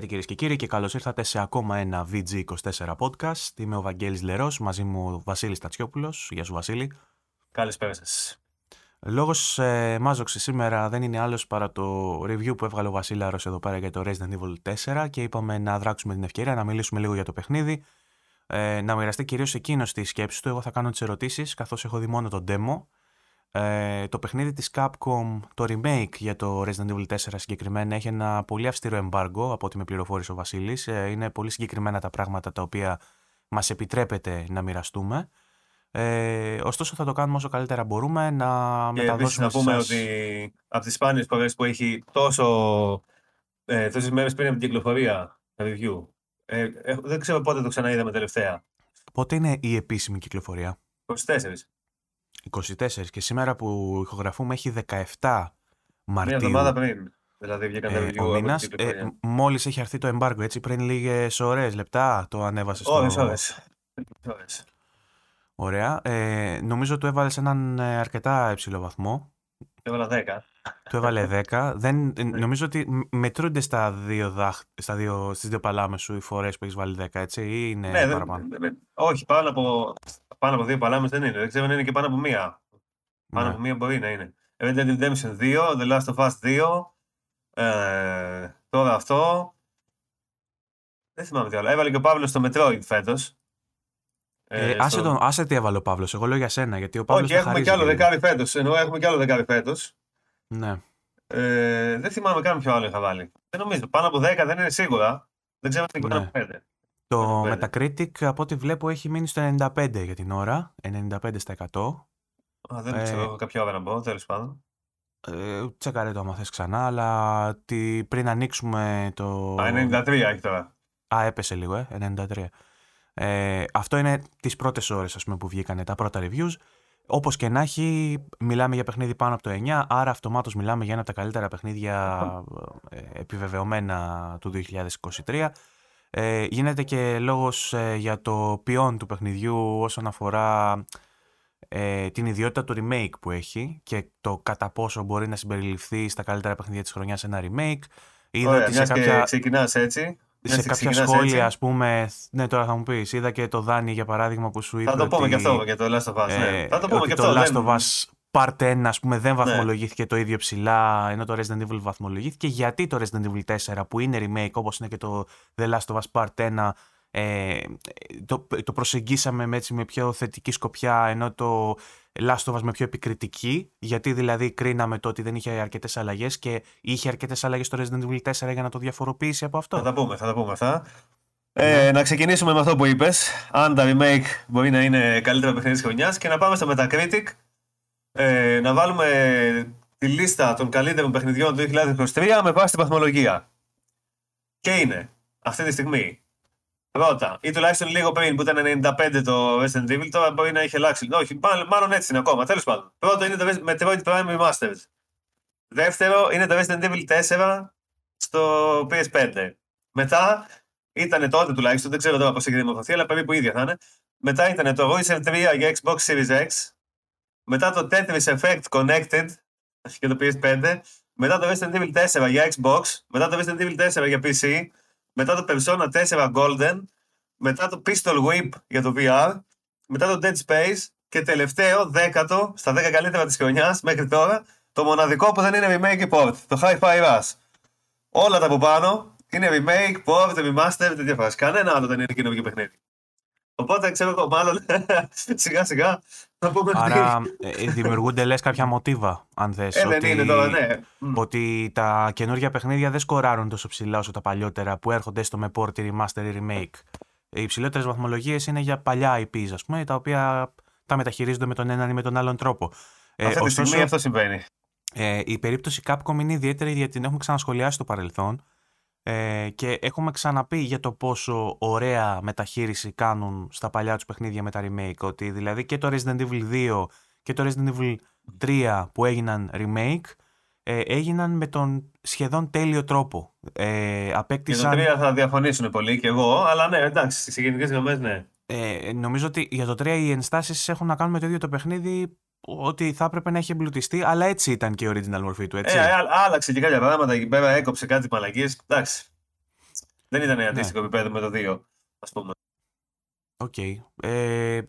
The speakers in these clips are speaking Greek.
Χαίρετε κυρίες και κύριοι και καλώς ήρθατε σε ακόμα ένα VG24 podcast. Είμαι ο Βαγγέλης Λερός, μαζί μου ο Βασίλης Τατσιόπουλος. Γεια σου, Βασίλη. Καλησπέρα σας. Λόγος ε, μάζοξη σήμερα δεν είναι άλλος παρά το review που έβγαλε ο Βασίλαρος εδώ πέρα για το Resident Evil 4 και είπαμε να δράξουμε την ευκαιρία να μιλήσουμε λίγο για το παιχνίδι. Ε, να μοιραστεί κυρίως εκείνος τη σκέψη του. Εγώ θα κάνω τις ερωτήσεις καθώς έχω δει μόνο το demo. Ε, το παιχνίδι της Capcom, το remake για το Resident Evil 4 συγκεκριμένα, έχει ένα πολύ αυστηρό embargo από ό,τι με πληροφόρησε ο Βασίλης. Ε, είναι πολύ συγκεκριμένα τα πράγματα τα οποία μας επιτρέπεται να μοιραστούμε. Ε, ωστόσο θα το κάνουμε όσο καλύτερα μπορούμε να και μεταδώσουμε να πούμε ότι από τις σπάνιες φορές που έχει τόσο ε, τόσες μέρες πριν από την κυκλοφορία review ε, ε, δεν ξέρω πότε το ξαναείδαμε τελευταία. Πότε είναι η επίσημη κυκλοφορία; 24. 24 και σήμερα που ηχογραφούμε έχει 17 Μαρτίου. Μια εβδομάδα πριν. Δηλαδή βγήκαν ε, τα μήνας, ε, Μόλις έχει έρθει το embargo, έτσι πριν λίγες ώρες, λεπτά το ανέβασε στο... Ώρες, ώρες. Ωραία. Ε, νομίζω του έβαλες έναν ε, αρκετά υψηλό βαθμό. Έβαλα 10. Του έβαλε 10. Δεν, ε, νομίζω ότι μετρούνται στα δύο, δάχ, στα δύο, στις δύο παλάμες σου οι φορές που έχεις βάλει 10, έτσι, ή είναι ναι, παραπάνω; Δεν, όχι, πάνω από, πάνω από δύο παλάμες δεν είναι. Δεν ξέρω αν είναι και πάνω από μία. Πάνω ναι. από μία μπορεί να είναι. Red Dead Redemption 2, The Last of Us 2, ε, τώρα αυτό. Δεν θυμάμαι τι άλλο. Έβαλε και ο Παύλος στο Metroid φέτος. Ε, ε, άσε, στο... τον, άσε τι έβαλε ο Παύλος. Εγώ λέω για σένα. Γιατί ο Παύλος Όχι, έχουμε κι άλλο δεκάρι φέτος. Ενώ έχουμε κι άλλο δεκάρι φέτος. Ναι. Ε, δεν θυμάμαι καν ποιο άλλο είχα βάλει. Δεν νομίζω. Πάνω από 10 δεν είναι σίγουρα. Δεν ξέρω αν είναι πάνω από 5. Το Metacritic από ό,τι βλέπω έχει μείνει στο 95 για την ώρα. 95%. Α, δεν ε, ξέρω κάποια ώρα να μπω, τέλος πάντων. Ε, τσεκάρε το άμα θες ξανά, αλλά τι, πριν ανοίξουμε το... Α, 93 έχει τώρα. Α, έπεσε λίγο, ε, 93. Ε, αυτό είναι τις πρώτες ώρες ας πούμε, που βγήκαν τα πρώτα reviews. Όπως και να έχει, μιλάμε για παιχνίδι πάνω από το 9, άρα αυτομάτως μιλάμε για ένα από τα καλύτερα παιχνίδια ε, επιβεβαιωμένα του 2023. Ε, γίνεται και λόγος ε, για το ποιόν του παιχνιδιού όσον αφορά ε, την ιδιότητα του remake που έχει και το κατά πόσο μπορεί να συμπεριληφθεί στα καλύτερα παιχνίδια της χρονιάς ένα remake. Είδα Ωραία, σε κάποια... ξεκινάς έτσι. Σε κάποια σχόλια, ας πούμε. Ναι, τώρα θα μου πεις. Είδα και το Δάνι για παράδειγμα που σου είπε. Θα το πούμε ότι, και αυτό για το Last of Us. Ναι. Ε, θα το πούμε και αυτό. Το Last of Us Part 1 ας πούμε δεν ναι. βαθμολογήθηκε ναι. το ίδιο ψηλά ενώ το Resident Evil βαθμολογήθηκε γιατί το Resident Evil 4 που είναι remake όπως είναι και το The Last of Us Part 1 ε, το, το προσεγγίσαμε με, έτσι, με πιο θετική σκοπιά ενώ το Last of Us με πιο επικριτική γιατί δηλαδή κρίναμε το ότι δεν είχε αρκετές αλλαγές και είχε αρκετές αλλαγές στο Resident Evil 4 για να το διαφοροποιήσει από αυτό. Θα τα πούμε, θα τα πούμε αυτά. Ε, ναι. να ξεκινήσουμε με αυτό που είπες αν τα remake μπορεί να είναι καλύτερα παιχνίδι της χρονιάς και να πάμε στο Metacritic ε, να βάλουμε τη λίστα των καλύτερων παιχνιδιών του 2023 με βάση την βαθμολογία. Και είναι αυτή τη στιγμή πρώτα, ή τουλάχιστον λίγο πριν που ήταν 95 το Resident Evil, τώρα μπορεί να έχει αλλάξει. Όχι, μάλλον έτσι είναι ακόμα. Τέλος πάντων. Πρώτο είναι το Metroid Prime Remastered. Δεύτερο είναι το Resident Evil 4 στο PS5. Μετά ήταν τότε τουλάχιστον, δεν ξέρω τώρα πώς έχει δημορφωθεί, αλλά περίπου ίδια θα είναι. Μετά ήταν το Witcher 3 για Xbox Series X μετά το Tetris Effect Connected και το PS5, μετά το Resident Evil 4 για Xbox, μετά το Resident Evil 4 για PC, μετά το Persona 4 Golden, μετά το Pistol Whip για το VR, μετά το Dead Space και τελευταίο, δέκατο, στα 10 καλύτερα της χρονιάς μέχρι τώρα, το μοναδικό που δεν είναι remake port, το Hi-Fi Rush. Όλα τα από πάνω είναι remake, port, remaster, τέτοια φάση. Κανένα άλλο δεν είναι καινούργιο παιχνίδι. Οπότε ξέρω εγώ, μάλλον σιγά σιγά θα πούμε Άρα ε, δημιουργούνται λες κάποια μοτίβα, αν θες. Ε, ότι, είναι τώρα, ναι. ότι τα καινούργια παιχνίδια δεν σκοράρουν τόσο ψηλά όσο τα παλιότερα που έρχονται στο με port, remaster ή remake. Οι υψηλότερες βαθμολογίες είναι για παλιά IPs, ας πούμε, τα οποία θα μεταχειρίζονται με τον έναν ή με τον άλλον τρόπο. Ε, Αυτή τη στιγμή αυτό συμβαίνει. Ε, η περίπτωση Capcom είναι ιδιαίτερη γιατί την έχουμε ξανασχολιάσει στο παρελθόν ε, και έχουμε ξαναπεί για το πόσο ωραία μεταχείριση κάνουν στα παλιά τους παιχνίδια με τα remake. Ότι δηλαδή και το Resident Evil 2 και το Resident Evil 3 που έγιναν remake ε, έγιναν με τον σχεδόν τέλειο τρόπο. Ε, απέκτησαν... Για το 3 θα διαφωνήσουν πολύ και εγώ, αλλά ναι, εντάξει, στις γενικές γραμμές ναι. Ε, νομίζω ότι για το 3 οι ενστάσεις έχουν να κάνουν με το ίδιο το παιχνίδι ότι θα έπρεπε να έχει εμπλουτιστεί, αλλά έτσι ήταν και η original μορφή του, έτσι. Ε, άλλαξε και κάποια πράγματα εκεί πέρα, έκοψε κάτι μαλακίες. Εντάξει. Δεν ήταν αντίστοιχο ναι. επίπεδο με το 2, ας πούμε. Οκ. Okay. Ε,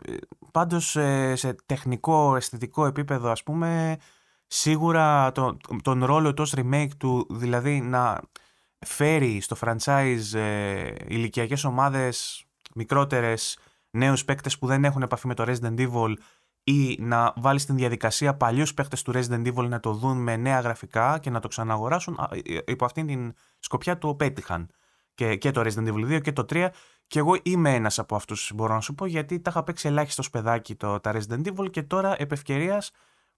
πάντως ε, σε τεχνικό, αισθητικό επίπεδο ας πούμε σίγουρα το, τον ρόλο του remake του δηλαδή να φέρει στο franchise ε, ηλικιακές ομάδες μικρότερες νέους παίκτες που δεν έχουν επαφή με το Resident Evil ή να βάλει στην διαδικασία παλιούς παίχτες του Resident Evil να το δουν με νέα γραφικά και να το ξαναγοράσουν. Ε, υπό αυτήν την σκοπιά του πέτυχαν. Και, και το Resident Evil 2 και το 3. Και εγώ είμαι ένας από αυτούς, μπορώ να σου πω, γιατί τα είχα παίξει ελάχιστος σπεδάκι το, τα Resident Evil και τώρα επ'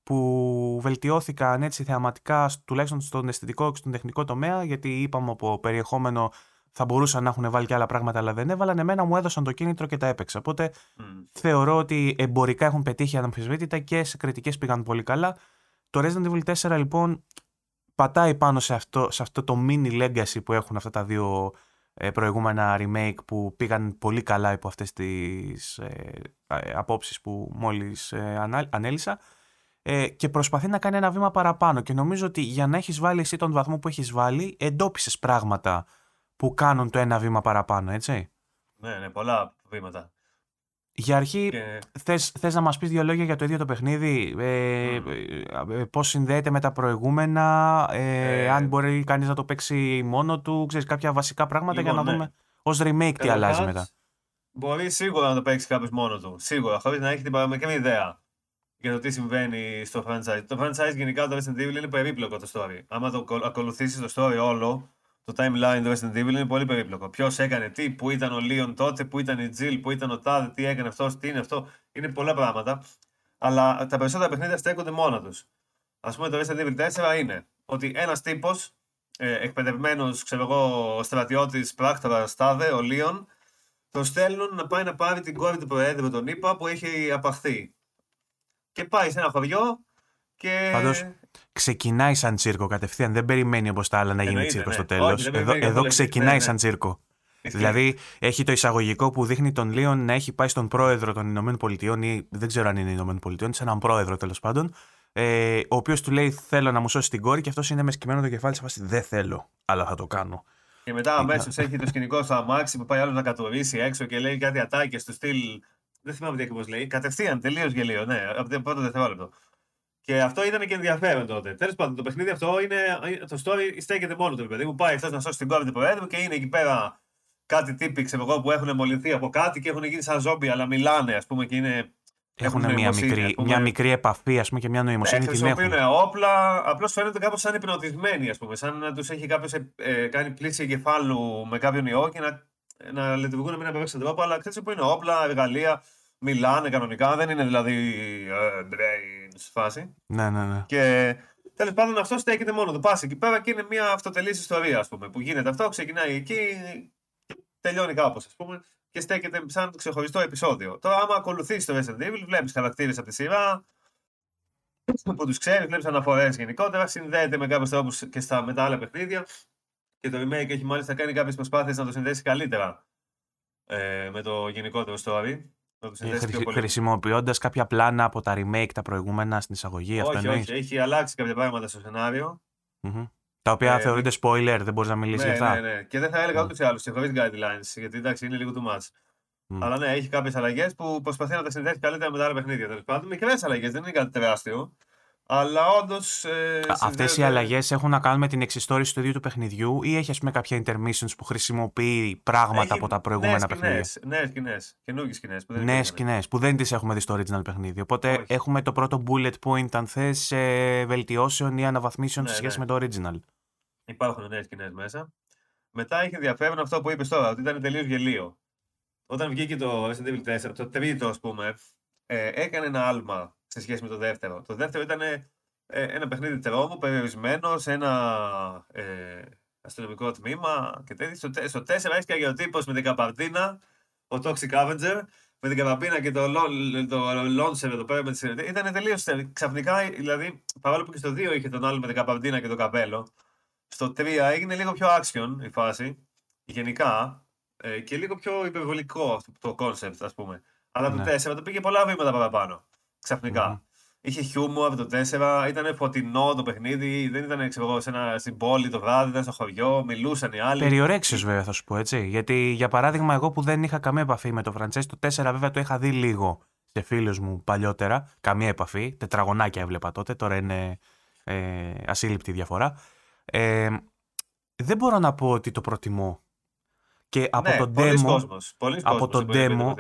που βελτιώθηκαν έτσι θεαματικά, τουλάχιστον στον αισθητικό και στον τεχνικό τομέα, γιατί είπαμε από περιεχόμενο θα μπορούσαν να έχουν βάλει και άλλα πράγματα, αλλά δεν έβαλαν. Εμένα μου έδωσαν το κίνητρο και τα έπαιξα. Οπότε θεωρώ ότι εμπορικά έχουν πετύχει αναμφισβήτητα και σε κριτικές πήγαν πολύ καλά. Το Resident Evil 4 λοιπόν πατάει πάνω σε αυτό, σε αυτό το mini legacy που έχουν αυτά τα δύο ε, προηγούμενα remake που πήγαν πολύ καλά υπό αυτές τις ε, ε απόψεις που μόλις ε, ανέλησα ε, και προσπαθεί να κάνει ένα βήμα παραπάνω και νομίζω ότι για να έχεις βάλει εσύ τον βαθμό που έχεις βάλει εντόπισες πράγματα που κάνουν το ένα βήμα παραπάνω, έτσι. Ναι, ναι, πολλά βήματα. Για αρχή, και... θες, θες να μας πεις δύο λόγια για το ίδιο το παιχνίδι, ε, mm. πώς συνδέεται με τα προηγούμενα, ε, ε, αν μπορεί κανείς να το παίξει μόνο του, ξέρεις κάποια βασικά πράγματα για λοιπόν, να ναι. δούμε ως remake τι αλλάζει μετά. Μπορεί σίγουρα να το παίξει κάποιος μόνος του, σίγουρα, χωρίς να έχει την παραμικρή ιδέα για το τι συμβαίνει στο franchise. Το franchise γενικά το Resident Evil είναι περίπλοκο το story. Άμα το ακολουθήσεις το story όλο, το timeline του Resident Evil είναι πολύ περίπλοκο. Ποιος έκανε τι, πού ήταν ο Λίον τότε, πού ήταν η Jill, πού ήταν ο Τάδε, τι έκανε αυτός, τι είναι αυτό. Είναι πολλά πράγματα. Αλλά τα περισσότερα παιχνίδια στέκονται μόνα τους. Α πούμε το Resident Evil 4 είναι ότι ένας τύπος, ε, εκπαιδευμένος, ξέρω εγώ, στρατιώτης πράκτορας Τάδε, ο Λίον, το στέλνουν να πάει να πάρει την κόρη του Προέδρου, τον είπα, που έχει απαχθεί. Και πάει σε ένα χωριό και... Πάντως, ξεκινάει σαν τσίρκο κατευθείαν. Δεν περιμένει όπως τα άλλα να γίνει τσίρκο ναι. στο τέλος. Εδώ, εδώ ξεκινάει ναι, σαν ναι. τσίρκο. Δηλαδή, έχει το εισαγωγικό που δείχνει τον Λίον να έχει πάει στον πρόεδρο των Ηνωμένων Πολιτειών ή δεν ξέρω αν είναι Ηνωμένων Πολιτειών, σε έναν πρόεδρο τέλος πάντων, ε, ο οποίος του λέει: Θέλω να μου σώσει την κόρη και αυτός είναι με σκημένο το κεφάλι σε φάση Δεν θέλω, αλλά θα το κάνω. Και μετά αμέσως έχει το σκηνικό στο αμάξι που πάει άλλος να κατορίσει έξω και λέει κάτι ατάκες του στυλ. Δεν θυμάμαι τι ακριβώς λέει. Κατευθείαν, τελείως γελίο, ναι, από το πρώτο δευτερόλεπτο. Και αυτό ήταν και ενδιαφέρον τότε. Τέλος πάντων, το παιχνίδι αυτό είναι. Το story στέκεται μόνο του, παιδί μου. Πάει αυτός να σώσει την κόρη του Προέδρου και είναι εκεί πέρα κάτι τύποι ξέρω εγώ, που έχουν μολυνθεί από κάτι και έχουν γίνει σαν ζόμπι, αλλά μιλάνε, ας πούμε, και είναι. Έχουν, μια, μικρή, μια μικρή επαφή ας πούμε, και μια νοημοσύνη. Ναι, χρησιμοποιούν όπλα, απλώς φαίνονται κάπως σαν υπνοτισμένοι, ας πούμε. Σαν να τους έχει κάποιος ε, κάνει πλήση εγκεφάλου με κάποιον ιό και να, να λειτουργούν με ένα perfect τρόπο. Αλλά ξέρεις που είναι όπλα, εργαλεία μιλάνε κανονικά, δεν είναι δηλαδή ε, brains φάση. Ναι, ναι, ναι. Και τέλος πάντων αυτό στέκεται μόνο του. Πας εκεί πέρα και είναι μια αυτοτελής ιστορία, ας πούμε, που γίνεται αυτό, ξεκινάει εκεί και τελειώνει κάπως, ας πούμε, και στέκεται σαν ξεχωριστό επεισόδιο. Τώρα, άμα ακολουθείς το Resident Evil, βλέπεις χαρακτήρες από τη σειρά που τους ξέρεις, βλέπεις αναφορές γενικότερα, συνδέεται με κάποιους τρόπους και στα, με τα άλλα παιχνίδια. Και το remake έχει μάλιστα κάνει κάποιες προσπάθειες να το συνδέσει καλύτερα ε, με το γενικότερο story. Χρησιμοποιώντας κάποια πλάνα από τα remake τα προηγούμενα στην εισαγωγή, όχι, αυτό όχι, όχι, έχει αλλάξει κάποια πράγματα στο σενάριο. Mm-hmm. Τα οποία ε, θεωρούνται spoiler, δεν μπορείς να μιλήσεις ναι, για αυτά; Ναι, ναι. Και δεν θα έλεγα mm. ούτως ή άλλως χωρί guidelines, γιατί εντάξει είναι λίγο too much. Mm. Αλλά ναι, έχει κάποιες αλλαγές που προσπαθεί να τα συνδέσει καλύτερα με τα άλλα παιχνίδια. Τέλος πάντων, μικρές αλλαγές, δεν είναι κάτι τεράστιο. Αλλά όντως. Ε, Αυτές οι αλλαγές έχουν να κάνουν με την εξιστόρηση του ίδιου του παιχνιδιού ή έχει ας πούμε, κάποια intermissions που χρησιμοποιεί πράγματα έχει από τα προηγούμενα νέες παιχνίδια; Νέες σκηνές. Καινούργιες σκηνές. Νέες σκηνές που δεν τις έχουμε δει στο original παιχνίδι. Οπότε Όχι. έχουμε το πρώτο bullet point, αν θες, ε, βελτιώσεων ή αναβαθμίσεων ναι, σε σχέση ναι. με το original. Υπάρχουν νέες σκηνές μέσα. Μετά έχει ενδιαφέρον αυτό που είπες τώρα, ότι ήταν τελείως γελίο. Όταν βγήκε το Resident Evil 4, το τρίτο ας πούμε, ε, έκανε ένα άλμα σε σχέση με το δεύτερο. Το δεύτερο ήταν ε, ένα παιχνίδι τρόμου, περιορισμένος σε ένα ε, αστυνομικό τμήμα και τέτοιο. Στο, στο 4 έχει και αγιοτύπο με την καπαρτίνα, ο Toxic Avenger, με την καπαρτίνα και το, το Launcher εδώ πέρα με τη συνεργασία. Ήταν τελείως ξαφνικά, δηλαδή, παρόλο που και στο 2 είχε τον άλλο με την καπαρτίνα και το καπέλο, στο 3 έγινε λίγο πιο action η φάση, γενικά, ε, και λίγο πιο υπερβολικό το concept, ας πούμε. Αλλά ναι. το 4 το πήγε πολλά βήματα παραπάνω. Ξαφνικά. Mm-hmm. Είχε χιούμορ το 4, ήταν φωτεινό το παιχνίδι, δεν ήταν ξέρω, σε ένα, στην πόλη το βράδυ, ήταν στο χωριό, μιλούσαν οι άλλοι. Περιορέξιος βέβαια θα σου πω έτσι. Γιατί για παράδειγμα, εγώ που δεν είχα καμία επαφή με το Φραντσέσ, το 4 βέβαια το είχα δει λίγο σε φίλους μου παλιότερα. Καμία επαφή. Τετραγωνάκια έβλεπα τότε, τώρα είναι ε, ασύλληπτη διαφορά. Ε, δεν μπορώ να πω ότι το προτιμώ. Και από ναι, το demo, κόσμος, από το demo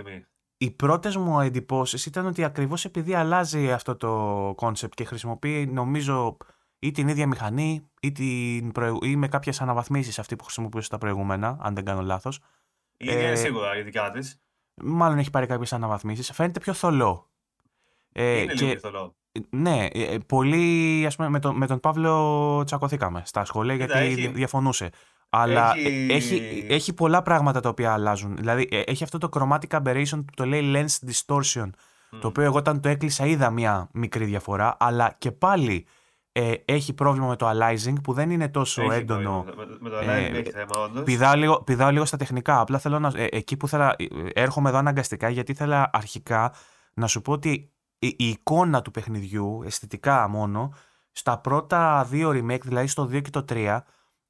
οι πρώτες μου εντυπώσεις ήταν ότι ακριβώς επειδή αλλάζει αυτό το concept και χρησιμοποιεί νομίζω ή την ίδια μηχανή ή, την ή με κάποιες αναβαθμίσεις αυτή που χρησιμοποιούσε τα προηγούμενα, αν δεν κάνω λάθος. Η ίδια ε, είναι σίγουρα η δικά της. Μάλλον έχει πάρει κάποιες αναβαθμίσεις. Φαίνεται πιο θολό. Ε, είναι και, λίγο θολό. Ναι, ε, πολύ ας πούμε, με, τον, με τον Παύλο τσακωθήκαμε στα σχολεία γιατί έχει... διαφωνούσε. Αλλά έχει... έχει... έχει πολλά πράγματα τα οποία αλλάζουν. Δηλαδή, ε, έχει αυτό το chromatic aberration που το λέει lens distortion. Το οποίο εγώ όταν το έκλεισα είδα μια μικρή διαφορά, αλλά και πάλι ε, έχει πρόβλημα με το aliasing που δεν είναι τόσο έχει έντονο. Με, με το aliasing ε, έχει θέμα, όντως. Πηδάω λίγο, πηδάω λίγο στα τεχνικά. Απλά θέλω να. Ε, εκεί που θέλω. Έρχομαι εδώ αναγκαστικά γιατί ήθελα αρχικά να σου πω ότι η, η εικόνα του παιχνιδιού, αισθητικά μόνο, στα πρώτα δύο remake, δηλαδή στο 2 και το 3,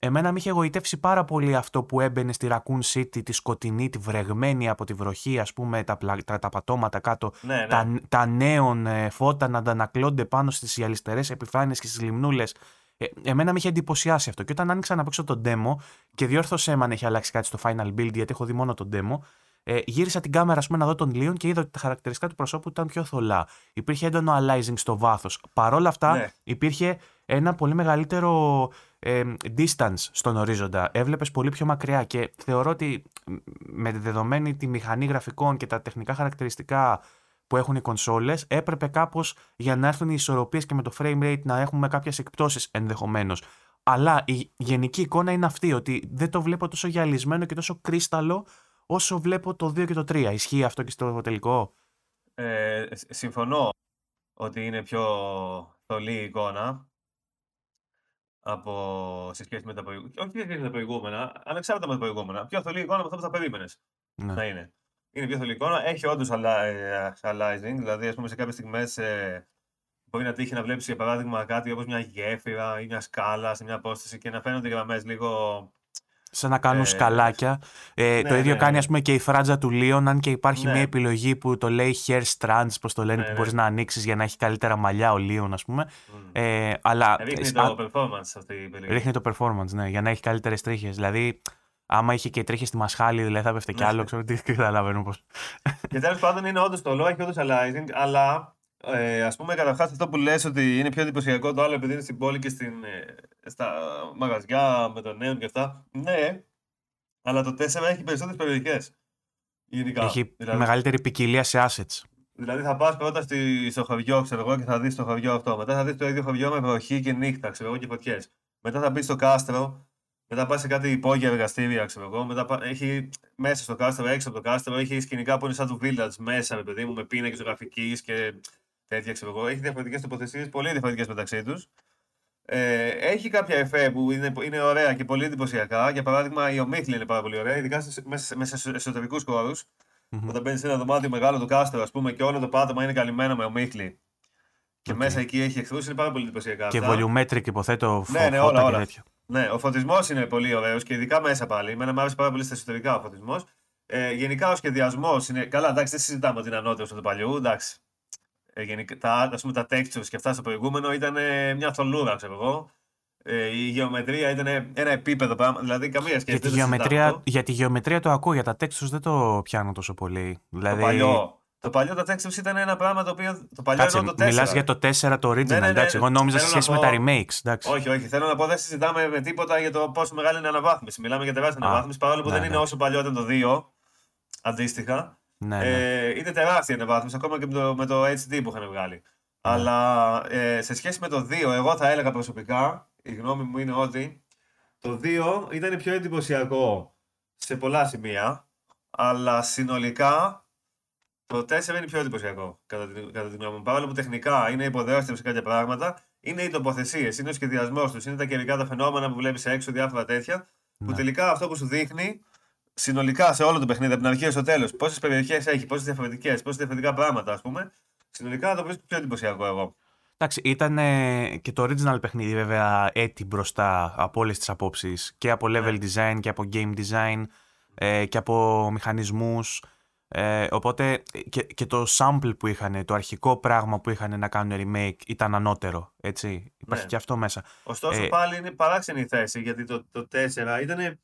Εμένα με είχε εγωιτεύσει πάρα πολύ αυτό που έμπαινε στη Raccoon City, τη σκοτεινή, τη βρεγμένη από τη βροχή, ας πούμε, τα, τα, τα πατώματα κάτω, ναι, ναι. τα, τα νέων ε, φώτα να αντανακλώνται πάνω στις γυαλιστερές επιφάνειες και στις λιμνούλες. Ε, εμένα με είχε εντυπωσιάσει αυτό. Και όταν άνοιξα να παίξω τον demo και διόρθωσέ με αν έχει αλλάξει κάτι στο final build, γιατί έχω δει μόνο τον demo, ε, γύρισα την κάμερα ας πούμε, να δω τον Λίον και είδα ότι τα χαρακτηριστικά του προσώπου ήταν πιο θολά. Υπήρχε έντονο aliasing στο βάθος. Παρ' όλα αυτά, ναι. υπήρχε ένα πολύ μεγαλύτερο ε, distance στον ορίζοντα. Έβλεπες πολύ πιο μακριά και θεωρώ ότι με δεδομένη τη μηχανή γραφικών και τα τεχνικά χαρακτηριστικά που έχουν οι κονσόλες έπρεπε κάπως για να έρθουν οι ισορροπίες και με το frame rate να έχουμε κάποιες εκπτώσεις ενδεχομένως. Αλλά η γενική εικόνα είναι αυτή, ότι δεν το βλέπω τόσο γυαλισμένο και τόσο κρίσταλο όσο βλέπω το 2 και το 3. Ισχύει αυτό και στο τελικό; Ε, συμφωνώ ότι είναι πιο θολή η εικόνα από σε σχέση με τα προηγούμενα. Όχι σε σχέση με τα προηγούμενα, ανεξάρτητα με τα προηγούμενα. Πιο θολή εικόνα από αυτό που θα περίμενες ναι. να είναι. Είναι πιο θολή εικόνα. Έχει όντως aliasing, δηλαδή ας πούμε, σε κάποιες στιγμές ε, μπορεί να τύχει να βλέπεις για παράδειγμα κάτι όπως μια γέφυρα ή μια σκάλα σε μια απόσταση και να φαίνονται οι γραμμές λίγο σαν να κάνουν ε, σκαλάκια. Ε, ναι, το ίδιο ναι, κάνει ναι. ας πούμε και η φράτζα του Λίον, αν και υπάρχει μια επιλογή που το λέει hair strands, πώ το λένε, που μπορείς να ανοίξεις για να έχει καλύτερα μαλλιά ο Λίον, ας πούμε. Ε, αλλά, ρίχνει το performance αυτή η επιλογή. Ρίχνει το performance, ναι, για να έχει καλύτερες τρίχες. Δηλαδή, άμα είχε και τρίχες στη μασχάλη, δηλαδή θα πέφτε κι άλλο, ξέρω τι καταλαβαίνω πώς. Και τέλος πάντων είναι όντως το λόγο, έχει όντως aliasing, αλλά ε, Α πούμε, καταρχάς αυτό που λες ότι είναι πιο εντυπωσιακό το άλλο επειδή είναι στην πόλη και στην, ε, στα μαγαζιά με τον νέο και αυτά. Ναι, αλλά το 4 έχει περισσότερες περιοχές. Έχει δηλαδή, μεγαλύτερη ποικιλία σε assets. Δηλαδή θα πας πρώτα στη, στο χωριό, ξέρω εγώ, και θα δεις το χωριό αυτό. Μετά θα δεις το ίδιο χωριό με βροχή και νύχτα, ξέρω εγώ, και φωτιές. Μετά θα μπεις στο κάστρο, μετά πας σε κάτι υπόγεια εργαστήρια, ξέρω εγώ. Μετά έχει μέσα στο κάστρο, έξω από το κάστρο, έχει σκηνικά που είναι σαν του village μέσα, με παιδί μου, με πίνακες γραφική και τέτοια, ξέρω εγώ. Έχει διαφορετικές τοποθεσίες, πολύ διαφορετικές μεταξύ τους. Ε, έχει κάποια εφέ που είναι, είναι ωραία και πολύ εντυπωσιακά. Για παράδειγμα, η ομίχλη είναι πάρα πολύ ωραία, ειδικά μέσα, μέσα σε εσωτερικούς χώρους. Mm-hmm. Όταν μπαίνεις σε ένα δωμάτιο μεγάλο του κάστρο, ας πούμε, και όλο το πάτωμα είναι καλυμμένο με ομίχλη. Και okay. μέσα εκεί έχει εχθρούς, είναι πάρα πολύ εντυπωσιακά. Και volumetric, υποθέτω, ναι, ναι, όλα, όλα. Ναι, ο φωτισμός είναι πολύ ωραίος και ειδικά μέσα πάλι. Εμένα μου άρεσε πάρα πολύ στα εσωτερικά ο φωτισμός. Ε, γενικά ο σχεδιασμός είναι. Καλά, εντάξει, δεν συζητάμε ότι είναι ανώτερος του παλιού. Εντάξει, ε, γενικά, τα, ας πούμε, τα textures και αυτά στο προηγούμενο ήταν μια θολούρα, ξέρω εγώ. Ε, η γεωμετρία ήταν ένα επίπεδο πράγμα, δηλαδή καμία σχέση. Για τη, γεωμετρία, για τη γεωμετρία το ακούω, για τα textures δεν το πιάνω τόσο πολύ. Δηλαδή... Το παλιό. Το παλιό τα textures ήταν ένα πράγμα το οποίο. Το παλιό Κάτσε, το 4. Μιλάς για το 4 το original, ναι, ναι, ναι, εντάξει. Εγώ νόμιζα σε σχέση πω... με τα remakes. Εντάξει. Όχι, όχι. Θέλω να πω δεν συζητάμε με τίποτα για το πόσο μεγάλη είναι η αναβάθμιση. Μιλάμε για τεράστια αναβάθμιση παρόλο που ναι, δεν είναι όσο παλιό ήταν το 2 αντίστοιχα. Ναι, ναι. Ε, είναι τεράστια ανεβάθμιση, ακόμα και με το, με το HD που είχαν βγάλει. Αλλά ε, σε σχέση με το 2, εγώ θα έλεγα προσωπικά, η γνώμη μου είναι ότι το 2 ήταν πιο εντυπωσιακό σε πολλά σημεία, αλλά συνολικά το 4 είναι πιο εντυπωσιακό, κατά την, κατά την γνώμη μου. Παρόλο που τεχνικά είναι υποδεώστημα σε κάποια πράγματα, είναι οι τοποθεσίες, είναι ο σχεδιασμός τους, είναι τα καιρικά τα φαινόμενα που βλέπεις έξω, διάφορα τέτοια. Που Ναι. τελικά αυτό που σου δείχνει συνολικά σε όλο το παιχνίδι, από την αρχή στο τέλος, πόσες περιοχές έχει, πόσες διαφορετικές, πόσες διαφορετικά πράγματα, ας πούμε. Συνολικά το βρίσκω πιο εντυπωσιακό εγώ. Εντάξει, ήταν ε, και το original παιχνίδι βέβαια έτη μπροστά από όλες τις απόψεις και από level design και από game design ε, και από μηχανισμούς ε, οπότε και, και το sample που είχαν, το αρχικό πράγμα που είχαν να κάνουν remake ήταν ανώτερο, έτσι, υπάρχει Ναι. και αυτό μέσα. Ωστόσο Ε, πάλι είναι παράξενη η θέση γιατί το, το 4 ήταν,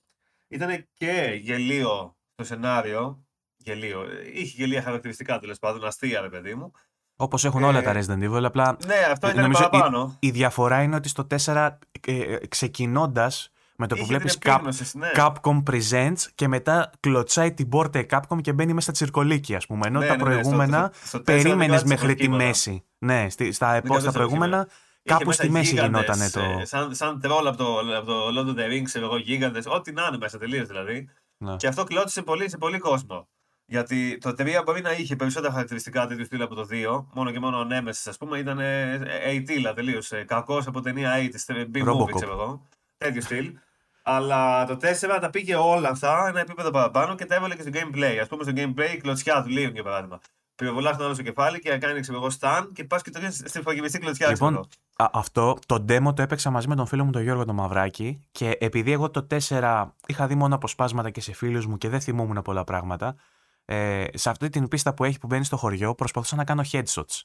ήτανε και γελίο το σενάριο. Γελίο. Είχε γελία χαρακτηριστικά τέλος πάντων, αστεία ρε παιδί μου. Όπως έχουν Ε, όλα τα Resident Evil, απλά Ναι, αυτό ήταν νομίζω παραπάνω. η, η διαφορά είναι ότι στο 4 ε, ε, ξεκινώντας με το που Είχε βλέπεις την Cap, επίγνωση, ναι. Capcom Presents και μετά κλωτσάει την πόρτα η Capcom και μπαίνει μέσα τσιρκολίκι, ας πούμε. Ενώ Ναι, τα ναι, ναι, προηγούμενα στο- στο- στο τέσσερα δεν περίμενες κράτησε μέχρι τη προκείμενα. μέση. Ναι, στη, στα, επό- κράτησε στα προηγούμενα Είχε κάπου μέσα στη μέση γίγαντες, γινόταν το. ε, σαν, σαν τρόλ από το, από το Lord of the Rings, ξέρω εγώ, γίγαντες, ό,τι να είναι μέσα τελείως δηλαδή. Ναι. Και αυτό κλώτησε πολύ σε πολύ κόσμο. Γιατί το 3 μπορεί να είχε περισσότερα χαρακτηριστικά τέτοιου στυλ από το 2. Μόνο και μόνο ο Nemesis, ας πούμε, ήταν 80 τελείως. Κακός από ταινία 80, B-movie, Robocop. ξέρω εγώ. Τέτοιο στυλ. Αλλά το 4 τα πήγε όλα αυτά ένα επίπεδο παραπάνω και τα έβαλε και στο gameplay. Α πούμε στο gameplay η κλωτσιά του Leon για παράδειγμα. Πυροβολάς τον άλλο στο κεφάλι και κάνει ξέρω εγώ stun και πας και το ρίχνει στην φαγημιστή κλωτσιά. ξέρω Λοιπόν, εγώ. α, αυτό το demo το έπαιξα μαζί με τον φίλο μου τον Γιώργο τον Μαυράκη και επειδή εγώ το 4 είχα δει μόνο αποσπάσματα και σε φίλους μου και δεν θυμόμουν πολλά πράγματα, ε, σε αυτή την πίστα που έχει που μπαίνει στο χωριό προσπαθούσα να κάνω headshots.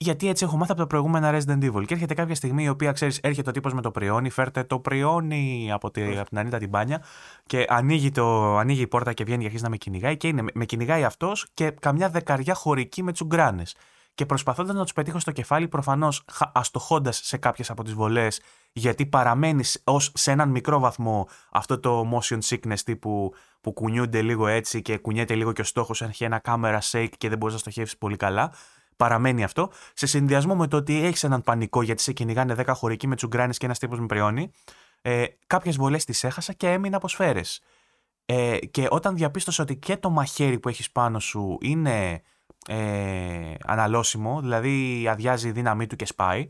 Γιατί έτσι έχω μάθει από τα προηγούμενα Resident Evil. Και έρχεται κάποια στιγμή η οποία ξέρεις, έρχεται ο τύπος με το πριόνι, φέρτε το πριόνι από, τη, από την Ανίτα την μπάνια και ανοίγει, το, ανοίγει η πόρτα και βγαίνει και αρχίζει να με κυνηγάει. Και είναι, με κυνηγάει αυτός και καμιά δεκαριά χωρική με τσουγκράνες. Και προσπαθώντας να τους πετύχω στο κεφάλι, προφανώς αστοχώντας σε κάποιες από τις βολές, γιατί παραμένεις ως σε έναν μικρό βαθμό αυτό το motion sickness τύπου που κουνιούνται λίγο έτσι και κουνιέται λίγο και ο στόχος έχει ένα camera shake και δεν μπορείς να στοχεύσεις πολύ καλά. Παραμένει αυτό. Σε συνδυασμό με το ότι έχεις έναν πανικό γιατί σε κυνηγάνε 10 χωρικοί με τσουγκράνες και ένας τύπος με πριόνι, ε, κάποιες βολές τις έχασα και έμεινα από σφαίρες. Ε, και όταν διαπίστωσα ότι και το μαχαίρι που έχεις πάνω σου είναι ε, αναλώσιμο, δηλαδή αδειάζει η δύναμή του και σπάει,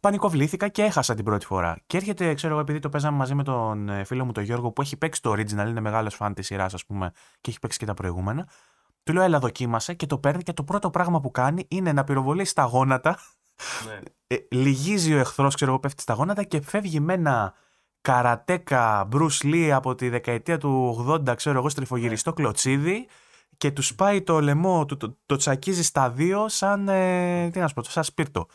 πανικοβλήθηκα και έχασα την πρώτη φορά. Και έρχεται, ξέρω εγώ, επειδή το παίζαμε μαζί με τον ε, φίλο μου τον Γιώργο που έχει παίξει το original, είναι μεγάλος φαν της σειράς, ας πούμε, και έχει παίξει και τα προηγούμενα. Του λέω, Έλα, δοκίμασε και το παίρνει και το πρώτο πράγμα που κάνει είναι να πυροβολεί στα γόνατα. Ναι. Ε, λυγίζει ο εχθρός, ξέρω εγώ, πέφτει στα γόνατα και φεύγει με ένα καρατέκα Bruce Lee από τη δεκαετία του 80, ξέρω εγώ, στριφογυριστό κλωτσίδι και του σπάει το λαιμό, του, το, το τσακίζει στα δύο σαν, ε, τι να σου πω, σαν σπίρτο.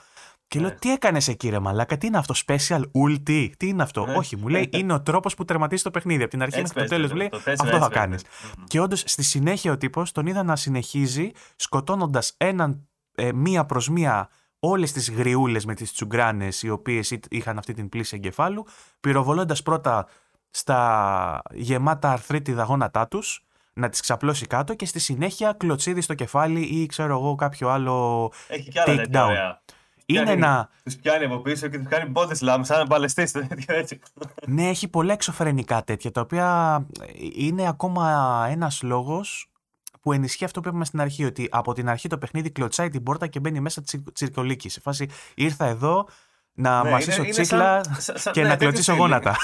Και λέω, Ναι. τι έκανες εκεί, ρε Μαλάκα, τι είναι αυτό, special ulti, τι είναι αυτό; Ναι. Όχι, μου λέει, είναι ο τρόπος που τερματίζει το παιχνίδι. Από την αρχή Έτσι μέχρι το παίζει, τέλος, μου λέει, το τέσσερα αυτό έτσι θα παίζει. κάνεις. Μμμ. Και όντως στη συνέχεια ο τύπος τον είδα να συνεχίζει σκοτώνοντας έναν ε, μία προς μία όλες τις γριούλες με τις τσουγκράνες οι οποίες είχαν αυτή την πλήση εγκεφάλου, πυροβολώντας πρώτα στα γεμάτα αρθρίτιδα γόνατά τους, να τις ξαπλώσει κάτω και στη συνέχεια κλωτσίδι στο κεφάλι ή ξέρω εγώ κάποιο άλλο. Έχει κι άλλα Take τέτοια down. ωραία. Είναι Πιάνει- ένα. Τους πιάνει από πίσω και τους κάνει body slam σαν παλαιστής. τέτοιο έτσι. Ναι, έχει πολλά εξωφρενικά τέτοια, τα οποία ε, είναι ακόμα ένας λόγος που ενισχύει αυτό που είπαμε στην αρχή, ότι από την αρχή το παιχνίδι κλωτσάει την πόρτα και μπαίνει μέσα τσι, τσιρκολίκη. Σε φάση ήρθα εδώ να Ναι, μασίσω είναι- είναι τσίχλα σαν- σαν- σαν- και ναι, να τέτοιο κλωτσίσω στυλ. γόνατα.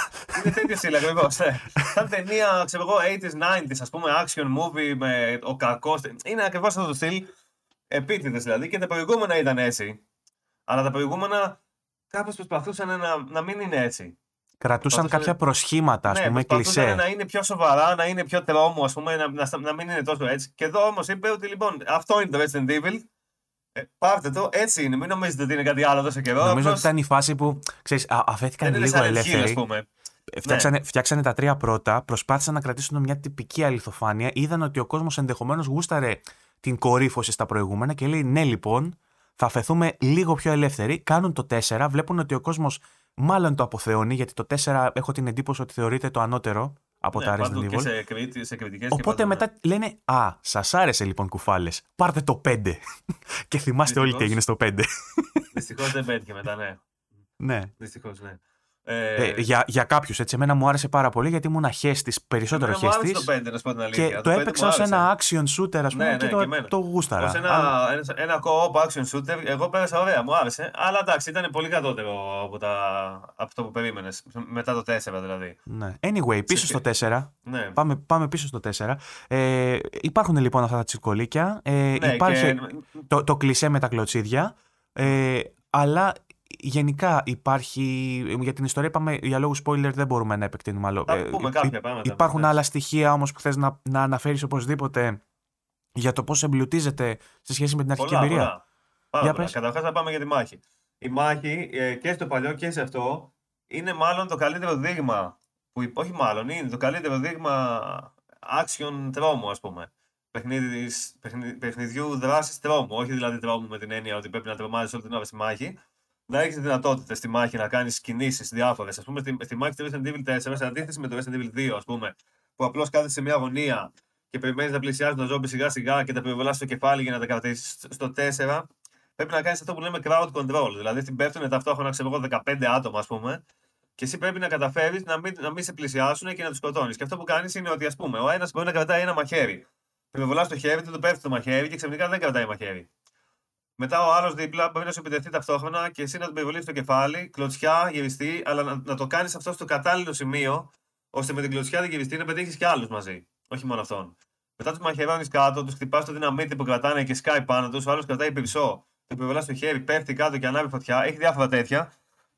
Είναι τέτοιο στυλ ακριβώς. Ναι. Σαν ταινία, ξέρω εγώ, 80s, 90s, ας πούμε, action movie με ο κακός. Είναι ακριβώς αυτό το στυλ. Επίτηδες δηλαδή και τα προηγούμενα ήταν έτσι. Αλλά τα προηγούμενα κάπως προσπαθούσαν να, να μην είναι έτσι. Κρατούσαν Προσπαθούσαν- κάποια προσχήματα, ας ναι, πούμε, προσπαθούσαν κλισέ. να είναι πιο σοβαρά, να είναι πιο τρόμο, ας πούμε, να, να, να μην είναι τόσο έτσι. Και εδώ όμως είπε ότι λοιπόν αυτό είναι το Resident Evil. Ε, πάρτε το, έτσι είναι. Μην νομίζετε ότι είναι κάτι άλλο τόσο καιρό. Νομίζω απλώς ότι ήταν η φάση που, ξέρεις, α, αφέθηκαν δεν είναι λίγο σαν Hill, ας ελεύθεροι. πούμε. Φτιάξανε, φτιάξανε τα τρία πρώτα, προσπάθησαν να κρατήσουν μια τυπική αληθοφάνεια. Είδαν ότι ο κόσμος ενδεχομένως γούσταρε την κορύφωση στα προηγούμενα και λέει: Ναι, λοιπόν, θα φεθούμε λίγο πιο ελεύθεροι. Κάνουν το 4, βλέπουν ότι ο κόσμος μάλλον το αποθεώνει, γιατί το 4 έχω την εντύπωση ότι θεωρείται το ανώτερο από Ναι, τα παντού Resident και Evil. σε, κριτ- σε κριτικές και Οπότε παντού, ναι. μετά λένε Α, σας άρεσε λοιπόν κουφάλες. Πάρτε το 5. και θυμάστε όλοι τι Δυστυχώς. έγινε στο 5. Δυστυχώς δεν πέτυχε μετά, ναι. ναι. Δυστυχώς, ναι. Ε, για για κάποιους έτσι. Εμένα μου άρεσε πάρα πολύ γιατί ήμουν χέστη, περισσότερο εμένα μου άρεσε χέστη. το 5, να σου πω την αλήθεια. Και το πέντε έπαιξα μου ως άρεσε. ένα action shooter, ας πούμε, Ναι, και ναι, το, και εμένα. το γούσταρα. Ως ένα, Αλλά- ένας, ένα co-op action shooter, εγώ πέρασα ωραία, μου άρεσε. Αλλά εντάξει, ήταν πολύ κατώτερο από, τα, από αυτό που περίμενες. Μετά το 4 δηλαδή. ναι. Anyway, πίσω στο 4. Ναι, Πάμε, πάμε πίσω στο 4. Ε, υπάρχουν λοιπόν αυτά τα τσιρκολίκια. Ε, ναι υπάρχει και, το, το κλισέ με τα κλωτσίδια. Ε, αλλά γενικά υπάρχει. Για την ιστορία είπαμε για λόγους spoiler δεν μπορούμε να επεκτείνουμε άλλο. Θα πούμε κάποια πράγματα, Υπάρχουν ναι. άλλα στοιχεία όμως που θες να, να αναφέρεις οπωσδήποτε για το πώς εμπλουτίζεται σε σχέση με την αρχική πολλά, εμπειρία; πολλά. Πάρα Για πολλά. πες. Καταρχάς να πάμε για τη μάχη. Η μάχη ε, και στο παλιό και σε αυτό είναι μάλλον το καλύτερο δείγμα. Που, υπ- όχι μάλλον, είναι το καλύτερο δείγμα action τρόμου, ας πούμε. Παιχνίδις, παιχνι, παιχνιδιού δράσης τρόμου. Όχι δηλαδή τρόμου με την έννοια ότι πρέπει να τρομάζεις όλη την ώρα στη μάχη. Να έχεις δυνατότητες στη μάχη να κάνεις κινήσεις διάφορες. Α πούμε, στη, στη μάχη του Resident Evil 4, σε αντίθεση με το Resident Evil 2, ας πούμε, που απλώς κάθεσαι σε μια γωνία και περιμένεις να πλησιάζει τον ζόμπι σιγά σιγά και τα πυροβολά στο κεφάλι για να τα κρατήσεις. Στο 4, πρέπει να κάνεις αυτό που λέμε crowd control. Δηλαδή, στην πέφτουν ταυτόχρονα, ξέρω εγώ, 15 άτομα, ας πούμε, και εσύ πρέπει να καταφέρεις να μην, να μην σε πλησιάσουν και να τους σκοτώνεις. Και αυτό που κάνεις είναι ότι, ας πούμε, ο ένας μπορεί να κρατάει ένα μαχαίρι. Πυροβολά στο χέρι του, του πέφτει το μαχαίρι και ξαφνικά δεν κρατάει μαχαίρι. Μετά ο άλλο δίπλα μπορεί να σου επιτεθεί ταυτόχρονα και εσύ να τον πυροβολήσει στο κεφάλι, κλωτσιά, γυριστή, αλλά να, να το κάνεις αυτό στο κατάλληλο σημείο, ώστε με την κλωτσιά τη γυριστή να πετύχεις και άλλους μαζί. Όχι μόνο αυτόν. Μετά τους μαχαιρώνεις κάτω, τους χτυπάς το δυναμίτι που κρατάνε και σκάει πάνω τους, ο άλλος κρατάει πυρσό, το πυροβολά στο χέρι, πέφτει κάτω και ανάβει φωτιά. Έχει διάφορα τέτοια.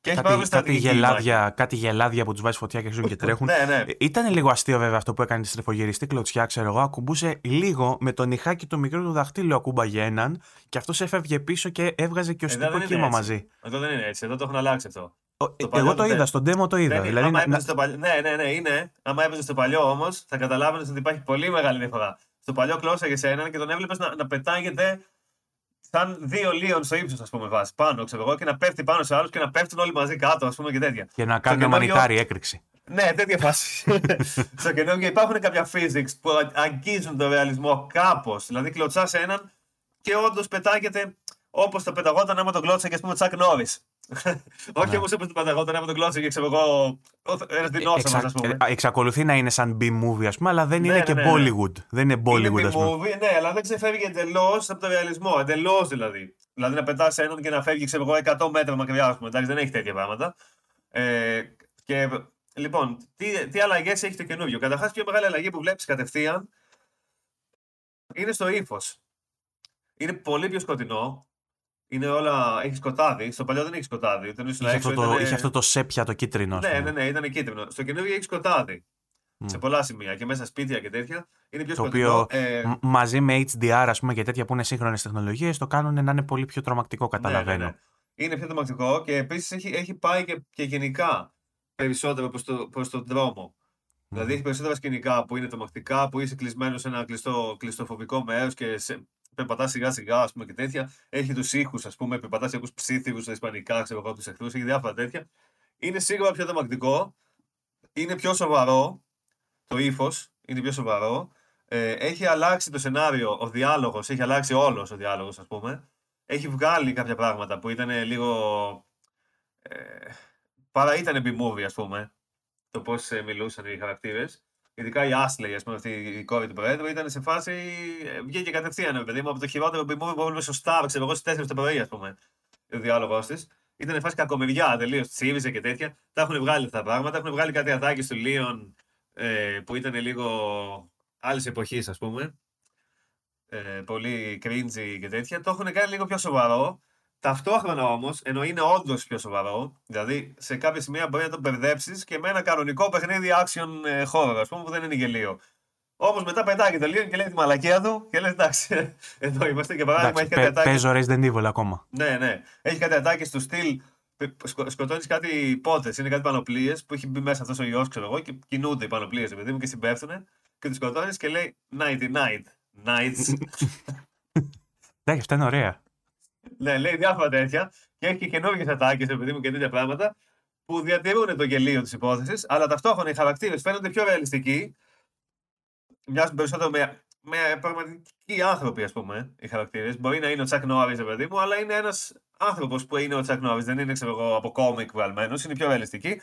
Και έχει πάρα πολύ Κάτι, κάτι, στρατηγική η μάχη. γελάδια, κάτι γελάδια που τους βάζει φωτιά και αρχίζουν και τρέχουν. Ναι, ναι. Ήταν λίγο αστείο βέβαια αυτό που έκανε τη στρεφογυριστή κλωτσιά, ξέρω εγώ. Ακουμπούσε λίγο με το νυχάκι του μικρού του δαχτύλου ακούμπαγε έναν και αυτός έφευγε πίσω και έβγαζε και Εδώ οστικό δεν είναι κύμα έτσι. μαζί. Εδώ δεν είναι έτσι. Εδώ το έχουν αλλάξει αυτό. Ο- Το παλιό εγώ το δεν- είδα, στον demo το είδα. Δεν, δηλαδή, άμα να- έπαιζες στο παλιό, ναι, ναι, ναι, είναι. Άμα έπαιζες στο παλιό όμως, θα καταλάβαινες ότι υπάρχει πολύ μεγάλη διαφορά. Στο παλιό κλώσσαγε έναν και τον έβλεπες να, να πετάγεται σαν δύο λίον στο ύψος, ας πούμε, βάση πάνω, ξέρω εγώ, και να πέφτει πάνω σε άλλους και να πέφτουν όλοι μαζί κάτω, ας πούμε, και τέτοια. και να κάνει καινούριο- μανιτάρι έκρηξη. Ναι, τέτοια φάση. στο καινούργιο υπάρχουν κάποια physics που α- αγγίζουν τον ρεαλισμό κάπως. Δηλαδή, κλωτσάς έναν και όντως πετάγεται όπως το πεταγόταν άμα τον κλώτσε και ας πούμε Τσακ Νόρις. Όχι Ναι. όμω όπω το πεταγόταν άμα τον κλώτσε και ξέρω εγώ. Ένας δεινόσαυρος, ας πούμε. ε, εξακολουθεί να είναι σαν B-movie, ας πούμε, αλλά δεν Ναι, είναι ναι, και ναι, ναι. Bollywood. Δεν είναι Bollywood, είναι ας πούμε. B-movie, ναι, αλλά δεν ξεφεύγει εντελώς από το ρεαλισμό. Εντελώς δηλαδή. Δηλαδή να πετάς έναν και να φεύγει, ξέρω εγώ, 100 μέτρα μακριά, ας πούμε. Εντάξει, δεν έχει τέτοια πράγματα. Ε, και λοιπόν, τι, τι αλλαγές έχει το καινούριο. Καταρχάς, πιο μεγάλη αλλαγή που βλέπεις κατευθείαν είναι στο ύφος. Είναι πολύ πιο σκοτεινό. Είναι όλα. Έχεις σκοτάδι. Στο παλιό δεν έχεις σκοτάδι. Όταν ήσουν Είχε έξω αυτό, το, ήτανε- είχε αυτό το σέπια το κίτρινο. ας Ναι, πούμε. ναι, ναι, ήταν κίτρινο. Στο καινούριο έχεις σκοτάδι. Μμ. Σε πολλά σημεία και μέσα σπίτια και τέτοια. Είναι πιο Το σκοτεινό. οποίο Ε, μ- μαζί με HDR, ας πούμε, και τέτοια που είναι σύγχρονες τεχνολογίες, το κάνουν να είναι πολύ πιο τρομακτικό, καταλαβαίνω. Ναι, ναι, ναι. Είναι πιο τρομακτικό και επίσης έχει, έχει πάει και, και γενικά περισσότερο προς το, προς τον δρόμο. Δηλαδή έχει περισσότερα σκηνικά που είναι τρομακτικά, που είσαι κλεισμένος σε ένα κλειστό, κλειστοφοβικό μέρος και σε, περπατά σιγά σιγά ας πούμε, και τέτοια. Έχει τους ήχους, ας πούμε, περπατά και ακού ψήθυρου στα Ισπανικά, ξέρω εγώ, του εχθρού, έχει διάφορα τέτοια. Είναι σίγουρα πιο τρομακτικό. Είναι πιο σοβαρό. Το ύφος είναι πιο σοβαρό. Ε, έχει αλλάξει το σενάριο, ο διάλογος, έχει αλλάξει όλος ο διάλογος, ας πούμε. Έχει βγάλει κάποια πράγματα που ήταν λίγο. Ε, παρά ήταν B-movie, ας πούμε. Το πώς μιλούσαν οι χαρακτήρες. Ειδικά η Ashley, ας πούμε, αυτή η κόρη του Προέδρου, ήταν σε φάση. ε, Βγήκε κατευθείαν, ρε παιδί μου, από το χειρότερο B-movie που έβλεπε σωστά, ξέρω εγώ, στις 4 το πρωί, ας πούμε. Ο διάλογο της. Ήταν σε φάση κακομεριά τελείως. Τσίβιζε και τέτοια. Τα έχουν βγάλει αυτά τα πράγματα. Έχουν βγάλει κάτι ατάκες του Λίον ε, που ήταν λίγο άλλης εποχής, ας πούμε. Ε, πολύ cringy και τέτοια. Το έχουν κάνει λίγο πιο σοβαρό. Ταυτόχρονα όμως, ενώ είναι όντως πιο σοβαρό, δηλαδή σε κάποια σημεία μπορεί να τον μπερδέψεις και με ένα κανονικό παιχνίδι action ε, horror, ας πούμε, που δεν είναι γελίο. Όμως μετά πετάγεται λίγο και λέει τη μαλακία του και λες: Εντάξει, εδώ είμαστε. Και παράδειγμα Εντάξει, έχει κάτι παι- ατάκες. παίζω Resident Evil ακόμα. Ναι, ναι. Έχει κάτι ατάκες του στυλ. Σκοτώνεις κάτι πότες, είναι κάτι πανοπλίες που έχει μπει μέσα αυτός ο ιός, ξέρω εγώ, και κινούνται οι πανοπλίες, παιδί μου, και συμπέφτουν. Και του σκοτώνεις και λέει Nighty night. Nights. Εντάξει, αυτά είναι ωραία. Ναι, λέει διάφορα τέτοια. Και έχει και καινούργιες ατάκες, παιδί μου, και τέτοια πράγματα. που διατηρούν το γελίο της υπόθεσης, αλλά ταυτόχρονα οι χαρακτήρες φαίνονται πιο ρεαλιστικοί. Μοιάζουν περισσότερο με, με πραγματικοί άνθρωποι, ας πούμε, οι χαρακτήρες. Μπορεί να είναι ο Τσακ Νόρις, παιδί μου, αλλά είναι ένας άνθρωπος που είναι ο Τσακ Νόρις. Δεν είναι, ξέρω εγώ, από κόμικ βγαλμένος, είναι πιο ρεαλιστικοί.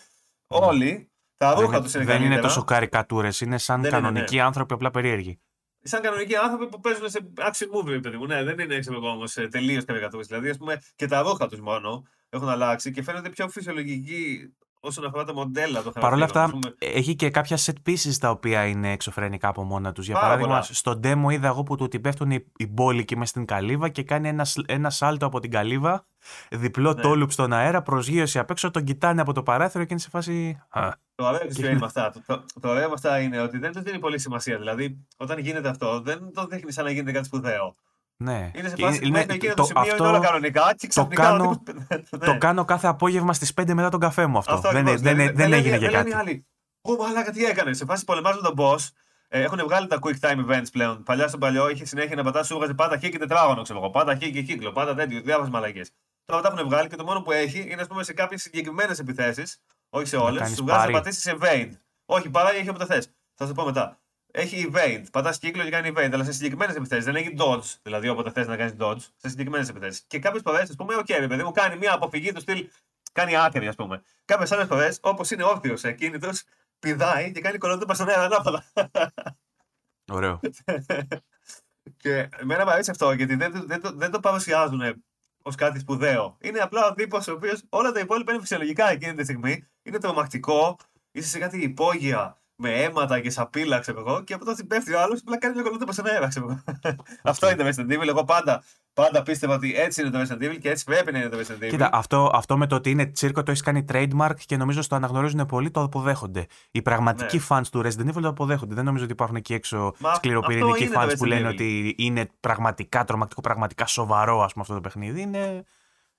Όλοι τα ρούχα τους είναι Δεν είναι τόσο καρικατούρες, είναι σαν Δεν είναι, κανονικοί ναι. άνθρωποι απλά περίεργοι. Σαν κανονικοί άνθρωποι που παίζουν σε action movie, παιδί μου. Ναι, δεν είναι ξέρω εγώ όμως τελείως καρικατούρε. Δηλαδή, ας πούμε, και τα ρούχα τους μόνο έχουν αλλάξει και φαίνονται πιο φυσιολογικοί όσον αφορά τα μοντέλα των Παρ' όλα χαρακτήρων. αυτά, ας πούμε. έχει και κάποια set pieces τα οποία είναι εξωφρενικά από μόνα τους. Για Πάρα παράδειγμα, πολλά. στο demo είδα εγώ που του την πέφτουν οι, οι μπόλικοι με στην καλύβα και κάνει ένα, σ- ένα σάλτο από την καλύβα, διπλό Ναι. τόλουπ στον αέρα, προσγείωση απ' έξω, τον κοιτάνε από το παράθυρο και είναι σε φάση. Α, Το ωραίο της ποιο είναι με αυτά. Το, το, το ωραίο με αυτά είναι ότι δεν του δίνει πολύ σημασία. Δηλαδή, όταν γίνεται αυτό, δεν το δείχνει σαν να γίνεται κάτι σπουδαίο. Ναι. Είναι σε Και φάση είναι- μέχρι εκείνο το, το- σημείο αυτό είναι όλα κανονικά και ξαφνικά. κάνω- ο τύπος- ναι. Το κάνω κάθε απόγευμα στις 5 μετά τον καφέ μου αυτό. Αυτό δεν, ακριβώς. δεν, Δηλαδή, δεν, λένε- έγινε και δεν λένε οι κάτι. άλλοι. Ω, μαλάκα, τι έκανε. Σε φάση πολεμάζουν τον boss. Ε, έχουν βγάλει τα quick time events πλέον. Παλιά στο παλιό είχε συνέχεια να πατάς, σου έβγαζε πάντα χ και τετράγωνο, ξέρω εγώ. Πάντα χ και κύκλο, πάντα τέτοιο, διάφορε μαλακές. Τώρα τα έχουν βγάλει και το μόνο που έχει είναι ας πούμε, σε κάποιες συγκεκριμένες επιθέσεις, όχι σε Να όλες, κάνεις σου βγάζει να πάρει. πατήσεις evade. Όχι, παρά έχει όποτε θες. Θα σου πω μετά. Έχει evade. Πατάς κύκλο και κάνει evade, αλλά σε συγκεκριμένες επιθέσεις. Δεν έχει dodge, δηλαδή όποτε θες να κάνεις dodge, σε συγκεκριμένες επιθέσεις. Και κάποιες φορές, ας πούμε, οκ, ρε παιδί μου κάνει μια αποφυγή του στυλ. Κάνει άκρη, ας πούμε. Κάποιες άλλες φορές, όπως είναι όρθιος, ακίνητος, πηδάει και κάνει κωλοτούμπα στον αέρα ανάποδα. Ωραίο. και εμένα μου αρέσει αυτό γιατί δεν, το- δεν, το, δεν το παρουσιάζουν ως κάτι σπουδαίο. Είναι απλά ο τύπος ο οποίος όλα τα υπόλοιπα είναι φυσιολογικά εκείνη τη στιγμή. Είναι τρομακτικό, είσαι σε κάτι υπόγεια με αίματα και σαπίλα, ξέρω εγώ, και από τότε πέφτει ο άλλος, απλά κάνει μια κολοτούπα στον αέρα, ξέρω εγώ. αυτό είναι το Resident Evil. Εγώ πάντα, πάντα πίστευα ότι έτσι είναι το Resident Evil και έτσι πρέπει να είναι το Resident Evil. Κοίτα, αυτό, αυτό με το ότι είναι τσίρκο το έχεις κάνει trademark και νομίζω στο αναγνωρίζουν πολύ, το αποδέχονται. Οι πραγματικοί Ναι. fans του Resident Evil το αποδέχονται. Δεν νομίζω ότι υπάρχουν εκεί έξω Μα σκληροπυρηνικοί αυτό είναι το fans που Resident λένε Evil. ότι είναι πραγματικά τρομακτικό, πραγματικά σοβαρό ας πούμε, αυτό το παιχνίδι. Είναι.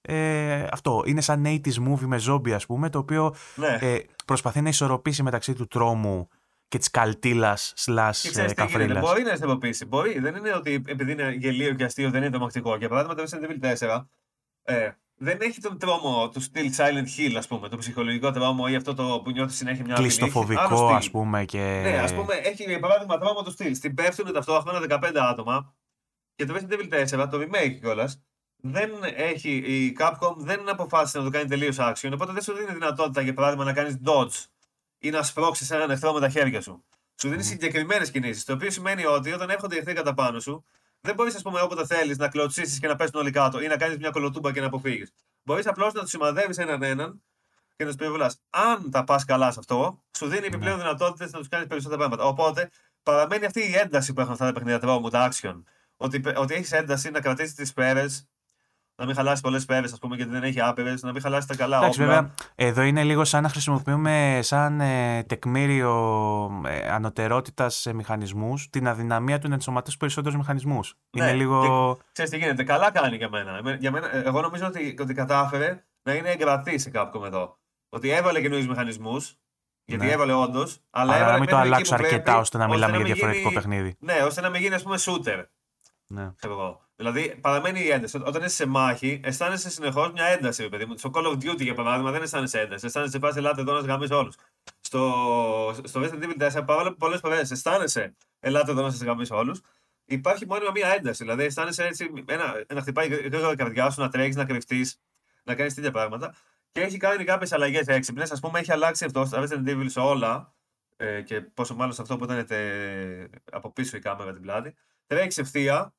Ε, αυτό είναι σαν 80s movie με zombie ας πούμε το οποίο ναι. ε, προσπαθεί να ισορροπήσει μεταξύ του τρόμου και της καλτήλας Και slash ξέρεις ε, τι γίνεται, καφρίλας. Μπορεί να αισθητοποιήσει. Μπορεί. Δεν είναι ότι επειδή είναι γελίο και αστείο δεν είναι τρομακτικό. Για παράδειγμα, το Resident Evil 4 ε, δεν έχει τον τρόμο του στυλ Silent Hill, ας πούμε, το ψυχολογικό τρόμο ή αυτό το που νιώθεις συνέχεια μια απειλή. Έχει άλλο Κλειστοφοβικό στυλ. ας πούμε και... Ναι, ας πούμε, έχει για παράδειγμα τρόμο του στυλ. Στην πέφτουν ταυτόχρονα 15 άτομα και το Resident Evil 4, το remake κιόλας, δεν έχει, η Capcom δεν αποφάσισε να το κάνει τελείως action, οπότε δεν σου δίνει δυνατότητα για παράδειγμα να κάνεις dodge ή να σπρώξεις έναν εχθρό με τα χέρια σου. Σου δίνει Μμμ. συγκεκριμένες κινήσεις. Το οποίο σημαίνει ότι όταν έρχονται οι εχθροί κατά πάνω σου, δεν μπορείς, ας πούμε, όποτε θέλεις να κλωτσίσεις και να πέσουν όλοι κάτω ή να κάνεις μια κολοτούμπα και να αποφύγεις. Μπορείς απλώς να τους σημαδεύεις έναν έναν και να τους πυροβολά. Αν τα πας καλά σε αυτό, σου δίνει επιπλέον δυνατότητες να τους κάνεις περισσότερα πράγματα. Οπότε παραμένει αυτή η ένταση που έχουν αυτά τα παιχνίδια τρόμου, τα action. Ότι, ότι έχεις ένταση να κρατήσεις τις σφαίρες, να μην χαλάσει πολλές σφαίρε, ας πούμε, γιατί δεν έχει άπειρες, να μην χαλάσει τα καλά Εντάξει, όπλα. βέβαια, εδώ είναι λίγο σαν να χρησιμοποιούμε σαν ε, τεκμήριο ε, ανωτερότητας σε μηχανισμούς την αδυναμία του να ενσωματώσει περισσότερους μηχανισμούς. Ναι, είναι λίγο. Ξέρεις τι γίνεται, καλά κάνει για μένα. Εμέ- Για μένα ε, εγώ νομίζω ότι, ότι κατάφερε να είναι εγκρατή σε Capcom εδώ. Ότι έβαλε καινούριους μηχανισμούς, γιατί Ναι. έβαλε όντως, αλλά, Αλλά έβαλε να μην το μέχρι εκεί αλλάξω που αρκετά πρέπει, ώστε να μιλάμε για μην διαφορετικό γίνει- παιχνίδι. Ναι, ώστε να μην γίνει, ας πούμε, shooter. Ναι. Ξέρω εγώ. Δηλαδή, παραμένει η ένταση. Όταν είσαι σε μάχη, αισθάνεσαι συνεχώς μια ένταση, ρε παιδί μου. Στο Call of Duty, για παράδειγμα, δεν αισθάνεσαι ένταση. Αισθάνεσαι φάση, ελάτε εδώ να σγαμίσει όλους. Στο, στο Resident Evil 4, παρόλο που πολλές φορές αισθάνεσαι, ελάτε εδώ να σας γαμίσει όλους, υπάρχει μόνιμα μια ένταση. Δηλαδή, αισθάνεσαι έτσι, ένα, να χτυπάει γρήγορα η καρδιά σου, να τρέχεις, να κρυφτείς, να κάνεις τέτοια πράγματα. Και έχει κάνει κάποιες αλλαγές έξυπνες. Α πούμε, έχει αλλάξει αυτό στα Resident Evil σε όλα. Ε, και πόσο μάλλον σε αυτό που ήταν τε, από πίσω η κάμερα την πλάτη. Τρέχεις ευθεία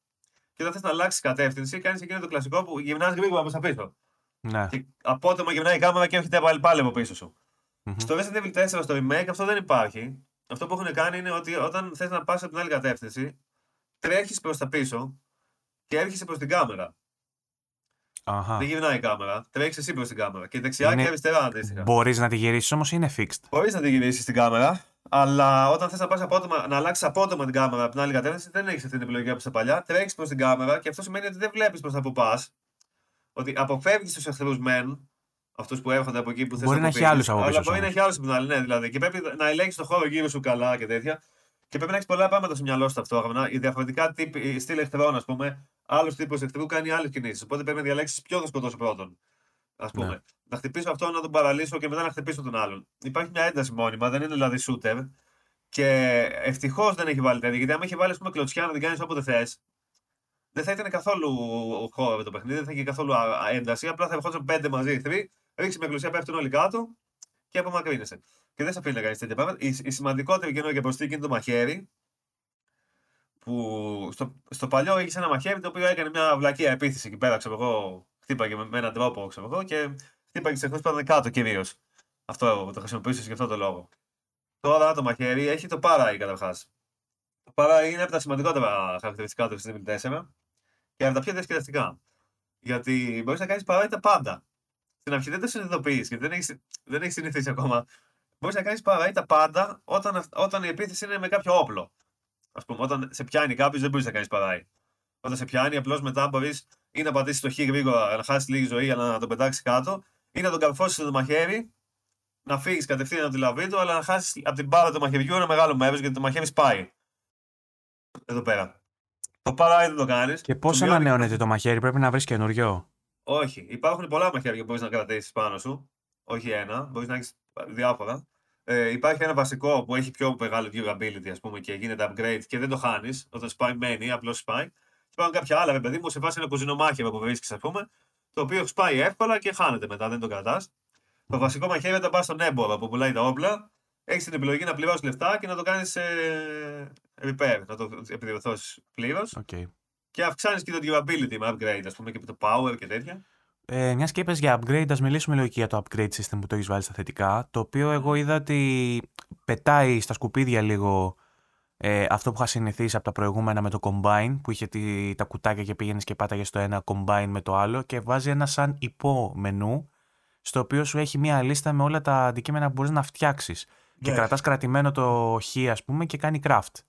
και όταν θες να αλλάξεις κατεύθυνση, κάνεις εκείνο το κλασικό που γυρνά γρήγορα προ τα πίσω. Ναι. Και απότομα γυρνάει η κάμερα και έρχεται πάλι, πάλι από πίσω σου. Μμμ. Στο Resident Evil 4 στο remake αυτό δεν υπάρχει. Αυτό που έχουν κάνει είναι ότι όταν θες να πας από την άλλη κατεύθυνση, τρέχεις προς τα πίσω και έρχεσαι προς την κάμερα. Αχα. Δεν γυρνάει η κάμερα, τρέχεις εσύ προς την κάμερα. Και δεξιά Είναι- και αριστερά αντίστοιχα. Μπορείς να τη γυρίσεις όμως ή είναι fixed; Μπορείς να τη γυρίσεις την κάμερα, αλλά όταν θες να, πας απότομα, να αλλάξεις απότομα την κάμερα από την άλλη κατεύθυνση, δεν έχεις αυτή την επιλογή από τα παλιά. Τρέχεις προς την κάμερα και αυτό σημαίνει ότι δεν βλέπεις προς τα που πας. Ότι αποφεύγεις τους εχθρούς μεν, αυτούς που έρχονται από εκεί που θες Μπορεί να έχει άλλους από Αλλά πίσω μπορεί να όμως. έχει άλλους από την άλλη, ναι, δηλαδή. Και πρέπει να ελέγξεις το χώρο γύρω σου καλά και τέτοια. Και πρέπει να έχεις πολλά πράγματα στο μυαλό σου ταυτόχρονα. Οι διαφορετικά τύποι, στυλ εχθρών, ας πούμε, άλλος τύπος εχθρού κάνει άλλες κινήσεις. Οπότε πρέπει να διαλέξεις ποιο θα σκοτώσει πρώτον. Α πούμε. Ναι. Να χτυπήσω αυτόν, να τον παραλύσω και μετά να χτυπήσω τον άλλον. Υπάρχει μια ένταση μόνιμα, δεν είναι δηλαδή shooter. Και ευτυχώς δεν έχει βάλει τέτοια. Γιατί αν έχει βάλει πούμε, κλωτσιά να την κάνεις όποτε θες, δεν θα ήταν καθόλου χώρο το παιχνίδι, δεν θα είχε καθόλου ένταση. Απλά θα ερχόντουσαν πέντε μαζί εχθροί, ρίξει με κλωτσιά, πέφτουν όλοι κάτω και απομακρύνεσαι. Και δεν σε αφήνει να κάνεις τέτοια πράγματα. Η, η σημαντικότερη καινούργια προσθήκη είναι το μαχαίρι. Που στο, στο παλιό είχε ένα μαχαίρι το οποίο έκανε μια βλακία επίθεση εκεί πέρα, ξέρω εγώ. Χτύπαγε με, με έναν τρόπο, ξέρω εγώ, και χτύπαγε σε πάνω κάτω κυρίως. Αυτό το χρησιμοποιούσε για αυτό το λόγο. Τώρα το μαχαίρι έχει το παράι καταρχάς. Το παράι είναι από τα σημαντικότερα χαρακτηριστικά του Resident 4 και από τα πιο διασκεδαστικά. Γιατί μπορείς να κάνεις παράι τα πάντα. Στην αρχή δεν το συνειδητοποιείς γιατί δεν έχεις δεν έχεις συνηθίσει ακόμα. Μπορείς να κάνεις παράι τα πάντα όταν, όταν η επίθεση είναι με κάποιο όπλο. Α πούμε, όταν σε πιάνει κάποιος δεν μπορείς να κάνεις παράι. Όταν σε πιάνει, απλώς μετά μπορείς ή να πατήσει το χ γρήγορα, να χάσεις λίγη ζωή, αλλά να τον πετάξεις κάτω, ή να τον καρφώσεις στο μαχαίρι να φύγεις κατευθείαν από τη λαβή του, αλλά να χάσεις από την μπάρα του μαχαιριού ένα μεγάλο μέρος γιατί το μαχαίρι σπάει. Εδώ πέρα. Το παράδειγμα δεν το κάνεις. Και πώς ανανεώνεται το μαχαίρι, πρέπει να βρεις καινούριο; Όχι. Υπάρχουν πολλά μαχαίρια που μπορείς να κρατήσεις πάνω σου. Όχι ένα. Μπορείς να έχεις διάφορα. Ε, υπάρχει ένα βασικό που έχει πιο μεγάλο durability ας πούμε, και γίνεται upgrade και δεν το χάνεις. Όταν σπάει, μένει, απλώς σπάει. Και υπάρχουν κάποια άλλα, παιδί μου, σε βάση ένα κουζινομάχημα που βρίσκεις, ας πούμε, το οποίο σπάει εύκολα και χάνεται μετά, δεν το κρατάς. Το βασικό μαχαίρι όταν πας στον έμπορο που πουλάει τα όπλα, έχεις την επιλογή να πληρώσεις λεφτά και να το κάνεις ε, repair, να το επιδιορθώσεις πλήρως. Okay. Και αυξάνεις και το durability με upgrade, ας πούμε, και το power και τέτοια. Ε, μιας και είπες για upgrade, ας μιλήσουμε λίγο για το upgrade system που το έχεις βάλει στα θετικά. Το οποίο εγώ είδα ότι πετάει στα σκουπίδια λίγο ε, αυτό που είχα συνηθίσει από τα προηγούμενα με το combine, που είχε τη, τα κουτάκια και πήγαινες και πάταγες το ένα combine με το άλλο και βάζει ένα σαν υπό μενού στο οποίο σου έχει μία λίστα με όλα τα αντικείμενα που μπορείς να φτιάξεις. Και ναι. κρατάς κρατημένο το χ, ας πούμε, και κάνει craft.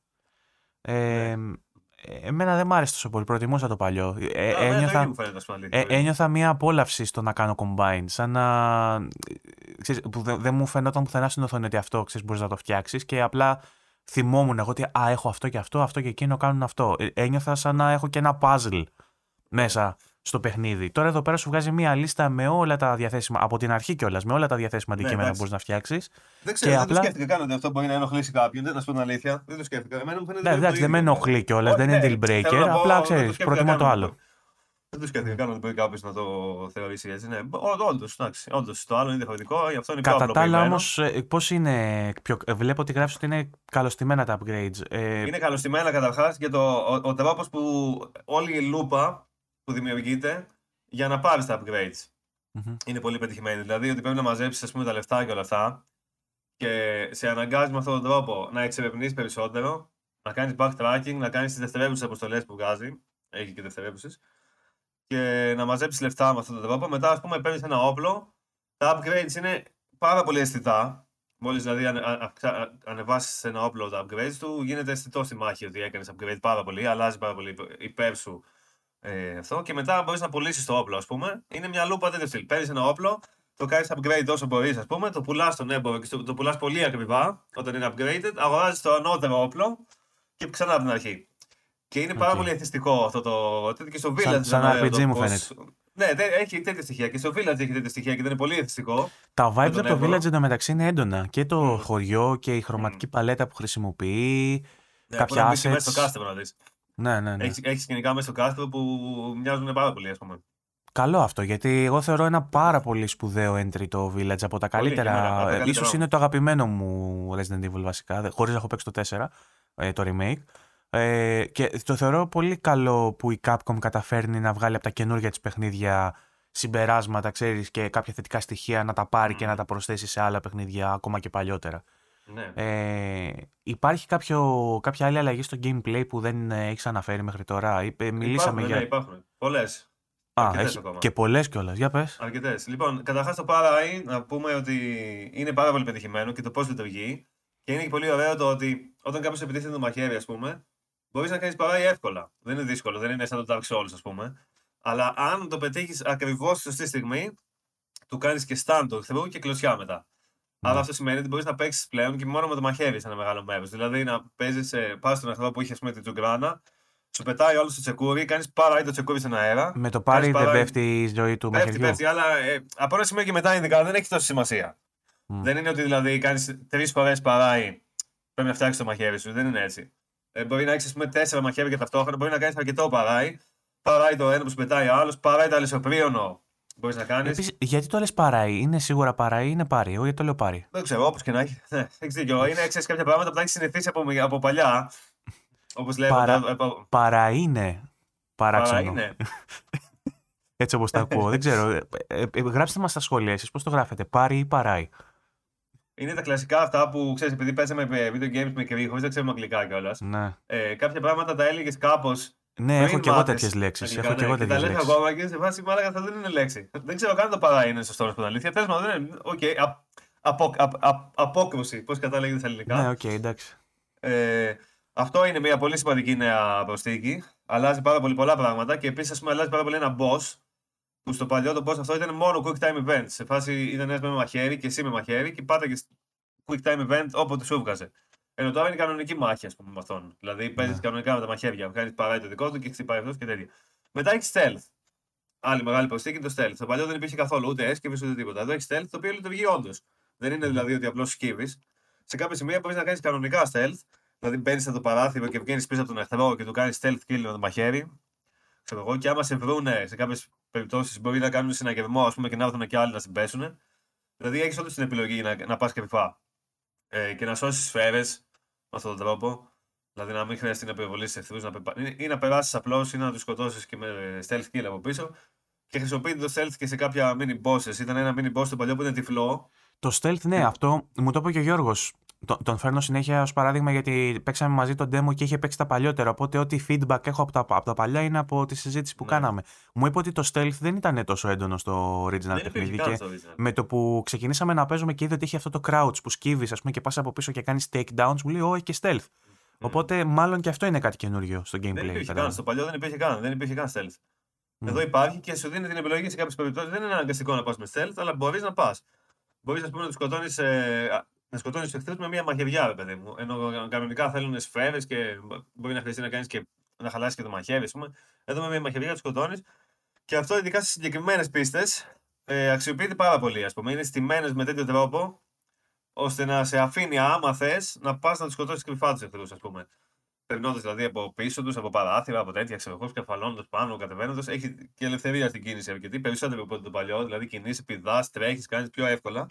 Ε, ναι. Εμένα δεν μ' άρεσε τόσο πολύ. Προτιμούσα το παλιό. Ε, ναι, ένιωθα, ε, ένιωθα μία απόλαυση στο να κάνω combine. Σαν να. Ξέρεις, που δεν, δεν μου φαινόταν πουθενά στην οθόνη ότι αυτό ξέρεις μπορείς να το φτιάξεις και απλά θυμόμουν εγώ ότι α, έχω αυτό και αυτό, αυτό και εκείνο κάνουν αυτό. Ε, ένιωθα σαν να έχω και ένα puzzle μέσα στο παιχνίδι. Τώρα εδώ πέρα σου βγάζει μία λίστα με όλα τα διαθέσιμα, από την αρχή κιόλας, με όλα τα διαθέσιμα ναι, αντικείμενα ναι, που μπορείς να φτιάξεις. Δεν ξέρω, δεν απλά... το σκέφτηκα καν ότι αυτό μπορεί να ενοχλήσει κάποιον. Δεν να σου πω την αλήθεια. Δεν το σκέφτηκα. Εμένα μου φαίνεται. Ναι, εντάξει, δεν με ενοχλεί κιόλας, δεν είναι deal breaker. Απλά ξέρεις, προτιμώ το άλλο. Δεν το σκέφτηκα καν ότι μπορεί κάποιος να το θεωρήσει έτσι. Ναι, όντως, εντάξει. Όντως το άλλο είναι διαφορετικό, γι' αυτό είναι πιο Κατά τα άλλα όμως, ε, πώς είναι. Πιο... Ε, βλέπω ότι γράφεις ότι είναι καλωστημένα τα upgrades. Ε... Είναι καλωστημένα καταρχάς και το, ο, ο τρόπος που όλη η λούπα που δημιουργείται για να πάρεις τα upgrades. Mm-hmm. Είναι πολύ πετυχημένη. Δηλαδή ότι πρέπει να μαζέψεις τα λεφτά και όλα αυτά και σε αναγκάζει με αυτόν τον τρόπο να εξερευνήσει περισσότερο, να κάνεις backtracking, να κάνεις τις δευτερεύουσες αποστολές που βγάζει. Έχει και δευτερεύουσες. Και να μαζέψεις λεφτά με αυτόν τον τρόπο. Μετά, ας πούμε, παίρνεις ένα όπλο. Τα upgrades είναι πάρα πολύ αισθητά. Μόλις δηλαδή ανεβάσεις ένα όπλο τα upgrades του, γίνεται αισθητό στη μάχη ότι έκανες upgrade πάρα πολύ, αλλάζει πάρα πολύ υπέρ σου ε, αυτό και μετά μπορείς να πουλήσεις το όπλο, ας πούμε. Είναι μια λούπα τέτοιο στυλ. Παίρνεις ένα όπλο, το κάνεις upgrade όσο μπορείς, ας πούμε, το πουλάς στον έμπορο και το, το πουλάς πολύ ακριβά όταν είναι upgraded, αγοράζεις το ανώτερο όπλο και ξανά από την αρχή. Και είναι okay. πάρα πολύ εθιστικό αυτό το. Και στο Village. Σαν, σαν RPG μου φαίνεται. Ναι, έχει τέτοια στοιχεία. Και στο Village έχει τέτοια στοιχεία και δεν είναι πολύ εθιστικό. Τα vibes από το Village εντωμεταξύ είναι έντονα. Και το mm. χωριό και η χρωματική mm. παλέτα που χρησιμοποιεί. Ναι, κάποια assets. Μέσα στο customer να δεις. Ναι, ναι, ναι. Έχει σκηνικά μέσα στο κάστρο που μοιάζουν πάρα πολύ, ας πούμε. Καλό αυτό, γιατί εγώ θεωρώ ένα πάρα πολύ σπουδαίο entry το Village από τα καλύτερα. Πολύ, ίσως είναι το αγαπημένο μου Resident Evil βασικά, χωρίς να έχω παίξει το 4, ε, το remake. Ε, και το θεωρώ πολύ καλό που η Capcom καταφέρνει να βγάλει από τα καινούργια της παιχνίδια συμπεράσματα, ξέρεις, και κάποια θετικά στοιχεία να τα πάρει και να τα προσθέσει σε άλλα παιχνίδια ακόμα και παλιότερα. Ναι. Ε, υπάρχει κάποιο, κάποια άλλη αλλαγή στο gameplay που δεν έχεις αναφέρει μέχρι τώρα; Είπε, μιλήσαμε υπάρχουν, για. Ναι, υπάρχουν. Πολλές. Α, έχεις και πολλές κιόλας. Για πες. Αρκετές. Λοιπόν, καταρχάς το Paradigm να πούμε ότι είναι πάρα πολύ πετυχημένο και το πώς λειτουργεί. Και είναι και πολύ ωραίο το ότι όταν κάποιος επιτίθεται το μαχαίρι, ας πούμε, μπορείς να κάνεις παράγει εύκολα. Δεν είναι δύσκολο, δεν είναι σαν το Dark Souls, ας πούμε. Αλλά αν το πετύχεις ακριβώς στη σωστή στιγμή, του κάνεις και stand του εχθρού και κλωσιά μετά. Ναι. Αλλά αυτό σημαίνει ότι μπορείς να παίξεις πλέον και μόνο με το μαχαίρι σε ένα μεγάλο μέρος. Δηλαδή να παίζεις, πας στον εχθρό που είχε πούμε, την τζουγκράνα σου πετάει όλο το τσεκούρι, κάνεις παράει το τσεκούρι στον αέρα. Με το πάρει δεν πέφτει η ζωή του πέφτει, μαχαιριού. πέφτει, αλλά ε, από ένα σημείο και μετά ειδικά δεν έχει τόση σημασία. Μμ. Δεν είναι ότι δηλαδή κάνεις τρεις φορές παράει, πρέπει να φτιάξεις το μαχαίρι σου. Δεν είναι έτσι. Ε, μπορεί να έχεις τέσσερα μαχαίρια ταυτόχρονα, μπορεί να κάνεις αρκετό παράει. Παράει το ένα που σου πετάει ο άλλος, παράει το αλυσοπρίωνο. Μπορείς να κάνεις. Επίσης, γιατί το λες παράει, είναι σίγουρα παράει ή είναι πάρει. Εγώ γιατί το λέω πάρει; Δεν ξέρω, όπως και να έχει. Ναι, έχεις δίκιο. Είναι ξέρεις, κάποια πράγματα που τα έχεις συνηθίσει από, από παλιά. Όπως λέμε. Παρα- τα- από- Παρά είναι παράξενο. παρά είναι. Έτσι όπως τα ακούω. δεν ξέρω. Ε, ε, ε, γράψτε μας στα σχόλια εσείς πώς το γράφετε; Πάρει ή παράει; Είναι τα κλασικά αυτά που ξέρεις, επειδή παίζαμε με video games μικροί, χωρίς να ξέρουμε αγγλικά κιόλας. Ναι. Ε, κάποια πράγματα τα έλεγες κάπως. Ναι, έχω και εγώ τέτοιες λέξεις. Έχω και εγώ Και τα τέτοιες λες λέξεις. ακόμα και σε φάση μάλακα αυτό δεν είναι λέξη. Δεν ξέρω καν το parry είναι σωστό να σου πω την αλήθεια. Τέλος πάντων, δεν είναι. Οκ, απ- απο- απ- απ- απόκρουση. Πώς κατά λέγε στα ελληνικά. Ναι, οκ, εντάξει. Ε, αυτό είναι μια πολύ σημαντική νέα προσθήκη. Αλλάζει πάρα πολύ πολλά πράγματα και επίσης αλλάζει πάρα πολύ ένα boss. Που στο παλιό το boss αυτό ήταν μόνο quick time event. Σε φάση ήταν ένας με μαχαίρι και εσύ με μαχαίρι και πάτα quick time event όποτε σου έβγαζε. Ενώ τώρα είναι κανονική μάχη, ας πούμε, με αυτόν. Δηλαδή παίζεις Ναι. κανονικά με τα μαχαίρια. Κάνεις παράει το δικό του και χτυπάει αυτός και τέτοια. Μετά έχεις stealth. Άλλη μεγάλη προσθήκη είναι το stealth. Στο παλιό δεν υπήρχε καθόλου ούτε έσκυβη ούτε τίποτα. Εδώ έχεις stealth το οποίο λειτουργεί όντως. Δεν είναι δηλαδή ότι απλώς σκύβεις. Σε κάποια σημεία μπορείς να κάνεις κανονικά stealth. Δηλαδή μπαίνεις από το παράθυρο και βγαίνεις πίσω από τον εχθρό και του κάνεις stealth kill με το μαχαίρι. Ξέρω εγώ, και άμα σε βρούνε σε κάποιες περιπτώσεις μπορεί να κάνουν συναγερμό ας πούμε, και να έρθουν και άλλοι να στην πέσουν. Δηλαδή έχεις όντω την επιλογή να, να πας κρυφά ε, και να σώσεις σφαίρες με αυτόν τον τρόπο. Δηλαδή να μην χρειαστεί να πυροβολήσεις εχθρού να πεπα... ή, ή να περάσεις απλώς ή να τους σκοτώσεις και με stealth kill από πίσω. Και χρησιμοποιείται το stealth και σε κάποια mini bosses. Ήταν ένα mini boss στο παλιό που ήταν τυφλό. Το stealth, ναι, αυτό μου το είπε και ο Γιώργος. Τον, τον φέρνω συνέχεια ως παράδειγμα γιατί παίξαμε μαζί τον demo και είχε παίξει τα παλιότερα. Οπότε ό,τι feedback έχω από τα, από τα παλιά είναι από τη συζήτηση που Ναι. κάναμε. Μου είπε ότι το stealth δεν ήταν τόσο έντονο στο original Δεν υπήρχε παιχνίδι. καν Και στο original. με το που ξεκινήσαμε να παίζουμε και είδε ότι είχε αυτό το crouch που σκύβεις, ας πούμε, και πας από πίσω και κάνεις takedowns, μου λέει: Ω, έχει και stealth. Οπότε μάλλον και αυτό είναι κάτι καινούριο στο gameplay. Δεν υπήρχε κατάλαβα. καν. Στο παλιό δεν υπήρχε καν. Δεν υπήρχε καν stealth. Μμ. Εδώ υπάρχει και σου δίνει την επιλογή σε κάποιες περιπτώσεις. Δεν είναι αναγκαστικό να πας με stealth, αλλά μπορείς να πας. Μπορείς να τους σκοτώνεις ε, να σκοτώνεις τους εχθρούς με μία μαχαιριά, ρε παιδί μου. Ενώ κανονικά θέλουν σφαίρες και μπορεί να χρειαστεί να κάνεις και να χαλάσεις και το μαχαίρι, ας πούμε. Εδώ με μία μαχαιριά τους σκοτώνεις. Και αυτό ειδικά σε συγκεκριμένες πίστες ε, αξιοποιείται πάρα πολύ, ας πούμε. Είναι στημένες με τέτοιο τρόπο ώστε να σε αφήνει, άμα θες, να πας να τους σκοτώσεις κρυφά τους εχθρούς, ας πούμε. Περνώντας δηλαδή από πίσω τους, από παράθυρα, από τέτοια, ξέρω εγώ, σκαφαλώνοντα πάνω, κατεβαίνοντας. Έχει και ελευθερία στην κίνηση αρκετή, περισσότερο από το παλιό. Δηλαδή κινήσει, πηδάς, τρέχεις, κάνεις πιο εύκολα.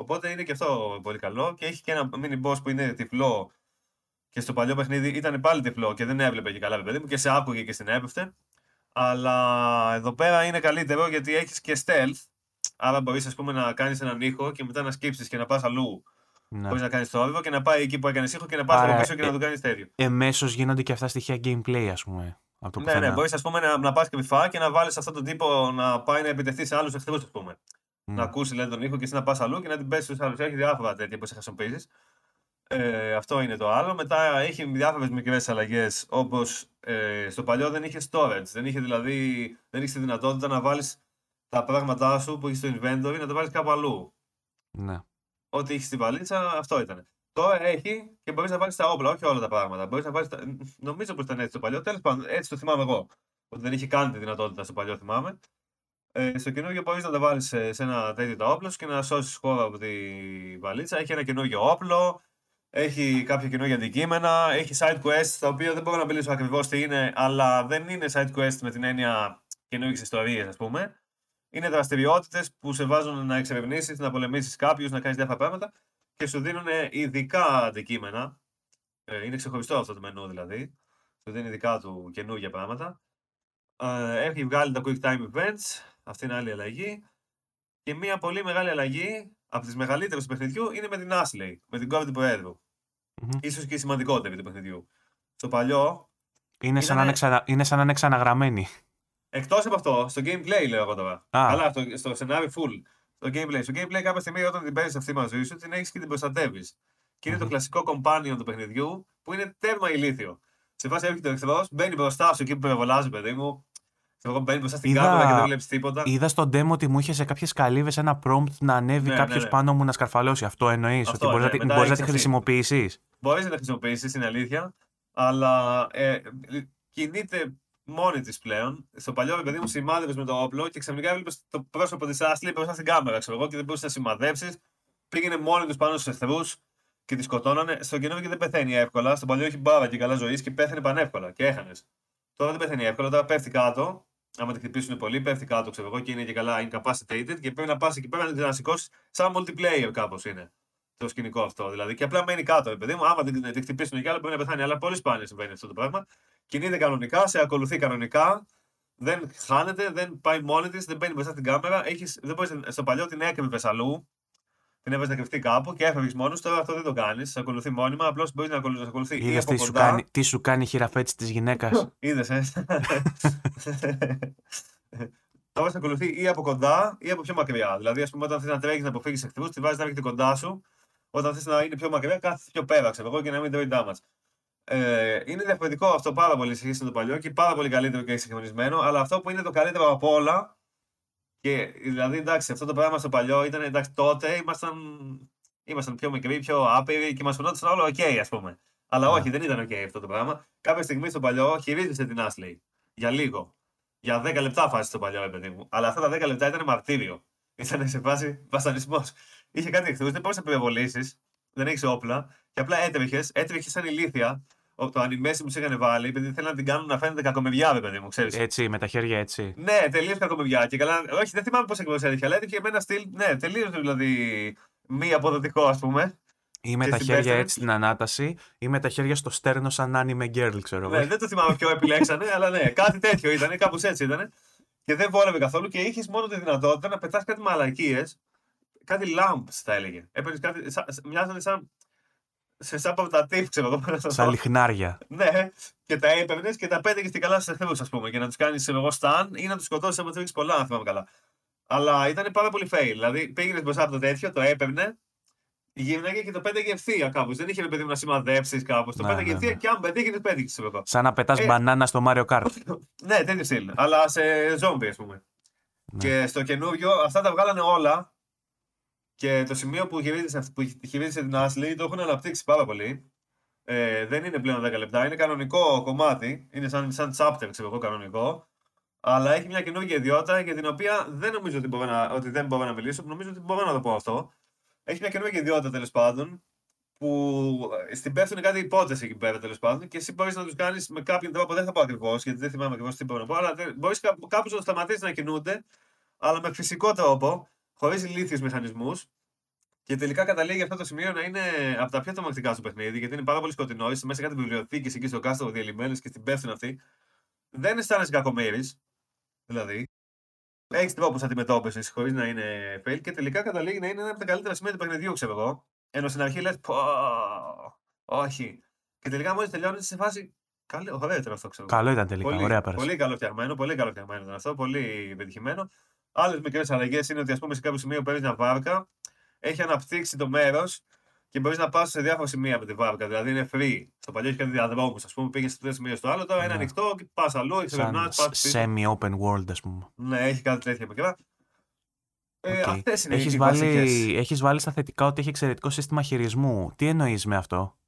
Οπότε είναι και αυτό πολύ καλό. Και έχει και ένα mini boss που είναι τυφλό. Και στο παλιό παιχνίδι ήταν πάλι τυφλό και δεν έβλεπε και καλά, παιδί μου, και σε άκουγε και στην έπεφτε. Αλλά εδώ πέρα είναι καλύτερο γιατί έχεις και stealth. Άρα μπορείς να κάνεις έναν ήχο και μετά να σκύψεις και να πας αλλού. Ναι. Μπορεί να κάνεις το όρυβο και να πάει εκεί που έκανες ήχο και να πας Άρα, από πίσω και να ε, του κάνεις τέτοιο. Εμέσως γίνονται και αυτά στοιχεία gameplay, ας πούμε. Από το Ναι, ναι, πουθενά. μπορείς πούμε να, να πας κρυφά και να βάλεις αυτόν τον τύπο να πάει να επιτεθεί σε άλλους εχθρούς, ας πούμε. Μμ. Να ακούσεις δηλαδή, τον ήχο και εσύ να πας αλλού και να την πέσεις στους άλλους. Έχει διάφορα τέτοια που σε χρησιμοποιήσεις. Ε, αυτό είναι το άλλο. Μετά έχει διάφορες μικρές αλλαγές όπως ε, στο παλιό δεν είχες storage. Δεν είχε δηλαδή δεν είχες τη δυνατότητα να βάλεις τα πράγματά σου που έχεις στο inventory να τα βάλεις κάπου αλλού. Ναι. Ό,τι έχεις στη βαλίτσα, αυτό ήταν. Τώρα έχει και μπορείς να βάλεις τα όπλα, όχι όλα τα πράγματα. Μπορείς να βάλεις τα... Νομίζω πως ήταν έτσι στο παλιό. Τέλος πάντων, έτσι το θυμάμαι εγώ. Ότι δεν είχε καν τη δυνατότητα στο παλιό, θυμάμαι. Ε, στο καινούργιο μπορείς να τα βάλεις σε, σε ένα τέτοιο τα όπλα σου και να σώσεις χώρο από τη βαλίτσα. Έχει ένα καινούργιο όπλο. Έχει κάποια καινούργια αντικείμενα. Έχει side quests τα οποία δεν μπορώ να μιλήσω ακριβώς τι είναι, αλλά δεν είναι side quests με την έννοια καινούργιες ιστορίες, ας πούμε. Είναι δραστηριότητες που σε βάζουν να εξερευνήσεις, να πολεμήσεις κάποιους, να κάνεις διάφορα πράγματα και σου δίνουν ειδικά αντικείμενα. Ε, είναι ξεχωριστό αυτό το μενού δηλαδή. Σου δίνει ειδικά του καινούργια πράγματα. Ε, έχει βγάλει τα quick time events. Αυτή είναι άλλη αλλαγή. Και μια πολύ μεγάλη αλλαγή από τις μεγαλύτερες του παιχνιδιού είναι με την Ashley, με την κόρη του Προέδρου. Μμμ. Ίσως και η σημαντικότερη του παιχνιδιού. Στο παλιό, Είναι, σαν να είναι Ήτανε- ξανα- είναι σαν να είναι ξαναγραμμένη. εκτός από αυτό, στο gameplay λέω εγώ τώρα. Α. Αλλά στο, στο σενάριο full. Στο gameplay. Στο gameplay κάποια στιγμή όταν την παίζεις αυτή μαζί σου, την έχεις και την προστατεύεις. Και είναι το Μμμ. κλασικό companion του παιχνιδιού που είναι τέρμα ηλίθιο. Σε φάση έρχεται ο εχθρός, μπαίνει μπροστά σου εκεί που πυροβολάζει, παιδί μου. Ξέρω εγώ, μπαίνει μπροστά στην Είδα- κάμερα και δεν βλέπεις τίποτα. Είδα στο demo ότι μου είχες σε κάποιες καλύβες ένα prompt να ανέβει Ναι, κάποιος ναι, ναι. πάνω μου να σκαρφαλώσει. Αυτό εννοείς. Αυτό, Ότι μπορείς ναι. να, τη- Μετά μπορείς να έχεις τη αυτή. χρησιμοποιήσεις; Μπορείς να τα χρησιμοποιήσεις, είναι αλήθεια. Αλλά ε, κινείται μόνη της πλέον. Στο παλιό παιδί μου σημάδευες με το όπλο και ξαφνικά έβλεπες το πρόσωπο της Άσλι μπροστά στην κάμερα, ξέρω εγώ, και δεν μπορούσες να σημαδέψεις. Πήγαινε μόνη τους πάνω στους εχθρούς και τη σκοτώνανε. Στο καινούργιο δεν πεθαίνει εύκολα. Στο παλιό έχει μπάβα και καλά ζωής και πέθανε πανεύκολα και έχανες. Τώρα δεν πεθαίνει εύκολα, τώρα πέφτει κάτω. Άμα τη χτυπήσουν πολύ, πέφτει κάτω, ξέρω εγώ, και είναι και καλά incapacitated και πρέπει να πας εκεί πέρα να σηκώσει σαν multiplayer κάπως είναι το σκηνικό αυτό. Δηλαδή και απλά μένει κάτω, παιδί μου. Άμα την, την χτυπήσουν κι άλλο, μπορεί να πεθάνει. Αλλά πολύ σπάνια συμβαίνει αυτό το πράγμα. Κινείται κανονικά, σε ακολουθεί κανονικά. Δεν χάνεται, δεν πάει μόνη της, δεν μπαίνει μέσα στην κάμερα. Έχεις, δεν μπορείς, στο παλιό την έκρυβε αλλού. Την έβαζε να κρυφτεί κάπου και έφευγες μόνος. Τώρα αυτό δεν το κάνεις. Σε ακολουθεί μόνιμα. Απλώς μπορείς να ακολουθεί. Είδες τι, σου κάνει, τι σου κάνει η χειραφέτηση της γυναίκας; Είδες, ε; Τώρα σε ακολουθεί ή από κοντά ή από πιο μακριά. Δηλαδή, ας πούμε, όταν θες να τρέχεις να αποφύγεις εχθρού, τη βάζεις να έρχεται κοντά σου όταν θες να είναι πιο μακριά, κάθεσαι πιο πέρα, ξέρω εγώ, και να μην τρώει damage. Ε, είναι διαφορετικό αυτό πάρα πολύ σε σχέση με το παλιό και πάρα πολύ καλύτερο και συγχρονισμένο. Αλλά αυτό που είναι το καλύτερο από όλα. Και δηλαδή, εντάξει, αυτό το πράγμα στο παλιό ήταν εντάξει, τότε ήμασταν, ήμασταν πιο μικροί, πιο άπειροι και μας φαινόταν όλο OK, ας πούμε. Αλλά yeah. Ναι. όχι, δεν ήταν OK αυτό το πράγμα. Κάποια στιγμή στο παλιό χειρίζεσαι την Ashley. Για λίγο. Για 10 λεπτά φάση στο παλιό, παιδί μου. Αλλά αυτά τα 10 λεπτά ήταν μαρτύριο. Ήταν σε φάση βασανισμός είχε κάτι εχθρού, δεν μπορούσες να πυροβολήσεις, δεν έχεις όπλα και απλά έτρεχες, έτρεχες σαν ηλίθεια. Το ανημέσι μου σε είχαν βάλει, επειδή θέλουν να την κάνουν να φαίνεται κακομεδιά, παιδί μου, ξέρεις. Έτσι, με τα χέρια έτσι. Ναι, τελείως κακομεδιά. Και καλά, όχι, δεν θυμάμαι πώς ακριβώ έτρεχε, αλλά έτρεχε με ένα στυλ, ναι, τελείως δηλαδή μη αποδοτικό, ας πούμε. Ή με τα χέρια έτσι στην ανάταση, ή με τα χέρια στο στέρνο σαν anime girl, ξέρω εγώ. Ναι, δεν το θυμάμαι ποιο επιλέξανε, αλλά ναι, κάτι τέτοιο ήταν, κάπως έτσι ήταν. Και δεν βόλευε καθόλου και είχες μόνο τη δυνατότητα να πετάς κάτι μαλακίες κάτι lamps θα έλεγε. Έπαιρνες κάτι, σαν, μοιάζανε σαν, σε σαν παυτατήφ, ξέρω εγώ. Σαν λιχνάρια. ναι, και τα έπαιρνες και τα πέτεγε στην καλά σε εχθρού, ας πούμε, και να τους κάνεις εγώ σταν ή να τους σκοτώσεις άμα τους έχεις πολλά, αν θυμάμαι καλά. Αλλά ήταν πάρα πολύ fail. Δηλαδή πήγαινες μπροστά από το τέτοιο, το έπαιρνε, γύρναγε και το πέταγε ευθεία κάπως. Δεν είχε παιδί μου να σημαδέψεις κάπως. Το ναι, πέταγε ναι, ευθεία ναι. και αν πετύχει, πέτυχε. Σαν να πετάς ε, μπανάνα στο Mario Kart. ναι, τέτοιο στυλ. Αλλά σε ζόμπι, ας πούμε. Ναι. Και στο καινούριο αυτά τα βγάλανε όλα και το σημείο που χειρίζεσαι, που χειρίζεσαι την Ashley το έχουν αναπτύξει πάρα πολύ. Ε, δεν είναι πλέον 10 λεπτά, είναι κανονικό κομμάτι. Είναι σαν, σαν chapter, ξέρω εγώ, κανονικό. Αλλά έχει μια καινούργια ιδιότητα για την οποία δεν νομίζω ότι, μπορώ να, ότι δεν μπορώ να μιλήσω. Νομίζω ότι μπορώ να το πω αυτό. Έχει μια καινούργια ιδιότητα τέλος πάντων που ε, στην πέφτουν κάτι υπόθεση εκεί πέρα τέλος πάντων και εσύ μπορείς να τους κάνεις με κάποιον τρόπο. Δεν θα πω ακριβώς γιατί δεν θυμάμαι ακριβώς τι μπορώ να πω, αλλά μπορείς κάπω να σταματήσεις να κινούνται, αλλά με φυσικό τρόπο χωρίς ηλίθιου μηχανισμούς. Και τελικά καταλήγει αυτό το σημείο να είναι από τα πιο τρομακτικά στο παιχνίδι, γιατί είναι πάρα πολύ σκοτεινό. Είσαι μέσα σε κάτι βιβλιοθήκη εκεί στο κάστρο διαλυμένες και στην πέφτουν αυτή. Δεν αισθάνεσαι κακομέρι. Δηλαδή, έχεις τρόπο αντιμετώπισης χωρίς να είναι fail και τελικά καταλήγει να είναι ένα από τα καλύτερα σημεία του παιχνιδιού, ξέρω εγώ. Ενώ στην αρχή λες, όχι. Και τελικά μόλις τελειώνεις σε φάση. Καλό, ωραίο ήταν αυτό, ξέρω. Καλό ήταν τελικά, πολύ, ωραία πέρασε. Πολύ καλό φτιαγμένο, πολύ καλό φτιαγμένο ήταν αυτό, πολύ πετυχημένο. Άλλες μικρές αλλαγές είναι ότι, ας πούμε, σε κάποιο σημείο παίρνεις μια βάρκα, έχει αναπτύξει το μέρος και μπορείς να πας σε διάφορα σημεία με τη βάρκα. Δηλαδή είναι free. Στο παλιό έχει κάτι διαδρόμους, ας πούμε, πήγες στο ένα σημείο στο άλλο, τώρα είναι ναι. ανοιχτό και πας αλλού, εξερευνά. Semi-open world, ας πούμε. Ναι, έχει κάτι τέτοια μικρά. Ε, okay. Αυτές είναι έχεις, οι βάλει, έχεις βάλει στα θετικά ότι έχει εξαιρετικό σύστημα χειρισμού. Τι εννοείς με αυτό;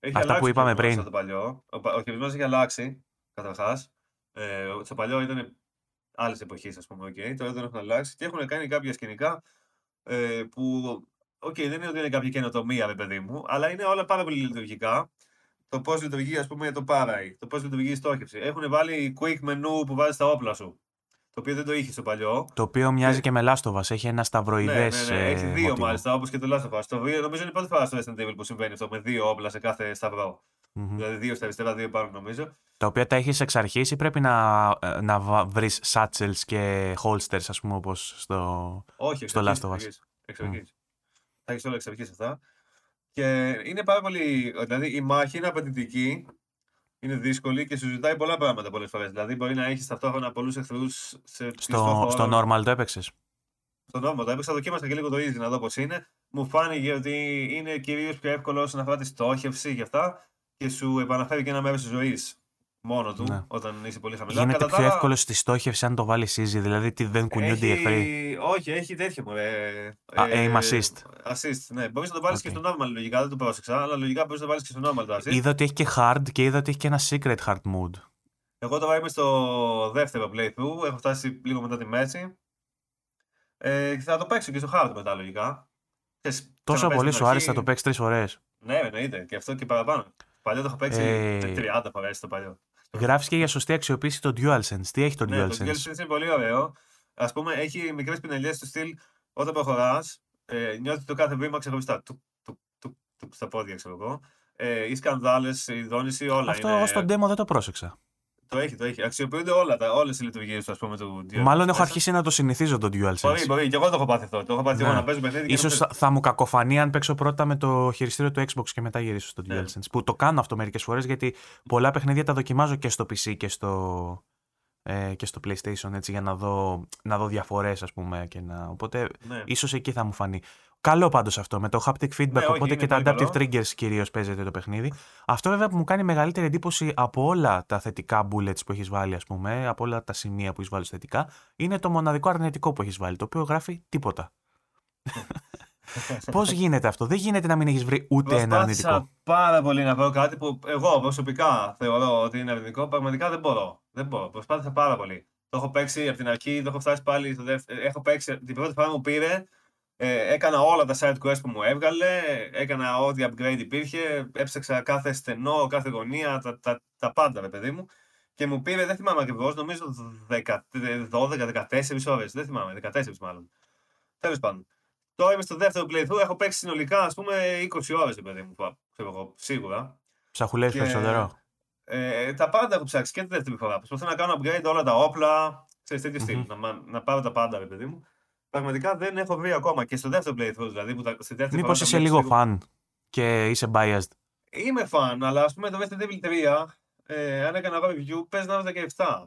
Έχει Αυτά που είπαμε πριν. Το παλιό. Ο, ο χειρισμός έχει αλλάξει, καταρχάς. Ε, στο παλιό ήταν άλλη εποχή, ας πούμε. Okay. Τώρα δεν έχουν αλλάξει και έχουν κάνει κάποια σκηνικά ε, που. Οκ, okay, δεν είναι ότι είναι κάποια καινοτομία, ρε παιδί μου, αλλά είναι όλα πάρα πολύ λειτουργικά. Το πώς λειτουργεί, ας πούμε, το Parai, το πώς λειτουργεί η στόχευση. Έχουν βάλει quick menu που βάζει τα όπλα σου. Το οποίο δεν το είχες στο παλιό. Το οποίο μοιάζει και, και με Last Έχει ένα σταυροειδές. Ναι, ναι, ναι. Έχει δύο μοτίβο. μάλιστα, όπως και το Last of Us. Το νομίζω είναι η πρώτη φορά στο Resident Evil που συμβαίνει αυτό με δύο όπλα σε κάθε σταυρό. Mm-hmm. Δηλαδή δύο στα αριστερά, δύο πάνω νομίζω. Τα οποία τα έχεις εξ αρχής ή πρέπει να, να βρεις satchels και holsters, ας πούμε, όπως στο, Όχι, στο Last of Us. Εξ αρχής. Mm. Τα έχεις όλα εξ αρχής αυτά. Και είναι πάρα πολύ. Δηλαδή η μάχη είναι απαιτητική, είναι δύσκολη και σου ζητάει πολλά πράγματα πολλές φορές. Δηλαδή μπορεί να έχεις ταυτόχρονα πολλούς εχθρούς σε στο, στο normal το έπαιξες; Στο normal το έπαιξα, δοκίμασα και λίγο το easy να δω πώς είναι. Μου φάνηκε ότι είναι κυρίως πιο εύκολο όσον αφορά τη στόχευση και αυτά και σου επαναφέρει και ένα μέρος της ζωής μόνο του ναι. όταν είσαι πολύ χαμηλά. Γίνεται Κατά πιο τα... εύκολο στη στόχευση αν το βάλεις easy, δηλαδή τι δεν κουνιούνται οι εχθροί. Όχι, έχει τέτοιο μου. Ε, ε, aim assist. Assist, ναι. Μπορείς να το βάλεις okay. και στο normal λογικά, δεν το πρόσεξα, αλλά λογικά μπορείς να το βάλεις και στο normal το assist. Είδα ότι έχει και hard και είδα ότι έχει και ένα secret hard mode. Εγώ τώρα είμαι στο δεύτερο playthrough, έχω φτάσει λίγο μετά τη μέση. Ε, θα το παίξω και στο hard μετά λογικά. Τόσο πολύ σου άρεσε να το παίξεις τρεις φορές. Ναι, εννοείται. Και αυτό και παραπάνω. Παλιό το έχω παίξει ε... 30 φορέ το παλιό. Γράφεις και για σωστή αξιοποίηση το DualSense. Τι έχει το ναι, DualSense. Το DualSense είναι πολύ ωραίο. Α πούμε, έχει μικρές πινελιές του στυλ όταν προχωράς, ε, νιώθεις το κάθε βήμα ξεχωριστά. Του, του, του, του, στα πόδια, ξέρω εγώ. Ε, οι σκανδάλες, η δόνηση, όλα. Αυτό είναι... στον demo δεν το πρόσεξα. Το έχει, το έχει. Αξιοποιούνται όλα τα, όλες οι λειτουργίες τους, ας πούμε, του DualSense. Μάλλον έχω αρχίσει να το συνηθίζω το DualSense. Μπορεί, μπορεί. Και εγώ το έχω πάθει αυτό. Το έχω πάθει ναι. εγώ να παίζω παιχνίδι. Ίσως θα, θα μου κακοφανεί αν παίξω πρώτα με το χειριστήριο του Xbox και μετά γυρίσω στο ναι. DualSense. Που το κάνω αυτό μερικές φορές γιατί πολλά παιχνίδια τα δοκιμάζω και στο PC και στο, ε, και στο PlayStation έτσι, για να δω, να δω διαφορές ας πούμε. Και να... Οπότε ναι. ίσως εκεί θα μου φανεί. Καλό πάντως αυτό με το haptic feedback. Ναι, οπότε και τα adaptive καλό. triggers κυρίως παίζεται το παιχνίδι. Αυτό βέβαια που μου κάνει μεγαλύτερη εντύπωση από όλα τα θετικά bullets που έχεις βάλει, ας πούμε, από όλα τα σημεία που έχεις βάλει θετικά, είναι το μοναδικό αρνητικό που έχεις βάλει, το οποίο γράφει τίποτα. Πώς γίνεται αυτό, Δεν γίνεται να μην έχεις βρει ούτε ένα αρνητικό. πάρα πολύ να βρω κάτι που εγώ προσωπικά θεωρώ ότι είναι αρνητικό. Πραγματικά δεν μπορώ. Δεν μπορώ. Προσπάθησα πάρα πολύ. Το έχω παίξει από την αρχή, το έχω φτάσει πάλι στο δεύτερο. Έχω παίξει την πρώτη φορά μου πήρε ε, έκανα όλα τα side quest που μου έβγαλε, έκανα ό,τι upgrade υπήρχε, έψαξα κάθε στενό, κάθε γωνία, τα, τα, τα πάντα, ρε παιδί μου. Και μου πήρε, δεν θυμάμαι ακριβώς, νομίζω 12-14 ώρες. Δεν θυμάμαι, 14 μάλλον. Τέλος πάντων. Τώρα είμαι στο δεύτερο playthrough, έχω παίξει συνολικά ας πούμε 20 ώρες, παιδί μου, ξέρω εγώ, σίγουρα. Ψαχουλές και... περισσότερο. Ε, τα πάντα έχω ψάξει και τη δεύτερη φορά. Προσπαθώ να κάνω upgrade όλα τα όπλα, σε τέτοιο mm-hmm. στυλ. Να, να πάρω τα πάντα, ρε παιδί μου πραγματικά δεν έχω βρει ακόμα και στο δεύτερο playthrough δηλαδή. Που στη δεύτερη Μήπως είσαι λίγο φαν και είσαι biased; Είμαι φαν, αλλά ας πούμε το Resident Evil 3, ε, αν έκανα εγώ review, πες να και 17.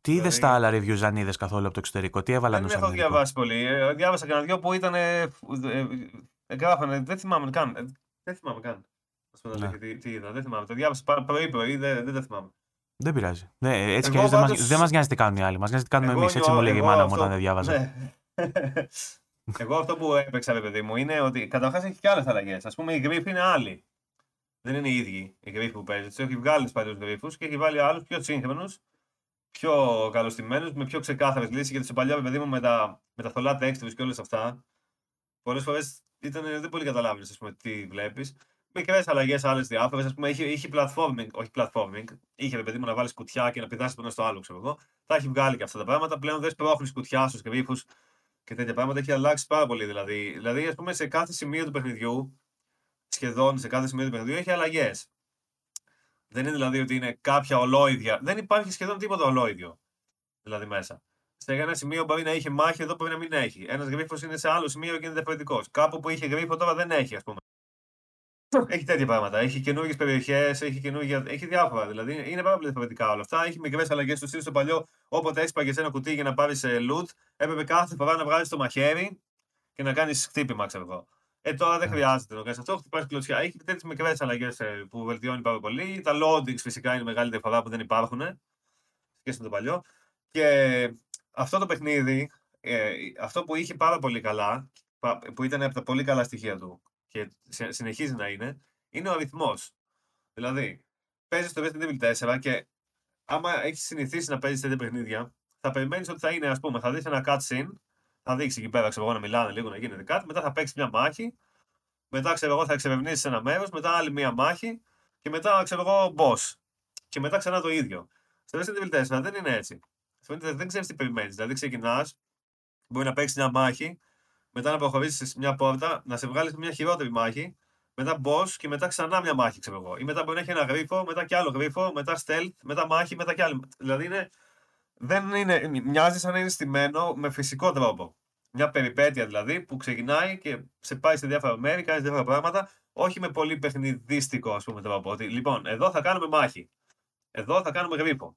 Τι είδες δηλαδή... τα άλλα reviews, αν είδες καθόλου από το εξωτερικό, τι έβαλαν Δεν έχω διαβάσει πολύ. Ε, διάβασα κανένα δυο που ήταν. Ε, ε, γράφανε, δεν θυμάμαι καν. Ε, δεν θυμάμαι καν. Α πούμε, ναι. τι, τι είδα, δεν θυμάμαι. Το διάβασα πρωί-πρωί, δεν, δεν τα θυμάμαι. Δεν πειράζει. Ναι, έτσι κι αλλιώς πάντως... δεν μας νοιάζει τι κάνουν οι άλλοι. Μας νοιάζει τι κάνουμε εμείς. Έτσι μου λέγει η μάνα μου όταν δεν διάβαζα. Ναι. Εγώ αυτό που έπαιξα, ρε παιδί μου, είναι ότι καταρχάς έχει και άλλες αλλαγές. Α πούμε, οι γρήφοι είναι άλλοι. Δεν είναι οι ίδιοι οι γρήφοι που παίζει. Τους έχει βγάλει τους παλιούς γρήφου και έχει βάλει άλλους πιο σύγχρονους, πιο καλωστημένους, με πιο ξεκάθαρες λύσεις. Γιατί στο παλιό, ρε παιδί μου, με τα, με τα θολά textures και όλες αυτά, πολλές φορές δεν πολύ καταλάβεις τι βλέπεις. Μικρές αλλαγές, άλλες διάφορες. Α πούμε, είχε, είχε platforming, όχι platforming. Είχε ρε παιδί μου να βάλεις κουτιά και να πηδάσει το ένα στο άλλο, ξέρω εγώ. Τα έχει βγάλει και αυτά τα πράγματα. Πλέον δεν σπρώχνει κουτιά στους γρήφου και τέτοια πράγματα έχει αλλάξει πάρα πολύ. Δηλαδή, δηλαδή ας πούμε, σε κάθε σημείο του παιχνιδιού, σχεδόν σε κάθε σημείο του παιχνιδιού, έχει αλλαγές. Δεν είναι δηλαδή ότι είναι κάποια ολόιδια. Δεν υπάρχει σχεδόν τίποτα ολόιδιο. Δηλαδή μέσα. Σε ένα σημείο μπορεί να είχε μάχη, εδώ μπορεί να μην έχει. Ένας γρίφος είναι σε άλλο σημείο και είναι διαφορετικός. Κάπου που είχε γρίφο τώρα δεν έχει, ας πούμε. Έχει τέτοια πράγματα. Έχει καινούργιες περιοχές, έχει, καινούργια... έχει διάφορα. Δηλαδή είναι πάρα πολύ διαφορετικά όλα αυτά. Έχει μικρές αλλαγές στο στυλ στο παλιό. Όποτε έσπαγες ένα κουτί για να πάρεις ε, loot, έπρεπε κάθε φορά να βγάλεις το μαχαίρι και να κάνεις χτύπημα, ξέρω εγώ. Ε, τώρα δεν ναι. χρειάζεται να κάνεις αυτό. Χτυπάει κλωτσιά. Έχει τέτοιες μικρές αλλαγές ε, που βελτιώνει πάρα πολύ. Τα loadings φυσικά είναι μεγάλη διαφορά που δεν υπάρχουν σχέση με το παλιό. Και αυτό το παιχνίδι, ε, αυτό που είχε πάρα πολύ καλά, που ήταν από τα πολύ καλά στοιχεία του, και συνεχίζει να είναι, είναι ο αριθμός. Δηλαδή, παίζεις το Resident Evil 4 και άμα έχεις συνηθίσει να παίζεις τέτοια παιχνίδια, θα περιμένεις ότι θα είναι, ας πούμε, θα δεις ένα cutscene, θα δείξει εκεί πέρα, ξέρω εγώ, να μιλάνε λίγο, να γίνεται κάτι, μετά θα παίξεις μια μάχη, μετά ξέρω εγώ θα εξερευνήσεις ένα μέρος, μετά άλλη μια μάχη και μετά ξέρω εγώ boss. Και μετά ξανά το ίδιο. Στο Resident Evil 4 δεν είναι έτσι. Δεν ξέρεις τι περιμένεις. Δηλαδή ξεκινάς, μπορεί να παίξεις μια μάχη, μετά να προχωρήσει μια πόρτα, να σε βγάλεις μια χειρότερη μάχη, μετά boss και μετά ξανά μια μάχη, ξέρω εγώ. Ή μετά μπορεί να έχει ένα γρίφο, μετά και άλλο γρίφο, μετά stealth, μετά μάχη, μετά και άλλο. Δηλαδή είναι, δεν είναι, μοιάζει σαν να είναι στημένο με φυσικό τρόπο. Μια περιπέτεια δηλαδή που ξεκινάει και σε πάει σε διάφορα μέρη, κάνει διάφορα πράγματα, όχι με πολύ παιχνιδίστικο ας πούμε τρόπο. Ότι λοιπόν, εδώ θα κάνουμε μάχη. Εδώ θα κάνουμε γρίφο.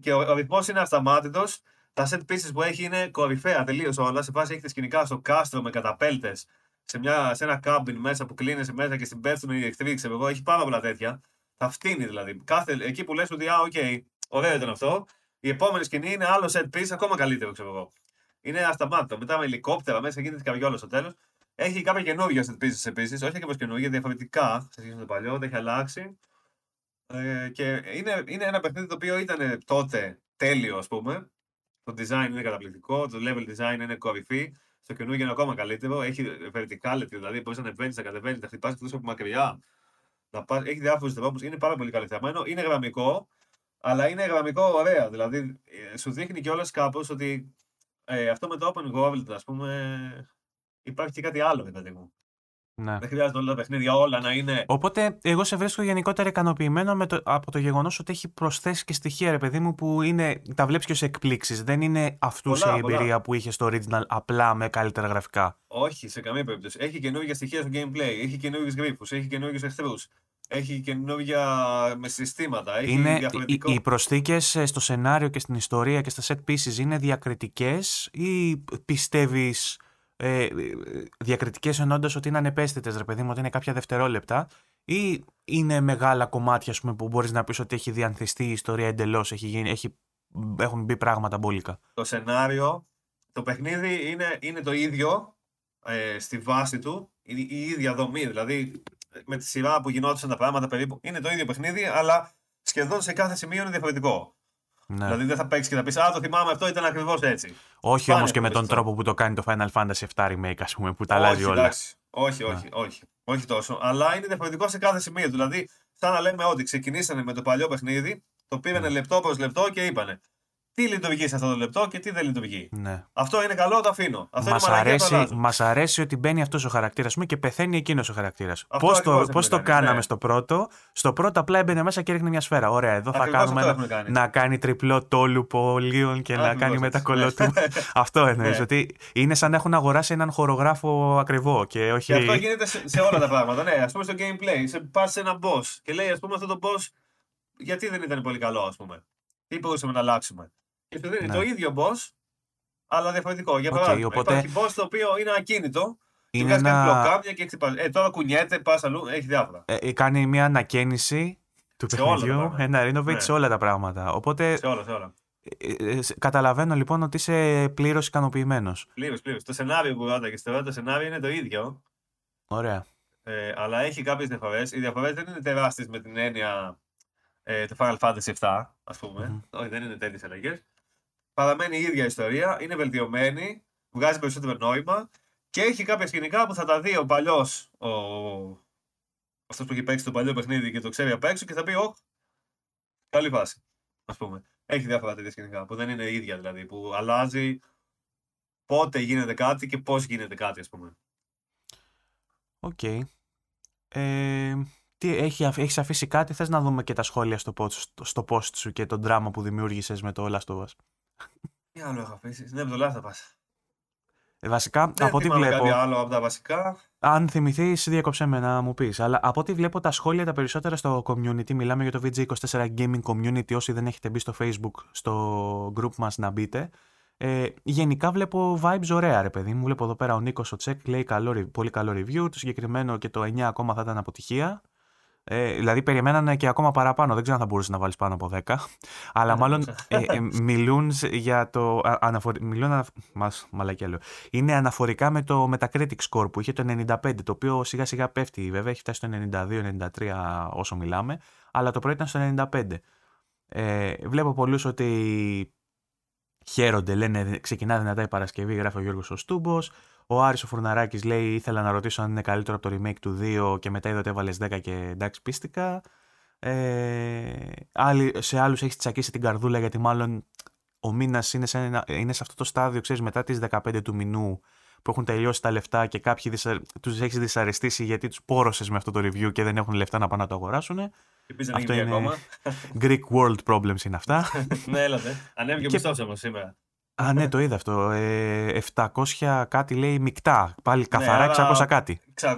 Και ο, ο ρυθμός είναι ασταμάτητος τα set pieces που έχει είναι κορυφαία τελείως όλα. Σε φάση έχετε σκηνικά στο κάστρο με καταπέλτες, σε, σε ένα κάμπιν μέσα που κλείνεσαι μέσα και στην πέφτουν οι εχθροί, ξέρω εγώ. Έχει πάρα πολλά τέτοια. Θα φτύνει δηλαδή. Κάθε, εκεί που λες ότι, α, οκ, okay, ωραίο ήταν αυτό. Η επόμενη σκηνή είναι άλλο set piece, ακόμα καλύτερο, ξέρω εγώ. Είναι ασταμάτητο. Μετά με ελικόπτερα μέσα γίνεται καριόλα στο τέλος. Έχει κάποια καινούργια set pieces επίσης, όχι ακριβώς καινούργια, διαφορετικά σε σχέση με το παλιό, δεν έχει αλλάξει. Ε, και είναι, είναι ένα παιχνίδι το οποίο ήταν τότε τέλειο, ας πούμε. Το design είναι καταπληκτικό, το level design είναι κορυφή. Στο καινούργιο είναι ακόμα καλύτερο. Έχει verticality, δηλαδή μπορείς να ανεβαίνεις, να κατεβαίνεις, να χτυπάς εκτός από μακριά. Να πας, έχει διάφορους τρόπους. Είναι πάρα πολύ καλυτερμένο. Είναι γραμμικό, αλλά είναι γραμμικό ωραία. Δηλαδή ε, σου δείχνει κιόλας κάπως ότι ε, αυτό με το open world, ας πούμε, υπάρχει και κάτι άλλο, παιδί μου. Ναι. Δεν χρειάζεται όλα τα παιχνίδια όλα να είναι. Οπότε, εγώ σε βρίσκω γενικότερα ικανοποιημένο με το, από το γεγονός ότι έχει προσθέσει και στοιχεία, ρε παιδί μου, που είναι, τα βλέπεις και ως εκπλήξεις. Δεν είναι αυτούσια η εμπειρία που είχες στο original απλά με καλύτερα γραφικά. Όχι, σε καμία περίπτωση. Έχει καινούργια στοιχεία στο gameplay, έχει καινούργιους γρήπου, έχει καινούργιους εχθρούς. Έχει καινούργια με συστήματα. Έχει είναι, διαφορετικό... οι, οι προσθήκες στο σενάριο και στην ιστορία και στα set pieces είναι διακριτικές ή πιστεύεις ε, διακριτικές ενώντας ότι είναι ανεπαίσθητες, ρε παιδί μου, ότι είναι κάποια δευτερόλεπτα ή είναι μεγάλα κομμάτια πούμε, που μπορείς να πεις ότι έχει διανθιστεί η ιστορία εντελώς, έχει, έχει, έχουν μπει πράγματα μπόλικα. Το σενάριο, το παιχνίδι είναι, είναι το ίδιο ε, στη βάση του, η, η ίδια δομή, δηλαδή με τη σειρά που γινόντουσαν τα πράγματα περίπου, είναι το ίδιο παιχνίδι, αλλά σχεδόν σε κάθε σημείο είναι διαφορετικό. Ναι. Δηλαδή δεν θα παίξεις και θα πεις Α, το θυμάμαι, αυτό ήταν ακριβώς έτσι. Όχι όμως και με τον τρόπο που το κάνει το Final Fantasy VII Remake, ας πούμε, που τα αλλάζει όλα. Εντάξει. Όχι, όχι, ναι. όχι. Όχι τόσο. Αλλά είναι διαφορετικό σε κάθε σημείο. Δηλαδή, σαν να λέμε ότι ξεκινήσανε με το παλιό παιχνίδι, το πήρανε ναι. λεπτό προς λεπτό και είπανε τι λειτουργεί σε αυτό το λεπτό και τι δεν λειτουργεί. Ναι. Αυτό είναι καλό, το αφήνω. Αυτό μας, είναι αρέσει, μας αρέσει ότι μπαίνει αυτός ο χαρακτήρας και πεθαίνει εκείνος ο χαρακτήρας. Πώς το, πώς το κάναμε ναι. στο πρώτο; Στο πρώτο απλά έμπαινε μέσα και έριχνε μια σφαίρα. Ωραία, εδώ θα κάνουμε ένα, να κάνει τριπλό τόλου πολίων και να κάνει μετά κολό του. αυτό εννοείς. Ναι. Ότι είναι σαν να έχουν αγοράσει έναν χορογράφο ακριβό. Και, όχι... και αυτό γίνεται σε, σε όλα τα πράγματα. Ναι, ας πούμε στο gameplay. Πας σε ένα boss και λέει, ας πούμε, αυτό το boss γιατί δεν ήταν πολύ καλό, ας πούμε. Τι μπορούσαμε να αλλάξουμε. Και σου δίνει ναι. το ίδιο boss, αλλά διαφορετικό. Για παράδειγμα, okay, οπότε... υπάρχει boss το οποίο είναι ακίνητο. Είναι και ένα... κάνει και χτυπάς. Ε, τώρα κουνιέται, πας αλλού, έχει διάφορα. Ε, ε, κάνει μια ανακαίνιση του σε παιχνιδιού, ένα renovate ναι. σε όλα τα πράγματα. Οπότε, σε όλα, σε όλα. Ε, ε καταλαβαίνω λοιπόν ότι είσαι πλήρως ικανοποιημένος. Πλήρως, πλήρως. Το σενάριο που και στο το σενάριο είναι το ίδιο. Ωραία. Ε, αλλά έχει κάποιες διαφορές. Οι διαφορές δεν είναι τεράστιες με την έννοια ε, του Final Fantasy 7, ας πούμε. Mm-hmm. Όχι, δεν είναι τέτοιες αλλαγές παραμένει η ίδια ιστορία, είναι βελτιωμένη, βγάζει περισσότερο νόημα και έχει κάποια σκηνικά που θα τα δει ο παλιός, ο... αυτός που έχει παίξει το παλιό παιχνίδι και το ξέρει απ' έξω και θα πει: Όχι, καλή φάση. Α πούμε. Έχει διάφορα τέτοια σκηνικά που δεν είναι ίδια δηλαδή, που αλλάζει πότε γίνεται κάτι και πώς γίνεται κάτι, ας πούμε. OK. Okay. Ε, τι, έχει, έχεις αφήσει κάτι, θες να δούμε και τα σχόλια στο post, στο post σου και το δράμα που δημιούργησες με το Last of Us. Τι άλλο έχω αφήσει; Ναι, με το Last of Us. Ε, βασικά, Δεν από ό,τι βλέπω. Κάτι άλλο από τα βασικά. Αν θυμηθείς, διέκοψέ με να μου πεις. Αλλά από ό,τι βλέπω τα σχόλια τα περισσότερα στο community, μιλάμε για το VG24 Gaming Community. Όσοι δεν έχετε μπει στο Facebook, στο group μας να μπείτε. Ε, γενικά βλέπω vibes ωραία, ρε παιδί μου. Βλέπω εδώ πέρα ο Νίκος ο Τσεκ λέει καλό, πολύ καλό review. Το συγκεκριμένο και το 9 ακόμα θα ήταν αποτυχία. Ε, δηλαδή περιμένανε και ακόμα παραπάνω. Δεν ξέρω αν θα μπορούσε να βάλεις πάνω από 10. Αλλά μάλλον ε, ε, μιλούν για το. Αναφορ... Μιλούν. Μας, μαλακιά λέω. Είναι αναφορικά με το Metacritic score που είχε το 95, το οποίο σιγά σιγά πέφτει. Βέβαια έχει φτάσει στο 92-93 όσο μιλάμε. Αλλά το πρώτο ήταν στο 95. Ε, βλέπω πολλούς ότι χαίρονται, λένε ξεκινά δυνατά η Παρασκευή, γράφει ο Γιώργος ο Στούμπος. Ο Άρης ο Φουρναράκης λέει ήθελα να ρωτήσω αν είναι καλύτερο από το remake του 2 και μετά είδα ότι έβαλες 10 και εντάξει πίστηκα. Ε, άλλοι, σε άλλους έχεις τσακίσει την καρδούλα γιατί μάλλον ο μήνας είναι, σε είναι σε αυτό το στάδιο, ξέρεις, μετά τις 15 του μηνού που έχουν τελειώσει τα λεφτά και κάποιοι δυσα... τους έχεις δυσαρεστήσει γιατί τους πόρωσες με αυτό το review και δεν έχουν λεφτά να πάνε να το αγοράσουν. Αυτό είναι ακόμα; Greek world problems είναι αυτά. ναι, έλατε. Ανέβηκε ο μισθός σήμερα. Α, ναι, το είδα αυτό. Ε, 700 κάτι λέει μεικτά. Πάλι ναι, καθαρά ναι, 600 κάτι. 650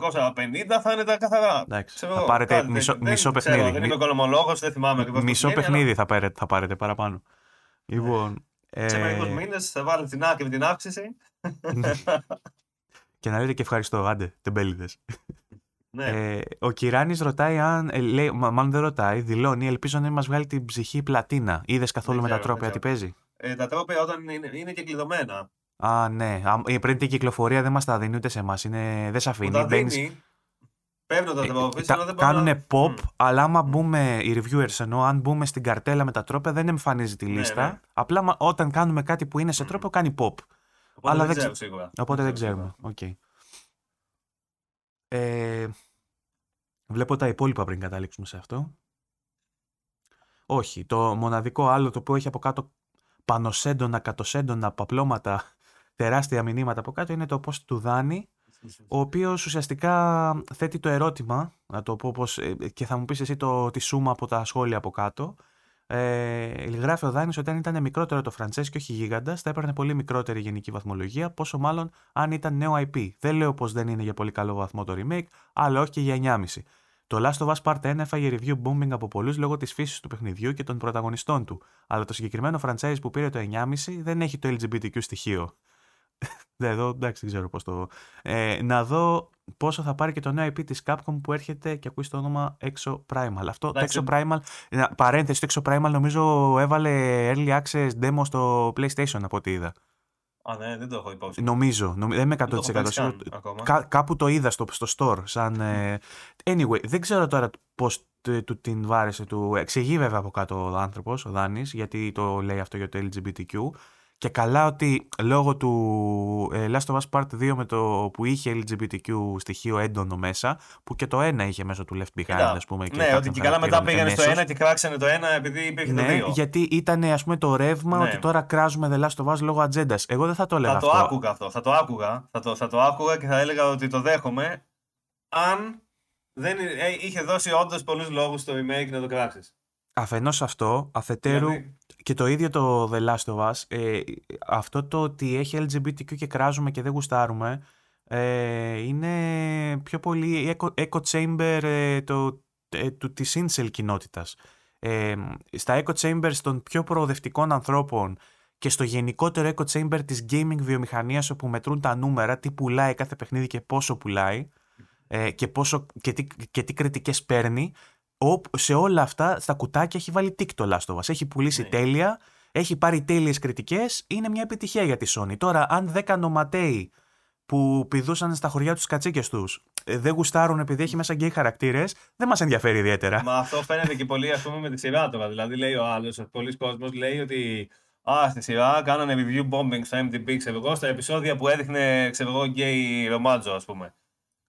θα είναι τα καθαρά. Εντάξει, ξέρω, θα πάρετε κάτι, μισό, δεν, μισό παιχνίδι. Ξέρω, δεν είμαι οικονομολόγο, δεν θυμάμαι ακριβώς. Μισό παιχνίδι αλλά... θα, πάρετε, θα πάρετε παραπάνω. Λοιπόν. Ε... Σε μερικούς μήνες θα βάλετε την άκρη την αύξηση. και να λέτε και ευχαριστώ. Άντε, τεμπέληδες. Ναι. Ε, ο Κυράνης ρωτάει αν. Ε, λέει, μάλλον δεν ρωτάει, δηλώνει. Ελπίζω να μας βγάλει την ψυχή πλατίνα. Είδες καθόλου με τα τρόπια τι παίζει; Ε, τα τρόπια όταν είναι, είναι και κλειδωμένα. Α, ναι. Ε, πριν την κυκλοφορία δεν μας τα δίνει ούτε σε εμάς. Δεν σε αφήνει. Μπαίνεις... Παίρνω τα Ε, από πίσω, αλλά δεν μπορώ Κάνουν να- pop, Μμ. αλλά άμα μπούμε οι reviewers ενώ αν μπούμε στην καρτέλα με τα τρόπια δεν εμφανίζει τη Ναι, λίστα. ναι. Απλά μα- όταν κάνουμε κάτι που είναι σε τρόπο κάνει pop. Οπότε αλλά δεν δεν ξέρω ξε- σίγουρα. Οπότε δεν ξέρω ξέρουμε. Οκ. Ε, βλέπω τα υπόλοιπα πριν καταλήξουμε σε αυτό. Όχι. Το μοναδικό άλλο το οποίο έχει από κάτω πανωσέντονα, κατοσέντονα, παπλώματα, τεράστια μηνύματα από κάτω είναι το post του Δάνη, ο οποίος ουσιαστικά θέτει το ερώτημα, να το πω πώς, ε, και θα μου πεις εσύ το, τη σούμα από τα σχόλια από κάτω. Ε, γράφει ο Δάνης ότι αν ήταν μικρότερο το franchise και όχι γίγαντας, θα έπαιρνε πολύ μικρότερη γενική βαθμολογία, πόσο μάλλον αν ήταν νέο IP. Δεν λέω πως δεν είναι για πολύ καλό βαθμό το remake, αλλά όχι και για 9,5. Το Last of Us Part 1 έφαγε review bombing από πολλούς λόγω της φύσης του παιχνιδιού και των πρωταγωνιστών του. Αλλά το συγκεκριμένο franchise που πήρε το 9,5 δεν έχει το LGBTQ στοιχείο. Ναι, εδώ εντάξει, δεν ξέρω πώς το. Ε, να δω πόσο θα πάρει και το νέο IP της Capcom που έρχεται και ακούει το όνομα Exo Primal. Αυτό Εντάξει. το Exo Primal. να- Παρένθεση, το Exo Primal νομίζω έβαλε early access demo στο PlayStation από ό,τι είδα. Α, ναι, δεν το έχω υπόψη. Νομίζω, νομι- δεν είμαι 100% Δεν το έχω παίξει σίγουρο. καν ακόμα. Κά- κάπου το είδα στο, στο store. Σαν, ε, anyway, δεν ξέρω τώρα πώς του την βάρεσε. Του, εξηγεί βέβαια από κάτω ο άνθρωπος, ο Δάνης, γιατί το λέει αυτό για το LGBTQ. Και καλά ότι λόγω του ε, Last of Us Part 2 με το που είχε LGBTQ στοιχείο έντονο μέσα, που και το ένα είχε μέσω του Left Behind, Κοίτα, ας πούμε. και ναι, κάποιων ότι και καλά μετά χαρακτήρων πήγανε στο εμέσως. ένα και κράξανε το ένα επειδή υπήρχε το Ναι, δύο. γιατί ήταν ας πούμε το ρεύμα Ναι. ότι τώρα κράζουμε The Last of Us λόγω ατζέντας. Εγώ δεν θα το έλεγα Θα το αυτό. άκουγα αυτό. Θα το άκουγα. Θα το, θα το άκουγα και θα έλεγα ότι το δέχομαι αν δεν ε, είχε δώσει όντως πολλούς λόγους στο remake να το κράξεις. Αφενός αυτό, αφετέρου Δηλαδή, και το ίδιο το The Last of Us, ε, αυτό το ότι έχει LGBTQ και κράζουμε και δεν γουστάρουμε, ε, είναι πιο πολύ echo, echo chamber ε, το, ε, του, της incel κοινότητας. Ε, στα echo chambers των πιο προοδευτικών ανθρώπων και στο γενικότερο echo chamber της gaming βιομηχανίας όπου μετρούν τα νούμερα, τι πουλάει κάθε παιχνίδι και πόσο πουλάει ε, και, πόσο, και, τι, και τι κριτικές παίρνει, ο- σε όλα αυτά στα κουτάκια έχει βάλει τικ το Last of Us. Έχει πουλήσει Ναι. τέλεια, έχει πάρει τέλειες κριτικές, είναι μια επιτυχία για τη Sony. Τώρα, αν 10 νοματέοι που πηδούσαν στα χωριά τους κατσίκες τους ε, δεν γουστάρουν επειδή έχει μέσα γκέι χαρακτήρες, δεν μας ενδιαφέρει ιδιαίτερα. Μα αυτό φαίνεται και πολύ ας πούμε με τη σειρά τώρα. Δηλαδή λέει ο άλλος, πολλοί κόσμος λέει ότι Α, στη σειρά κάνανε review bombing στο MDB, ξέρω εγώ, στα επεισόδια που έδειχνε, ξέρω εγώ, γκέι ρομάτζο, ας πούμε.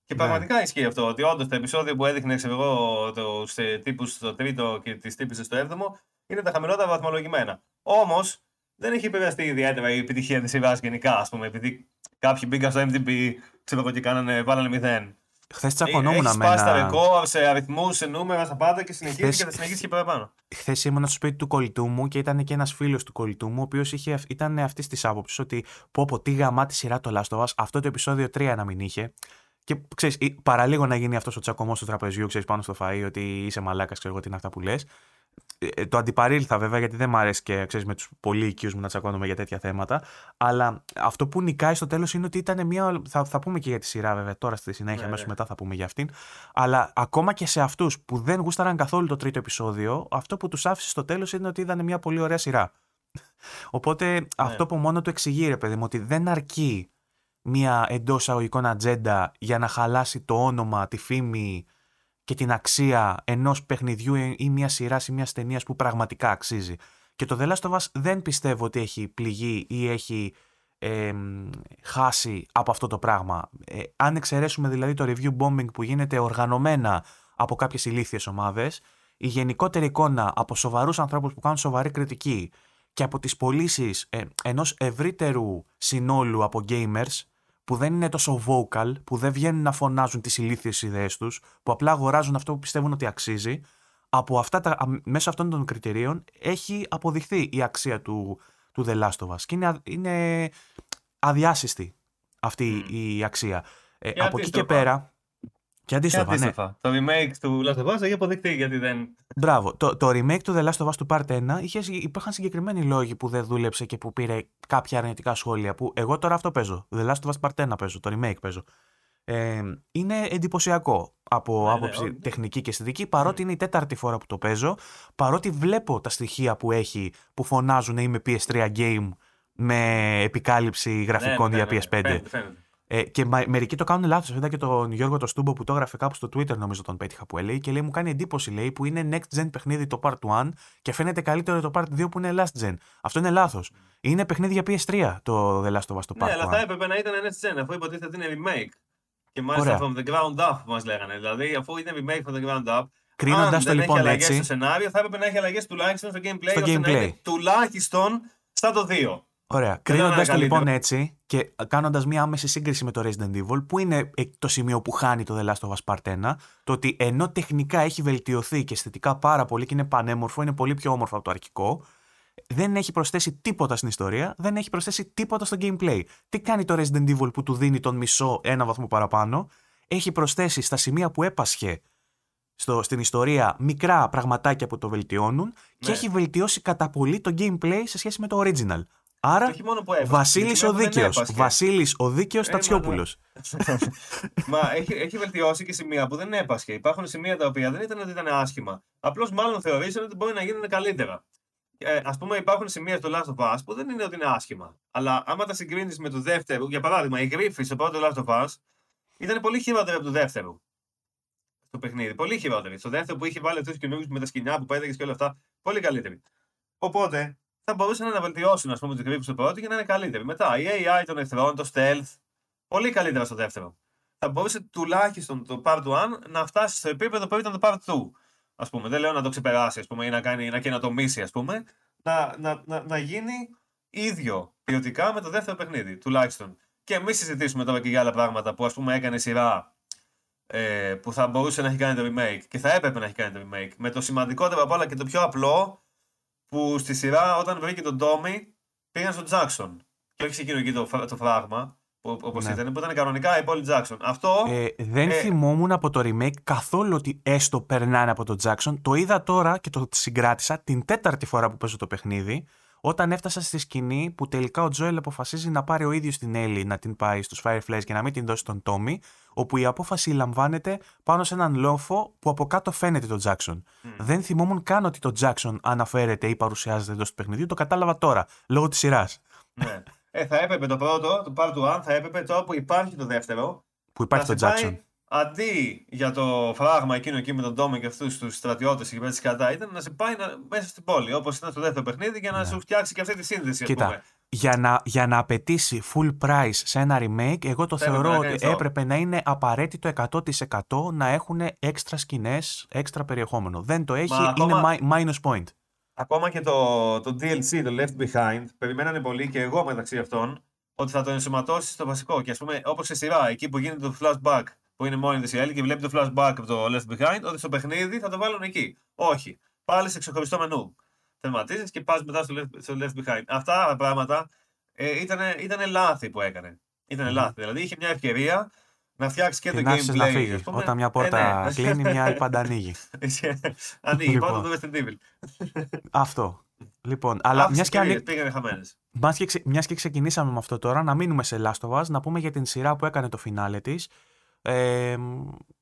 Και Ναι. πραγματικά ισχύει αυτό, ότι όντως τα επεισόδια που έδειχνε, ξέρω εγώ, του τύπους στο τρίτο και τις τύπησες στο έβδομο, είναι τα χαμηλότερα βαθμολογημένα. Όμως, δεν έχει επηρεαστεί ιδιαίτερα η επιτυχία της σειράς γενικά, ας πούμε, επειδή κάποιοι μπήκαν στο MDB, ξέρω εγώ, και κάνανε, βάλανε μηδέν. Χθες Έχει τσακωνόμουν με σπάσει τα ένα... ρεκόρ σε αριθμούς, σε νούμερα, στα πάντα και συνεχίζεις Χθες- και θα συνεχίσει και παραπάνω. Χθες ήμουν στο σπίτι του κολλητού μου και ήταν και ένας φίλος του κολλητού μου, ο οποίος ήταν αυτής της άποψης ότι πω πω τι γαμάτι σειρά το Last of Us, αυτό το επεισόδιο 3 να μην είχε. Και ξέρεις, παραλίγο να γίνει αυτός ο τσακωμός του τραπεζιού, ξέρεις πάνω στο φαΐ, ότι είσαι μαλάκας, ξέρω εγώ τι είναι αυτά που λες. Ε, το αντιπαρήλθα βέβαια γιατί δεν μ' αρέσει και ξέρεις, με τους πολύ οικείου μου να τσακώνομαι για τέτοια θέματα. Αλλά αυτό που νικάει στο τέλος είναι ότι ήταν μια. Θα, θα πούμε και για τη σειρά βέβαια τώρα στη συνέχεια, Ναι, αμέσως ναι. μετά θα πούμε για αυτήν. Αλλά ακόμα και σε αυτούς που δεν γούσταραν καθόλου το τρίτο επεισόδιο, αυτό που τους άφησε στο τέλος είναι ότι είδαν μια πολύ ωραία σειρά. Οπότε Ναι. αυτό που μόνο του εξηγεί, ρε παιδί μου, ότι δεν αρκεί μια εντός αγωγικών ατζέντα για να χαλάσει το όνομα, τη φήμη και την αξία ενός παιχνιδιού ή μιας σειράς ή μιας ταινίας που πραγματικά αξίζει. Και το The Last of Us δεν πιστεύω ότι έχει πληγεί ή έχει εμ, χάσει από αυτό το πράγμα. Ε, αν εξαιρέσουμε δηλαδή το review bombing που γίνεται οργανωμένα από κάποιες ηλίθιες ομάδες, η γενικότερη εικόνα από σοβαρούς ανθρώπους που κάνουν σοβαρή κριτική και από τις πωλήσεις ε, ενός ευρύτερου συνόλου από gamers που δεν είναι τόσο vocal, που δεν βγαίνουν να φωνάζουν τις ηλίθιες ιδέες τους, που απλά αγοράζουν αυτό που πιστεύουν ότι αξίζει, από αυτά τα, α, μέσω αυτών των κριτηρίων έχει αποδειχθεί η αξία του, του The Last of Us. Και είναι, α- είναι αδιάσυστη αυτή η αξία. Ε, Και από εκεί και αντίστροφα. πέρα. Και Και αντίστροφα, ναι. αντίστοιχα. Το remake του Last of Us έχει αποδειχτεί γιατί δεν. Μπράβο. Το, το remake του The Last of Us του Part 1 είχε, υπήρχαν συγκεκριμένοι λόγοι που δεν δούλεψε και που πήρε κάποια αρνητικά σχόλια. Που εγώ τώρα αυτό παίζω. The Last of Us Part 1 παίζω. Το remake παίζω. Ε, είναι εντυπωσιακό από Ναι, ναι, άποψη όχι. τεχνική και αισθητική, παρότι είναι η τέταρτη φορά που το παίζω, παρότι βλέπω τα στοιχεία που έχει που φωνάζουν είμαι PS3 game με επικάλυψη γραφικών Ναι, ναι, για ναι, PS5. Φαίνεται, φαίνεται. Ε, και μερικοί το κάνουν λάθος. Είδα και τον Γιώργο το Στούμπο που το έγραφε κάπου στο Twitter, νομίζω τον πέτυχα που έλεγε. Και λέει: Μου κάνει εντύπωση, λέει, που είναι next gen παιχνίδι το Part 1 και φαίνεται καλύτερο το Part 2 που είναι last gen. Αυτό είναι λάθος. Είναι παιχνίδι για PS3 το The Last of Us το ναι, Part 1. Ναι, αλλά θα έπρεπε να ήταν next gen αφού υποτίθεται ότι είναι remake. Και μάλιστα from the ground up μας λέγανε. Δηλαδή, αφού είναι remake from the ground up, Κρίνοντας το λοιπόν έχει έτσι. στο σενάριο, θα έπρεπε να έχει αλλαγές τουλάχιστον στο gameplay. Στο gameplay. Να είναι τουλάχιστον στα το 2. Ωραία. Κρίνοντας το λοιπόν έτσι και κάνοντας μία άμεση σύγκριση με το Resident Evil, που είναι το σημείο που χάνει το The Last of Us Part 1, το ότι ενώ τεχνικά έχει βελτιωθεί και αισθητικά πάρα πολύ και είναι πανέμορφο, είναι πολύ πιο όμορφο από το αρχικό, δεν έχει προσθέσει τίποτα στην ιστορία, δεν έχει προσθέσει τίποτα στο gameplay. Τι κάνει το Resident Evil που του δίνει τον μισό ένα βαθμό παραπάνω, έχει προσθέσει στα σημεία που έπασχε στο, στην ιστορία μικρά πραγματάκια που το βελτιώνουν και ναι. έχει βελτιώσει κατά πολύ το gameplay σε σχέση με το original. Άρα, Βασίλης ο Δίκαιος. Βασίλης ο Δίκαιος ε, Τατσιόπουλος. Μα έχει, έχει βελτιώσει και σημεία που δεν έπασχε. Υπάρχουν σημεία τα οποία δεν ήταν ότι ήταν άσχημα. Απλώς μάλλον θεωρήσαν ότι μπορεί να γίνουν καλύτερα. Ε, Α πούμε, υπάρχουν σημεία στο Last of Us που δεν είναι ότι είναι άσχημα. Αλλά άμα τα συγκρίνεις με το δεύτερο, για παράδειγμα, η γρήφη στο πρώτο Last of Us ήταν πολύ χειρότερη από το δεύτερο. Στο παιχνίδι. Πολύ χειρότερη. Στο δεύτερο που είχε βάλει αυτούς τους καινούριους με τα σκηνιά που πέταγες και όλα αυτά. Πολύ καλύτερη. Οπότε θα μπορούσαν να βελτιώσουν ας πούμε, την στο πρώτο για να είναι καλύτερη. Μετά η AI των εχθρών, το stealth, πολύ καλύτερα στο δεύτερο. Θα μπορούσε τουλάχιστον το Part 1 να φτάσει στο επίπεδο που ήταν το Part 2. Ας πούμε. Δεν λέω να το ξεπεράσει ας πούμε, ή να, κάνει, να καινοτομήσει, ας πούμε. Να, να, να, να γίνει ίδιο ποιοτικά με το δεύτερο παιχνίδι, τουλάχιστον. Και εμείς συζητήσουμε τώρα και για άλλα πράγματα που ας πούμε έκανε σειρά ε, που θα μπορούσε να έχει κάνει το remake και θα έπρεπε να έχει κάνει το remake. Με το σημαντικότερο από όλα και το πιο απλό που στη σειρά όταν βρήκε τον Τόμι πήγαν στον Τζάξον. Και όχι σε εκείνο εκεί το, το φράγμα, όπως ναι. ήταν, που ήταν κανονικά η πόλη Τζάξον. Αυτό. Ε, δεν ε, θυμόμουν από το remake καθόλου ότι έστω περνάνε από τον Τζάξον. Το είδα τώρα και το συγκράτησα την τέταρτη φορά που παίζω το παιχνίδι. Όταν έφτασα στη σκηνή που τελικά ο Τζόελ αποφασίζει να πάρει ο ίδιος την Έλλη να την πάει στους Fireflies και να μην την δώσει στον Τόμι, όπου η απόφαση λαμβάνεται πάνω σε έναν λόφο που από κάτω φαίνεται τον Τζάξον. Δεν θυμόμουν καν ότι τον Τζάξον αναφέρεται ή παρουσιάζεται εντός του παιχνιδιού, το κατάλαβα τώρα, λόγω της σειράς. Ναι. Ε, θα έπρεπε το πρώτο, το part 1, θα έπρεπε τώρα που υπάρχει το δεύτερο. Που υπάρχει τον Τζάξον. Αντί για το φράγμα εκείνο εκεί με τον Τόμι και αυτούς τους στρατιώτες εκεί πέρα κατά, ήταν να σε πάει να, μέσα στην πόλη, όπως ήταν στο δεύτερο παιχνίδι, για να ναι. σου φτιάξει και αυτή τη σύνδεση. Κοίτα, πούμε για να, για να απαιτήσει full price σε ένα remake, εγώ το θεωρώ ότι έπρεπε να είναι απαραίτητο 100% να έχουν έξτρα σκηνές, έξτρα περιεχόμενο. Δεν το έχει, είναι minus point. Ακόμα και το, το DLC, το Left Behind, περιμένανε πολύ και εγώ μεταξύ αυτών ότι θα το ενσωματώσει στο βασικό. Και ας πούμε, όπως σε σειρά, εκεί που γίνεται το flashback, που είναι μόνη της η και βλέπει το flashback από το Left Behind, ότι στο παιχνίδι θα το βάλουν εκεί. Όχι. Πάλι σε ξεχωριστό μενού τερματίζει και πας μετά στο left, στο left behind. Αυτά τα πράγματα ε, ήταν λάθη που έκανε. Ήταν mm. λάθη. Δηλαδή είχε μια ευκαιρία να φτιάξεις και, και το gameplay. Να φύγεις. Όταν μια πόρτα ε, ναι. κλείνει, μια άλλη πάντα ανοίγει. ανοίγει. Λοιπόν. Πάντα το Resident Evil. Αυτό. Λοιπόν, αλλά μιας και, ανοί... πήγανε χαμένες. Μιας και ξεκινήσαμε με αυτό τώρα, να μείνουμε σε Last of Us, να πούμε για την σειρά που έκανε το φινάλε της. Ε,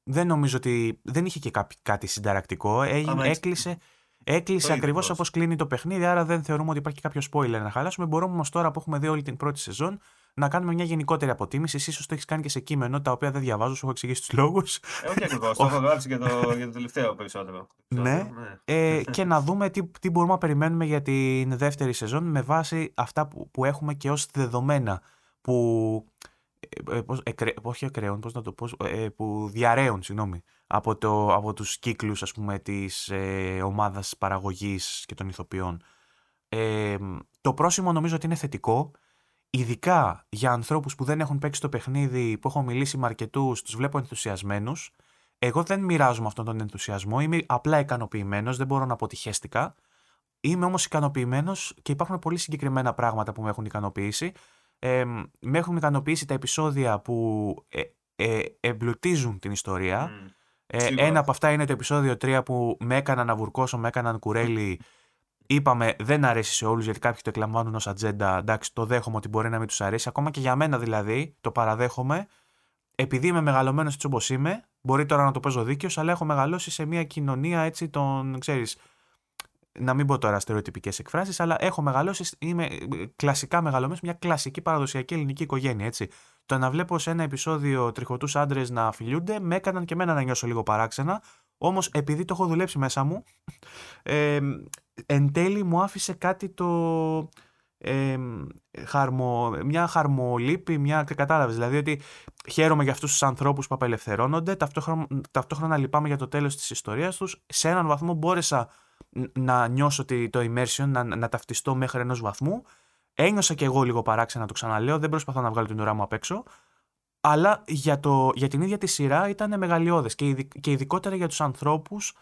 δεν νομίζω ότι. Δεν είχε και κάτι συνταρακτικό. Έγινε, έκλεισε, Έκλεισε ακριβώς όπως κλείνει το παιχνίδι, άρα δεν θεωρούμε ότι υπάρχει κάποιο spoiler να χαλάσουμε. Μπορούμε όμως τώρα που έχουμε δει όλη την πρώτη σεζόν να κάνουμε μια γενικότερη αποτίμηση. Εσύ ίσως το έχεις κάνει και σε κείμενο, τα οποία δεν διαβάζω, σου έχω εξηγήσει τους λόγους. Ε, όχι ακριβώς. το έχω γράψει για το, για το τελευταίο περισσότερο. ναι. ναι. Ε, και να δούμε τι, τι μπορούμε να περιμένουμε για την δεύτερη σεζόν με βάση αυτά που, που έχουμε και ως δεδομένα. Που ε, πώς, εκρε, όχι εκραίων, πώς να το πω, ε, που διαραίουν, συγγνώμη, από, το, από τους κύκλους, ας πούμε, της ε, ομάδας παραγωγής και των ηθοποιών. Ε, το πρόσημο νομίζω ότι είναι θετικό, ειδικά για ανθρώπους που δεν έχουν παίξει το παιχνίδι, που έχω μιλήσει με αρκετούς, τους βλέπω ενθουσιασμένους. Εγώ δεν μοιράζομαι αυτόν τον ενθουσιασμό, είμαι απλά ικανοποιημένος, δεν μπορώ να πω ότι χαίστηκα. Είμαι όμως ικανοποιημένος και υπάρχουν πολύ συγκεκριμένα πράγματα που με έχουν ικανοποιήσει ε, με έχουν ικανοποιήσει τα επεισόδια που ε, ε, εμπλουτίζουν την ιστορία. Ε, ένα από αυτά είναι το επεισόδιο 3 που με έκαναν να βουρκώσω, με έκαναν κουρέλι. Είπαμε δεν αρέσει σε όλους γιατί κάποιοι το εκλαμβάνουν ως ατζέντα. Εντάξει, το δέχομαι ότι μπορεί να μην τους αρέσει. Ακόμα και για μένα δηλαδή, το παραδέχομαι. Επειδή είμαι μεγαλωμένος έτσι όπως είμαι, μπορεί τώρα να το παίζω δίκαιος, αλλά έχω μεγαλώσει σε μια κοινωνία έτσι των, ξέρεις, να μην πω τώρα στερεοτυπικές εκφράσεις, αλλά έχω μεγαλώσει, είμαι κλασικά μεγαλωμένος μια κλασική παραδοσιακή ελληνική οικογένεια. Έτσι. Το να βλέπω σε ένα επεισόδιο τριχωτούς άντρες να φιλιούνται, με έκαναν και εμένα να νιώσω λίγο παράξενα. Όμως, επειδή το έχω δουλέψει μέσα μου, ε, εν τέλει μου άφησε κάτι το. Ε, χαρμο, μια χαρμολύπη, μια κατάλαβες. Δηλαδή ότι χαίρομαι για αυτούς τους ανθρώπους που απελευθερώνονται, ταυτόχρονα, ταυτόχρονα λυπάμαι για το τέλος της ιστορίας τους. Σε έναν βαθμό μπόρεσα να νιώσω το immersion, να, να ταυτιστώ μέχρι ενός βαθμού. Ένιωσα και εγώ λίγο παράξενα, το ξαναλέω. Δεν προσπαθώ να βγάλω την ουρά μου απ' έξω. Αλλά για, το, για την ίδια τη σειρά ήταν μεγαλειώδες και, και ειδικότερα για τους ανθρώπους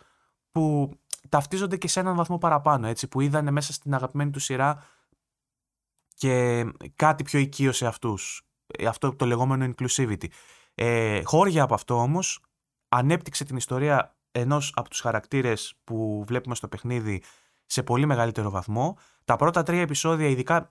που ταυτίζονται και σε έναν βαθμό παραπάνω. Έτσι, που είδανε μέσα στην αγαπημένη τους σειρά και κάτι πιο οικείο σε αυτούς. Ε, αυτό το λεγόμενο inclusivity. Ε, χώρια από αυτό όμως, ανέπτυξε την ιστορία ενός από τους χαρακτήρες που βλέπουμε στο παιχνίδι σε πολύ μεγαλύτερο βαθμό. Τα πρώτα τρία επεισόδια, ειδικά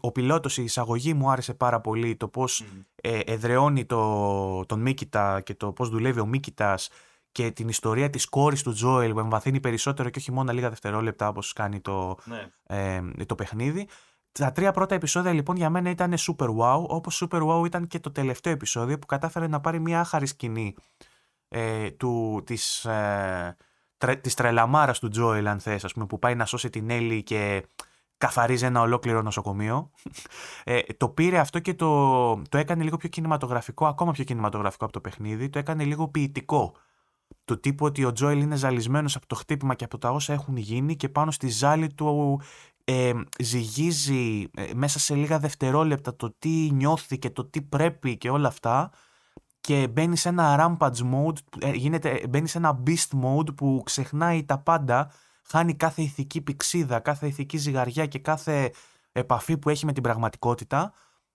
ο πιλότος, η εισαγωγή μου άρεσε πάρα πολύ. Το πώς ε, εδραιώνει το, τον Μίκητα και το πώς δουλεύει ο Μίκητας και την ιστορία της κόρης του Τζόελ που εμβαθύνει περισσότερο και όχι μόνο λίγα δευτερόλεπτα όπως κάνει το, ναι. ε, το παιχνίδι. Τα τρία πρώτα επεισόδια λοιπόν για μένα ήταν super wow, όπως super wow ήταν και το τελευταίο επεισόδιο που κατάφερε να πάρει μια άχαρη σκηνή ε, του, της, ε, τρε, της τρελαμάρας του Τζόελ αν θες, ας πούμε, που πάει να σώσει την Έλλη και καθαρίζει ένα ολόκληρο νοσοκομείο. Ε, το πήρε αυτό και το, το έκανε λίγο πιο κινηματογραφικό, ακόμα πιο κινηματογραφικό από το παιχνίδι, το έκανε λίγο ποιητικό. Το τύπο ότι ο Τζόελ είναι ζαλισμένος από το χτύπημα και από τα όσα έχουν γίνει και πάνω στη ζάλη του ε, ζυγίζει ε, μέσα σε λίγα δευτερόλεπτα το τι νιώθει και το τι πρέπει και όλα αυτά και μπαίνει σε ένα rampage mode, ε, γίνεται, μπαίνει σε ένα beast mode που ξεχνάει τα πάντα, χάνει κάθε ηθική πηξίδα, κάθε ηθική ζυγαριά και κάθε επαφή που έχει με την πραγματικότητα.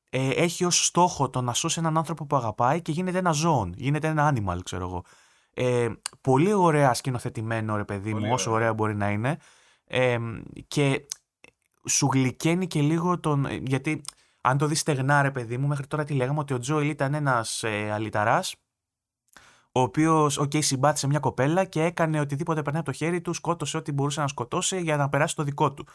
Ε, έχει ως στόχο το να σώσει έναν άνθρωπο που αγαπάει και γίνεται ένα ζώο, γίνεται ένα animal ξέρω εγώ. Ε, πολύ ωραία σκηνοθετημένο ρε παιδί μου, όσο ωραία μπορεί να είναι. Ε, και σου γλυκαίνει και λίγο τον. Ε, γιατί αν το δεις στεγνά, ρε παιδί μου, μέχρι τώρα τι λέγαμε ότι ο Τζόελ ήταν ένας ε, αληταράς, ο οποίος, OK, okay, συμπάθησε μια κοπέλα και έκανε οτιδήποτε περνάει από το χέρι του, σκότωσε ό,τι μπορούσε να σκοτώσει για να περάσει το δικό του.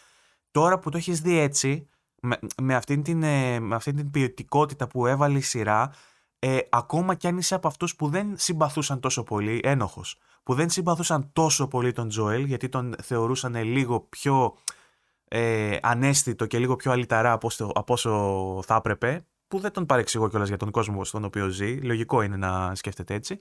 Τώρα που το έχεις δει έτσι, με, με, αυτήν την, ε, με αυτήν την ποιοτικότητα που έβαλε η σειρά, ε, ακόμα κι αν είσαι από αυτούς που δεν συμπαθούσαν τόσο πολύ, ένοχος, που δεν συμπαθούσαν τόσο πολύ τον Τζόελ, γιατί τον θεωρούσαν λίγο πιο ε, ανέστητο και λίγο πιο αλυταρά από, από όσο θα έπρεπε, που δεν τον παρεξηγώ κιόλας για τον κόσμο στον οποίο ζει. Λογικό είναι να σκέφτεται έτσι.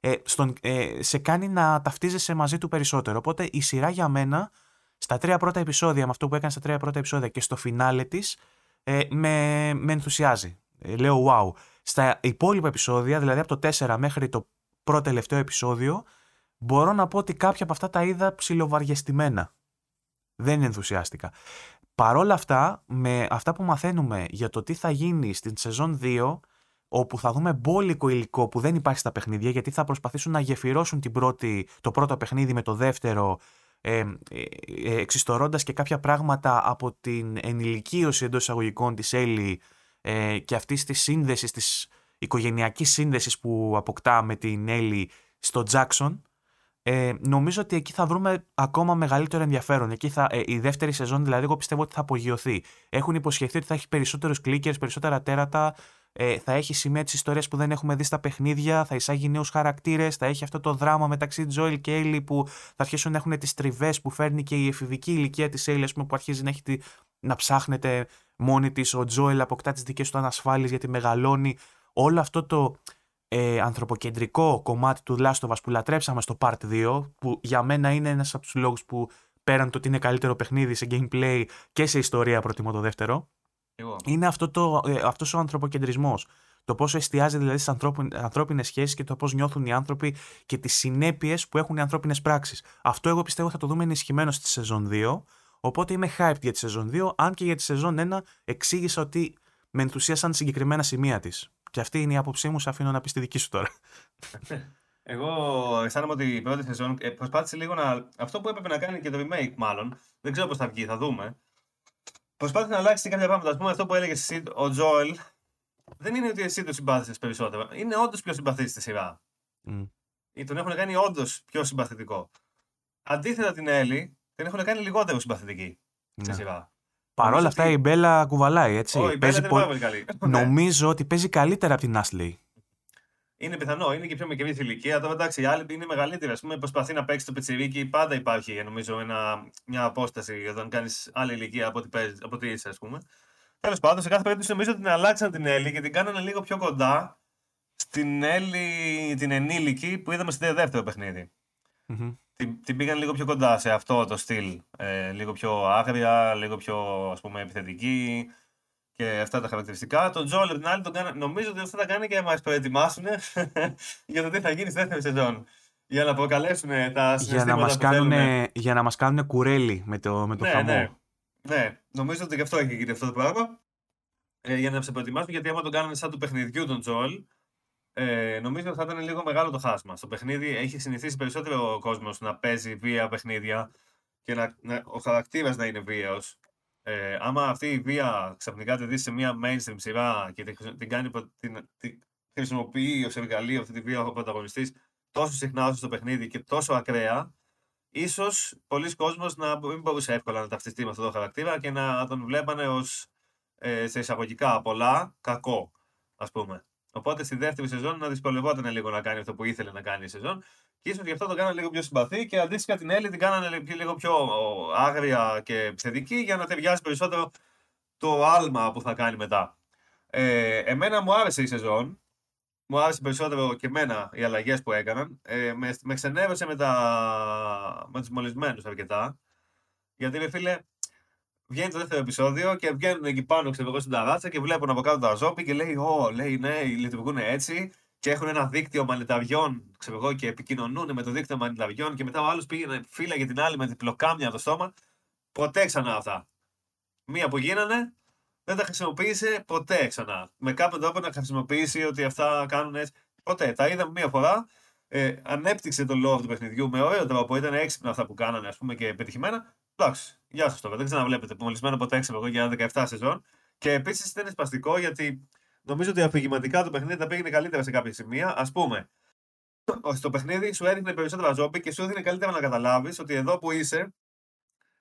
Ε, στον, ε, σε κάνει να ταυτίζεσαι μαζί του περισσότερο. Οπότε η σειρά για μένα, στα τρία πρώτα επεισόδια, με αυτό που έκανε στα τρία πρώτα επεισόδια και στο φινάλε της, ε, με, με ενθουσιάζει. Ε, λέω wow. Στα υπόλοιπα επεισόδια, δηλαδή από το 4 μέχρι το πρώτο τελευταίο επεισόδιο, μπορώ να πω ότι κάποια από αυτά τα είδα ψιλοβαριεστημένα. Δεν ενθουσιάστηκα. Παρόλα αυτά, με αυτά που μαθαίνουμε για το τι θα γίνει στην σεζόν 2, όπου θα δούμε μπόλικο υλικό που δεν υπάρχει στα παιχνίδια, γιατί θα προσπαθήσουν να γεφυρώσουν την πρώτη, το πρώτο παιχνίδι με το δεύτερο, ε, ε, ε εξιστορώντας και κάποια πράγματα από την ενηλικίωση εντός εισαγωγικών της Έλλη ε, και αυτής της σύνδεσης, της οικογενειακής σύνδεσης που αποκτά με την Έλλη στο Τζάξον, ε, νομίζω ότι εκεί θα βρούμε ακόμα μεγαλύτερο ενδιαφέρον. Εκεί θα, ε, η δεύτερη σεζόν, δηλαδή, εγώ πιστεύω ότι θα απογειωθεί. Έχουν υποσχεθεί ότι θα έχει περισσότερους κλίκερ, περισσότερα τέρατα, ε, θα έχει σημεία της ιστορίας που δεν έχουμε δει στα παιχνίδια, θα εισάγει νέους χαρακτήρες, θα έχει αυτό το δράμα μεταξύ Τζόιλ και Έιλι που θα αρχίσουν να έχουν τις τριβές που φέρνει και η εφηβική ηλικία της Έιλι, που αρχίζει να, έχει τη, να ψάχνεται μόνη της. Ο Τζόιλ αποκτά τις δικές του ανασφάλειες γιατί μεγαλώνει. Όλο αυτό το ε, ανθρωποκεντρικό κομμάτι του Last of Us που λατρέψαμε στο Part 2, που για μένα είναι ένας από τους λόγους που πέραν το ότι είναι καλύτερο παιχνίδι σε gameplay και σε ιστορία προτιμώ το δεύτερο, Εγώ. είναι αυτό το, ε, αυτός ο ανθρωποκεντρισμός. Το πόσο εστιάζει δηλαδή στις ανθρώπινες σχέσεις και το πώς νιώθουν οι άνθρωποι και τις συνέπειες που έχουν οι ανθρώπινες πράξεις. Αυτό εγώ πιστεύω θα το δούμε ενισχυμένο στη σεζόν 2. Οπότε είμαι hyped για τη σεζόν 2, αν και για τη σεζόν 1 εξήγησα ότι με ενθουσίασαν συγκεκριμένα σημεία της. Και αυτή είναι η άποψή μου, σε αφήνω να πεις τη δική σου τώρα. Εγώ αισθάνομαι ότι η πρώτη σεζόν ε, προσπάθησε λίγο να. Αυτό που έπρεπε να κάνει και το remake, μάλλον. Δεν ξέρω πώς θα βγει, θα δούμε. Προσπάθησε να αλλάξει κάποια πράγματα. Α πούμε αυτό που έλεγες εσύ, ο Τζόελ. Δεν είναι ότι εσύ το συμπάθησε περισσότερο. Είναι όντως πιο συμπαθή στη σειρά. Mm. Ή τον έχουν κάνει όντως πιο συμπαθητικό. Αντίθετα την Έλλη, την έχουν κάνει λιγότερο συμπαθητική στη Ναι. σειρά. Παρ' όλα Νομίζω αυτά ότι- η Μπέλα κουβαλάει έτσι. Όχι, η Μπέλα Παίζει δεν είναι πάρα πολύ- πολύ καλή. Ναι. Νομίζω ότι παίζει καλύτερα από την Ashley. Είναι πιθανό, είναι και πιο μικρή στη ηλικία. Τώρα εντάξει, η άλλη είναι μεγαλύτερη. Α πούμε, προσπαθεί να παίξει το πετσιρίκι. Πάντα υπάρχει νομίζω ένα, μια απόσταση όταν κάνεις άλλη ηλικία από ό,τι, παίζεις- από ό,τι είσαι, ας πούμε. Τέλος πάντων, σε κάθε περίπτωση νομίζω ότι την αλλάξαν την Έλλη και την κάνανε λίγο πιο κοντά στην Έλλη την ενήλικη που είδαμε στο δεύτερο παιχνίδι. Μμμ. Την, την πήγαν λίγο πιο κοντά σε αυτό το στυλ. Ε, λίγο πιο άγρια, λίγο πιο ας πούμε επιθετική και αυτά τα χαρακτηριστικά. Τον Τζόλ απ' την άλλη τον κάνα, νομίζω ότι αυτό θα κάνει και να μας προετοιμάσουν για το τι θα γίνει στη δεύτερη σεζόν. Για να προκαλέσουν τα Για να, συναισθήματα μας που κάνουν, θέλουν. για να μας κάνουν κουρέλι με το, με το Ναι, χαμό. ναι. Ναι, νομίζω ότι και αυτό έχει γίνει αυτό το πράγμα. Ε, για να σε προετοιμάσουν, γιατί άμα τον κάνανε σαν του παιχνιδιού τον Τζολ, ε, νομίζω ότι θα ήταν λίγο μεγάλο το χάσμα. Στο παιχνίδι έχει συνηθίσει περισσότερο ο κόσμος να παίζει βία παιχνίδια και να, να, ο χαρακτήρας να είναι βίαιος. Ε, άμα αυτή η βία ξαφνικά τη δεις σε μια mainstream σειρά και την, χρησι- την, κάνει, προ- την, την χρησιμοποιεί ως εργαλείο αυτή τη βία ο πρωταγωνιστής τόσο συχνά όσο στο παιχνίδι και τόσο ακραία, ίσως πολλοί κόσμος να μην μπορούσε εύκολα να ταυτιστεί με αυτόν τον χαρακτήρα και να τον βλέπανε ως ε, σε εισαγωγικά πολλά κακό, ας πούμε. Οπότε στη δεύτερη σεζόν να δυσκολευόταν λίγο να κάνει αυτό που ήθελε να κάνει η σεζόν. Και ίσως γι' αυτό το κάνανε λίγο πιο συμπαθή και αντίστοιχα την Έλλη την κάνανε λι- λίγο πιο ο, άγρια και επιθετική για να ταιριάζει περισσότερο το άλμα που θα κάνει μετά. Ε, εμένα μου άρεσε η σεζόν. Μου άρεσε περισσότερο και εμένα οι αλλαγές που έκαναν. Ε, με, με ξενέρωσε με, τα, με τους μολυσμένους αρκετά. Γιατί, ρε φίλε, βγαίνει το δεύτερο επεισόδιο και βγαίνουν εκεί πάνω, ξέρω εγώ, στην ταράτσα και βλέπουν από κάτω τα ζόμπι και λέει: Ω, λέει, ναι, λειτουργούν έτσι. Και έχουν ένα δίκτυο μανιταριών, ξέρω εγώ, και επικοινωνούν με το δίκτυο μανιταριών. Και μετά ο άλλος πήγαινε, φύλαγε την άλλη με διπλοκάμια το στόμα. Ποτέ ξανά αυτά. Μία που γίνανε, δεν τα χρησιμοποίησε ποτέ ξανά. Με κάποιο τρόπο να χρησιμοποιήσει ότι αυτά κάνουν έτσι. Ποτέ. Τα είδαμε μία φορά. Ε, ανέπτυξε το lore του παιχνιδιού με ωραίο τρόπο. Ήταν έξυπνα αυτά που κάνανε, ας πούμε, και πετυχημένα. Εντάξει, γεια σας τώρα. Δεν ξαναβλέπετε. Μολυσμένο ποτέ ξέρω εγώ για 17 σεζόν. Και επίσης ήταν σπαστικό γιατί νομίζω ότι αφηγηματικά το παιχνίδι τα πήγαινε καλύτερα σε κάποια σημεία. Α πούμε, στο παιχνίδι σου έδειχνε περισσότερα ζόμπι και σου έδινε καλύτερα να καταλάβεις ότι εδώ που είσαι,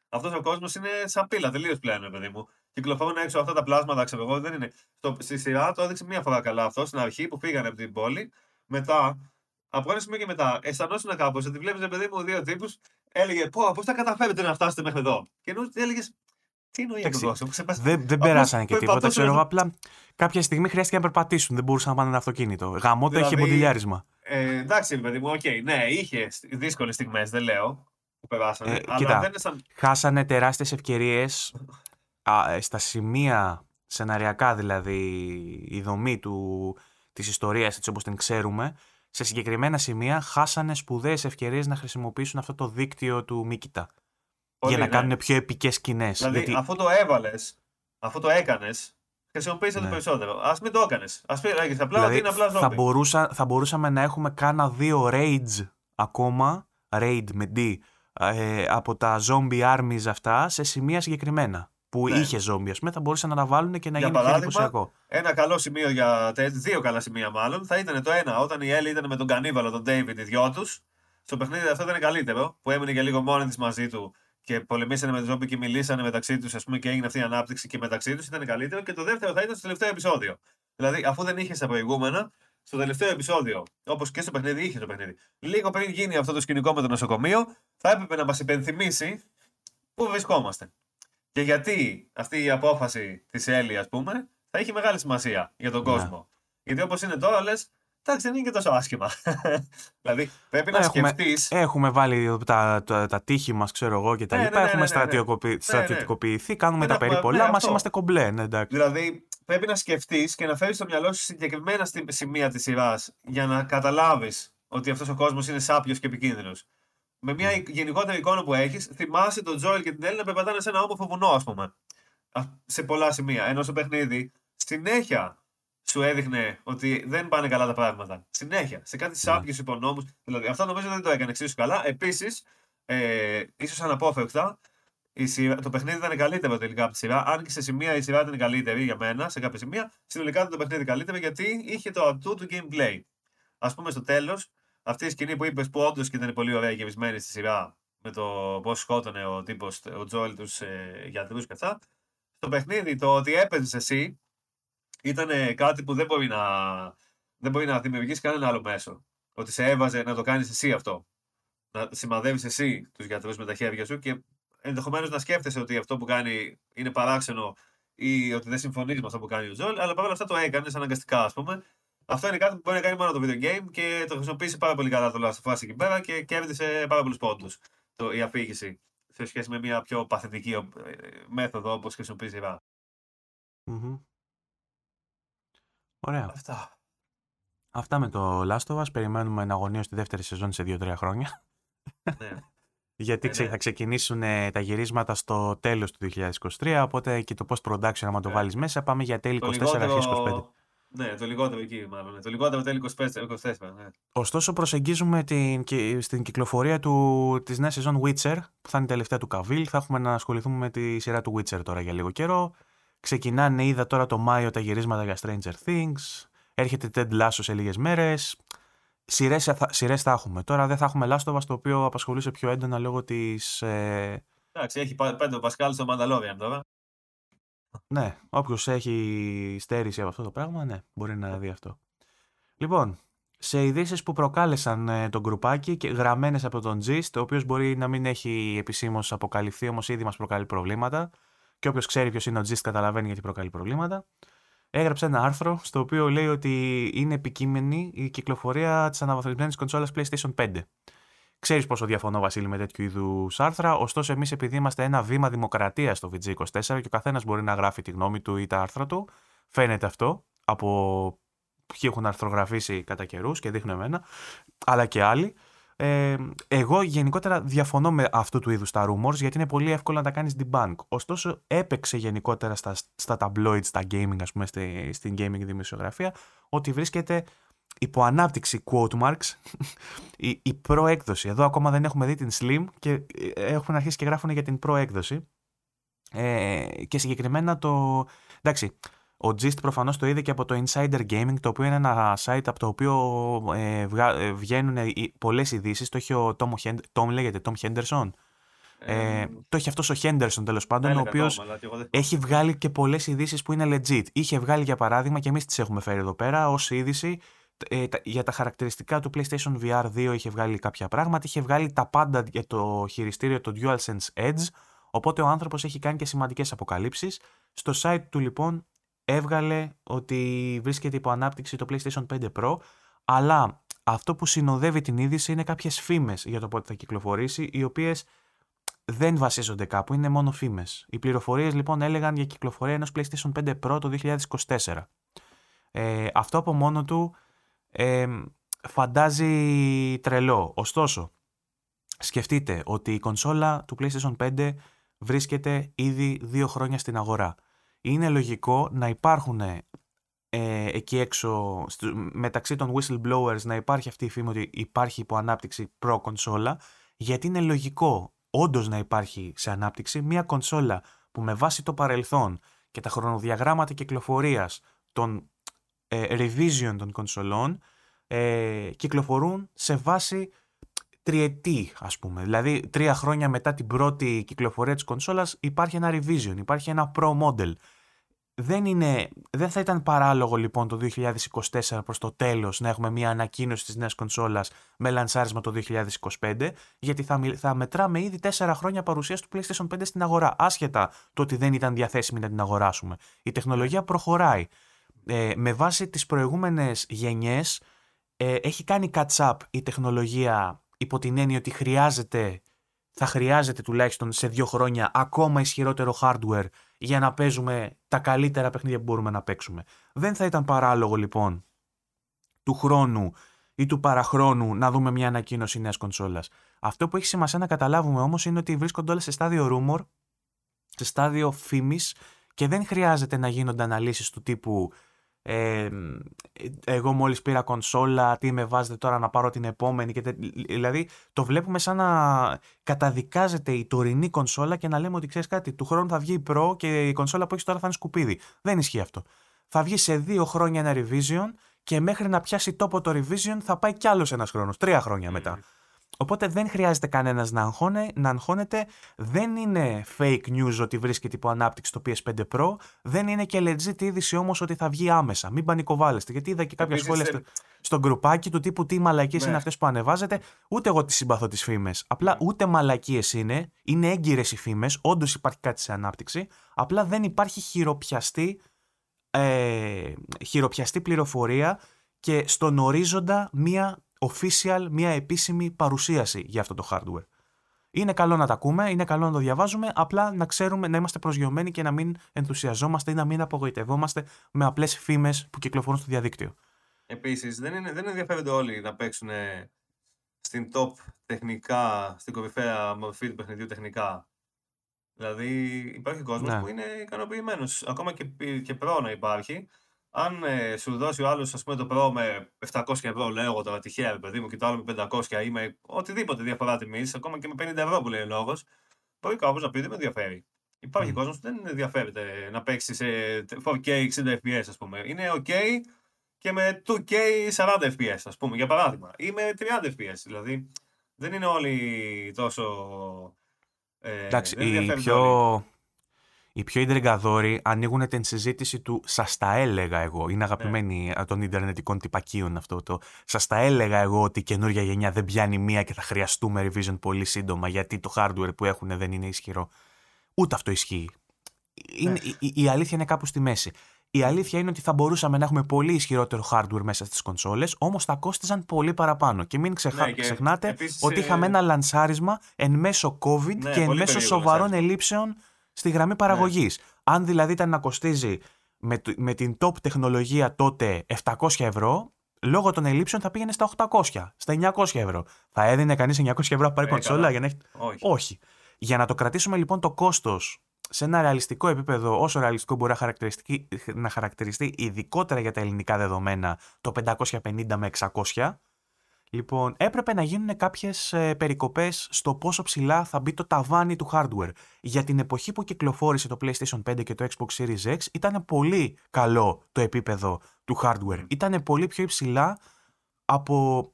αυτός ο κόσμος είναι σαν πύλα τελείως πλέον, ρε παιδί μου. Κυκλοφορούν έξω αυτά τα πλάσματα, ξέρω εγώ, δεν είναι. Στο, στη σειρά το έδειξε μία φορά καλά αυτό στην αρχή που φύγανε από την πόλη. Μετά, από ένα σημείο και μετά, αισθανόσουν κάπως ότι βλέπεις, ρε παιδί μου, δύο τύπους, έλεγε Πώ, πώς θα καταφέρετε να φτάσετε μέχρι εδώ; Και ενώ έλεγες, Τι εννοεί αυτό Εντάξει, ο κόσμο, ξεπάσει. Δεν, δεν Απλώς περάσανε και τίποτα. περπατούσαν Ξέρω εγώ, εδώ. απλά κάποια στιγμή χρειάστηκε να περπατήσουν. Δεν μπορούσαν να πάνε ένα αυτοκίνητο. Γαμώτα είχε Δηλαδή, μποντιλιάρισμα. Ε, εντάξει, ρε παιδί μου, οκ, ναι, είχε δύσκολες στιγμές, δεν λέω. Που περάσανε. Ε, αλλά κοίτα. δεν είναι σαν. Χάσανε τεράστιες ευκαιρίες στα σημεία σεναριακά δηλαδή η δομή του, της ιστορίας έτσι όπως την ξέρουμε σε συγκεκριμένα σημεία χάσανε σπουδαίες ευκαιρίες να χρησιμοποιήσουν αυτό το δίκτυο του Μίκητα Πολύ, για να ναι. κάνουν πιο επικές σκηνές. Δηλαδή, γιατί αφού το έβαλες, αφού το έκανες, χρησιμοποίησες το Ναι. περισσότερο. Α μην το έκανες. Α πει, έλεγε απλά δηλαδή, ότι είναι απλά θα, ζόμπι. μπορούσα, θα μπορούσαμε να έχουμε κάνα δύο raids ακόμα, raid με D, ε, από τα zombie armies αυτά σε σημεία συγκεκριμένα. Που Ναι. είχε zombie, ας πούμε, θα μπορούσαν να τα βάλουν και να Για γίνει πιο παράδειγμα, εντυπωσιακό. Ένα καλό σημείο για. τε- Δύο καλά σημεία μάλλον. Θα ήταν το ένα, όταν η Έλλη ήταν με τον Κανίβαλο, τον David, οι δυο τους. Στο παιχνίδι αυτό ήταν καλύτερο, που έμεινε και λίγο μόνη της μαζί του και πολεμήσανε με τον ζόμπι και μιλήσανε μεταξύ τους, ας πούμε, και έγινε αυτή η ανάπτυξη και μεταξύ τους. Ήταν καλύτερο. Και το δεύτερο θα ήταν στο τελευταίο επεισόδιο. Δηλαδή, αφού δεν είχες τα προηγούμενα, στο τελευταίο επεισόδιο, όπως και στο παιχνίδι, είχε το παιχνίδι. Λίγο πριν γίνει αυτό το σκηνικό με το νοσοκομείο, θα έπρεπε να μας υπενθυμίσει πού βρισκόμαστε. Και γιατί αυτή η απόφαση της Έλλη, ας πούμε, θα έχει μεγάλη σημασία για τον Ναι. κόσμο. Γιατί όπως είναι τώρα, λες, εντάξει, δεν είναι και τόσο άσχημα. δηλαδή, πρέπει να Έχουμε- σκεφτεί. Έχουμε βάλει τα, τα, τα τείχη μας, ξέρω εγώ και τα Ναι, λοιπά. ναι, ναι, έχουμε ναι, ναι, ναι. στρατιωτικοποιη- στρατιωτικοποιηθεί, κάνουμε Δεν τα έχουμε- περίπολά ναι, μας, αυτό. είμαστε κομπλέ. Ναι, εντάξει. Δηλαδή, πρέπει να σκεφτείς και να φέρεις στο μυαλό σου συγκεκριμένα στη- σημεία της σειράς για να καταλάβεις ότι αυτός ο κόσμος είναι σάπιος και επικίνδυνος. Με μια γενικότερη εικόνα που έχεις, θυμάσαι τον Τζόελ και την Έλλη να περπατάνε σε ένα όμορφο βουνό, ας πούμε. Α, Σε πολλά σημεία. Ενώ στο παιχνίδι, συνέχεια σου έδειχνε ότι δεν πάνε καλά τα πράγματα. Συνέχεια. Σε κάτι σάπιους υπονόμους. Δηλαδή, αυτό νομίζω δεν το έκανε εξίσου καλά. Επίσης, ε, ίσως αναπόφευκτα, η σειρά, το παιχνίδι ήταν καλύτερο τελικά από τη σειρά. Αν και σε σημεία η σειρά ήταν καλύτερη για μένα, σε κάποια σημεία, συνολικά ήταν το παιχνίδι καλύτερο γιατί είχε το ατού του gameplay. Α πούμε στο τέλος, αυτή η σκηνή που είπες που όντως και ήταν πολύ ωραία γεμισμένη στη σειρά με το πώς σκότωνε ο τύπος, ο Τζόελ, τους ε, γιατρούς και αυτά. Στο παιχνίδι, το ότι έπαιζες εσύ ήταν κάτι που δεν μπορεί να, δεν μπορεί να δημιουργήσει κανένα άλλο μέσο. Ότι σε έβαζε να το κάνεις εσύ αυτό. Να σημαδεύεις εσύ τους γιατρούς με τα χέρια σου και ενδεχομένως να σκέφτεσαι ότι αυτό που κάνει είναι παράξενο ή ότι δεν συμφωνείς με αυτό που κάνει ο Τζόλ, αλλά παρόλα αυτά το έκανες αναγκαστικά, ας πούμε. Αυτό είναι κάτι που μπορεί να κάνει μόνο το video game και το χρησιμοποιήσει πάρα πολύ καλά το Last of Us εκεί πέρα και κέρδισε πάρα πολλούς πόντους η αφήγηση σε σχέση με μια πιο παθητική ε, μέθοδο όπως χρησιμοποιεί η mm Ωραία. Αυτά. Αυτά με το Last of Us. Περιμένουμε να αγωνίως στη δεύτερη σεζόν σε 2-3 χρόνια. Ναι. Γιατί ναι, ναι. θα ξεκινήσουν τα γυρίσματα στο τέλος του 2023. Οπότε και το post-production, άμα το ναι. βάλεις μέσα, πάμε για τέλη 24 αρχές 25. Ναι, το λιγότερο εκεί μάλλον. Ναι. Το λιγότερο τέλη 24. 24 ναι. Ωστόσο, προσεγγίζουμε την, στην κυκλοφορία του, της νέας σεζόν Witcher, που θα είναι η τελευταία του Καβίλ. Θα έχουμε να ασχοληθούμε με τη σειρά του Witcher τώρα για λίγο καιρό. Ξεκινάνε, είδα τώρα το Μάιο τα γυρίσματα για Stranger Things. Έρχεται Ted Lasso σε λίγες μέρες. Σειρές θα έχουμε. Τώρα δεν θα έχουμε Last of Us, το οποίο απασχολούσε πιο έντονα λόγω της. Ε... Εντάξει, έχει πέντε ο Πασκάλ στο Mandalorian τώρα. Ναι, όποιος έχει στέρηση από αυτό το πράγμα, ναι, μπορεί να δει αυτό. Λοιπόν, σε ειδήσεις που προκάλεσαν ε, τον γκρουπάκι και γραμμένες από τον Gist, ο οποίος μπορεί να μην έχει επισήμως αποκαλυφθεί, όμως ήδη μας προκαλεί προβλήματα. Και όποιος ξέρει ποιος είναι ο Gist καταλαβαίνει γιατί προκαλεί προβλήματα έγραψε ένα άρθρο στο οποίο λέει ότι είναι επικείμενη η κυκλοφορία της αναβαθμισμένης κονσόλας PlayStation 5. Ξέρεις πόσο διαφωνώ, Βασίλη, με τέτοιου είδους άρθρα. Ωστόσο, εμείς, επειδή είμαστε ένα βήμα δημοκρατίας στο VG24 και ο καθένας μπορεί να γράφει τη γνώμη του ή τα άρθρα του, φαίνεται αυτό από ποιοι έχουν αρθρογραφήσει κατά καιρούς και δείχνω εμένα, αλλά και άλλοι. Ε, εγώ γενικότερα διαφωνώ με αυτού του είδους τα rumors γιατί είναι πολύ εύκολο να τα κάνεις debunk. Ωστόσο, έπαιξε γενικότερα στα, στα tabloids, στα gaming, ας πούμε, στη, στην gaming δημοσιογραφία, ότι βρίσκεται υπό ανάπτυξη quote marks η, η προέκδοση. Εδώ ακόμα δεν έχουμε δει την Slim και ε, έχουν αρχίσει και γράφουν για την προέκδοση. Ε, και συγκεκριμένα το. Εντάξει, ο Gist προφανώς το είδε και από το Insider Gaming, το οποίο είναι ένα site από το οποίο ε, ε βγαίνουν πολλές ειδήσεις. Το έχει ο Tom, Tom λέγεται, Tom Henderson. Ε, ε, το έχει αυτός ο Henderson τέλος πάντων, ο οποίος έχει βγάλει και πολλές ειδήσεις που είναι legit. Είχε βγάλει για παράδειγμα, και εμείς τις έχουμε φέρει εδώ πέρα, ως είδηση ε, για τα χαρακτηριστικά του PlayStation VR 2 είχε βγάλει κάποια πράγματα, είχε βγάλει τα πάντα για το χειριστήριο το DualSense Edge, οπότε ο άνθρωπος έχει κάνει και σημαντικές αποκαλύψεις. Στο site του λοιπόν έβγαλε ότι βρίσκεται υπό ανάπτυξη το PlayStation 5 Pro, αλλά αυτό που συνοδεύει την είδηση είναι κάποιες φήμες για το πότε θα κυκλοφορήσει, οι οποίες δεν βασίζονται κάπου, είναι μόνο φήμες. Οι πληροφορίες λοιπόν έλεγαν για κυκλοφορία ενός PlayStation 5 Pro το 2024. Ε, αυτό από μόνο του ε, φαντάζει τρελό. Ωστόσο, σκεφτείτε ότι η κονσόλα του PlayStation 5 βρίσκεται ήδη δύο χρόνια στην αγορά είναι λογικό να υπάρχουν ε, εκεί έξω μεταξύ των whistleblowers να υπάρχει αυτή η φήμη ότι υπάρχει υπό ανάπτυξη προ κονσόλα γιατί είναι λογικό όντως να υπάρχει σε ανάπτυξη μια κονσόλα που με βάση το παρελθόν και τα χρονοδιαγράμματα κυκλοφορίας των ε, revision των κονσολών ε, κυκλοφορούν σε βάση τριετή ας πούμε. Δηλαδή τρία χρόνια μετά την πρώτη κυκλοφορία της κονσόλας υπάρχει ένα revision, υπάρχει ένα pro model. Δεν, είναι, δεν θα ήταν παράλογο λοιπόν το 2024 προς το τέλος να έχουμε μια ανακοίνωση της νέας κονσόλας με λανσάρισμα το 2025 γιατί θα, θα μετράμε ήδη 4 χρόνια παρουσίας του PlayStation 5 στην αγορά άσχετα το ότι δεν ήταν διαθέσιμη να την αγοράσουμε. Η τεχνολογία προχωράει. Ε, με βάση τις προηγούμενες γενιές ε, έχει κάνει catch-up η τεχνολογία υπό την έννοια ότι χρειάζεται, θα χρειάζεται τουλάχιστον σε δύο χρόνια ακόμα ισχυρότερο hardware για να παίζουμε τα καλύτερα παιχνίδια που μπορούμε να παίξουμε. Δεν θα ήταν παράλογο λοιπόν του χρόνου ή του παραχρόνου να δούμε μια ανακοίνωση νέας κονσόλας. Αυτό που έχει σημασία να καταλάβουμε όμως είναι ότι βρίσκονται όλα σε στάδιο rumor, σε στάδιο φήμης και δεν χρειάζεται να γίνονται αναλύσεις του τύπου ε, εγώ μόλις πήρα κονσόλα, τι με βάζετε τώρα να πάρω την επόμενη. Και δηλαδή το βλέπουμε σαν να καταδικάζεται η τωρινή κονσόλα και να λέμε ότι ξέρεις κάτι, του χρόνου θα βγει η Pro και η κονσόλα που έχεις τώρα θα είναι σκουπίδι. Δεν ισχύει αυτό. Θα βγει σε δύο χρόνια ένα revision και μέχρι να πιάσει τόπο το revision θα πάει κι άλλος ένας χρόνος, τρία χρόνια μετά. Οπότε δεν χρειάζεται κανένας να, αγχώνε, να αγχώνεται. Δεν είναι fake news ότι βρίσκεται υπό ανάπτυξη το PS5 Pro. Δεν είναι και legit είδηση όμως ότι θα βγει άμεσα. Μην πανικοβάλλεστε. Γιατί είδα και κάποια σχόλια στο, στο γκρουπάκι του τύπου τι μαλακίες ναι. είναι αυτές που ανεβάζετε. Ούτε εγώ τις συμπαθώ τις φήμες. Απλά ναι. ούτε μαλακίες είναι. Είναι έγκυρες οι φήμες. Όντως υπάρχει κάτι σε ανάπτυξη. Απλά δεν υπάρχει χειροπιαστή, ε, χειροπιαστή πληροφορία και στον ορίζοντα μία official, μία επίσημη παρουσίαση για αυτό το hardware. Είναι καλό να τα ακούμε, είναι καλό να το διαβάζουμε, απλά να ξέρουμε να είμαστε προσγειωμένοι και να μην ενθουσιαζόμαστε ή να μην απογοητευόμαστε με απλές φήμες που κυκλοφορούν στο διαδίκτυο. Επίσης, δεν, είναι, δεν ενδιαφέρονται όλοι να παίξουν στην top τεχνικά, στην κορυφαία μορφή του παιχνιδιού τεχνικά. Δηλαδή, υπάρχει κόσμος ναι. που είναι ικανοποιημένος. Ακόμα και, και προ να υπάρχει, αν ε, σου δώσει ο άλλος το Pro με 700 ευρώ, λέω εγώ τώρα τυχαία, παιδί μου, και το άλλο με 500 ή με οτιδήποτε διαφορά τιμής, ακόμα και με 50 ευρώ που λέει ο λόγος, μπορεί κάποιος να πει δεν με ενδιαφέρει. Υπάρχει mm. κόσμος που δεν ενδιαφέρεται να παίξει σε 4K 60 FPS, ας πούμε. Είναι OK και με 2K 40 FPS, ας πούμε, για παράδειγμα. Ή με 30 FPS. Δηλαδή δεν είναι όλοι τόσο. Ε, Εντάξει, οι πιο, οι πιο ιντριγκαδόροι ανοίγουν την συζήτηση του «Σας τα έλεγα εγώ». Είναι αγαπημένοι ναι. των Ιντερνετικών τυπακίων αυτό το «Σας τα έλεγα εγώ ότι η καινούργια γενιά δεν πιάνει μία και θα χρειαστούμε revision πολύ σύντομα γιατί το hardware που έχουν δεν είναι ισχυρό». Ούτε αυτό ισχύει. Είναι, ναι. η, η, αλήθεια είναι κάπου στη μέση. Η αλήθεια είναι ότι θα μπορούσαμε να έχουμε πολύ ισχυρότερο hardware μέσα στις κονσόλες, όμως θα κόστιζαν πολύ παραπάνω. Και μην ξεχα... ναι, και ξεχνάτε επίσης, ότι είχαμε ένα λανσάρισμα εν μέσω COVID ναι, και εν μέσω σοβαρών ελλείψεων στη γραμμή παραγωγής. Ναι. Αν δηλαδή ήταν να κοστίζει με, με την top τεχνολογία τότε 700 ευρώ, λόγω των ελλείψεων θα πήγαινε στα 800, στα 900 ευρώ. Θα έδινε κανείς 900 ευρώ να πάρει ε, κονσόλα για να έχει. Όχι. Όχι. Για να το κρατήσουμε λοιπόν το κόστος σε ένα ρεαλιστικό επίπεδο, όσο ρεαλιστικό μπορεί να χαρακτηριστεί, να χαρακτηριστεί ειδικότερα για τα ελληνικά δεδομένα, το 550 με 600, Λοιπόν, έπρεπε να γίνουν κάποιες ε, περικοπές στο πόσο ψηλά θα μπει το ταβάνι του hardware. Για την εποχή που κυκλοφόρησε το PlayStation 5 και το Xbox Series X, ήταν πολύ καλό το επίπεδο του hardware. Ήταν πολύ πιο υψηλά από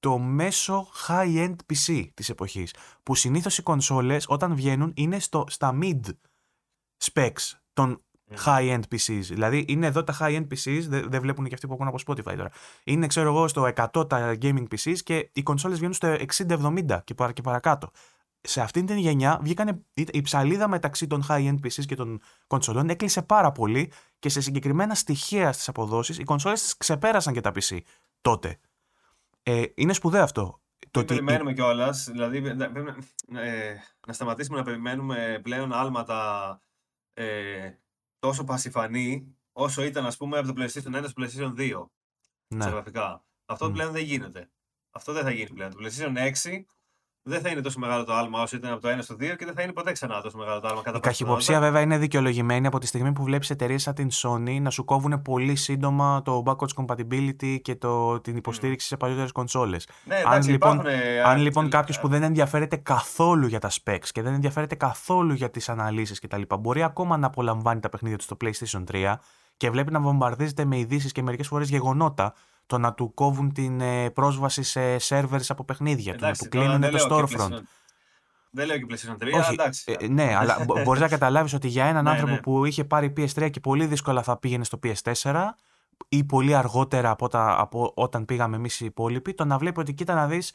το μέσο high-end PC της εποχής. Που συνήθως οι κονσόλες όταν βγαίνουν είναι στο, στα mid specs των high-end PCs. Δηλαδή είναι εδώ τα high-end PCs, δεν βλέπουν και αυτοί που ακούνε από Spotify τώρα. Είναι, ξέρω εγώ, στο 100 τα gaming PCs και οι κονσόλες βγαίνουν στο 60-70 και, παρα, και παρακάτω. Σε αυτήν την γενιά βγήκανε, η ψαλίδα μεταξύ των high-end PCs και των κονσολών έκλεισε πάρα πολύ και σε συγκεκριμένα στοιχεία στις αποδόσεις οι κονσόλες ξεπέρασαν και τα PC τότε. Ε, είναι σπουδαίο αυτό. Το περιμένουμε κιόλας. Δηλαδή, ε, να σταματήσουμε να περιμένουμε πλέον άλματα ε, τόσο πασιφανή όσο ήταν ας πούμε από το PlayStation 1 στο PlayStation 2 ναι. σε γραφικά. Αυτό mm. πλέον δεν γίνεται. Αυτό δεν θα γίνει πλέον. Το PlayStation 6 δεν θα είναι τόσο μεγάλο το άλμα όσο ήταν από το 1 στο 2 και δεν θα είναι ποτέ ξανά τόσο μεγάλο το άλμα. Κατά Η καχυποψία βέβαια είναι δικαιολογημένη από τη στιγμή που βλέπεις εταιρείες σαν την Sony να σου κόβουν πολύ σύντομα το backwards compatibility και το, την υποστήριξη mm. σε παλιότερες κονσόλες. Ναι, αν λοιπόν, αν λοιπόν κάποιος που δεν ενδιαφέρεται καθόλου για τα specs και δεν ενδιαφέρεται καθόλου για τις αναλύσεις κτλ. μπορεί ακόμα να απολαμβάνει τα παιχνίδια του στο PlayStation 3 και βλέπει να βομβαρδίζεται με ειδήσεις και μερικές φορές γεγονότα το να του κόβουν την ε, πρόσβαση σε servers από παιχνίδια, του να του κλείνουν το storefront. Δεν λέω και PlayStation 3, Όχι, εντάξει. Ε, ναι, αλλά μπορείς να καταλάβεις ότι για έναν ναι, άνθρωπο ναι. που είχε πάρει PS3 και πολύ δύσκολα θα πήγαινε στο PS4 ή πολύ αργότερα από, τα, από όταν πήγαμε εμείς οι υπόλοιποι, το να βλέπει ότι κοίτα να δεις,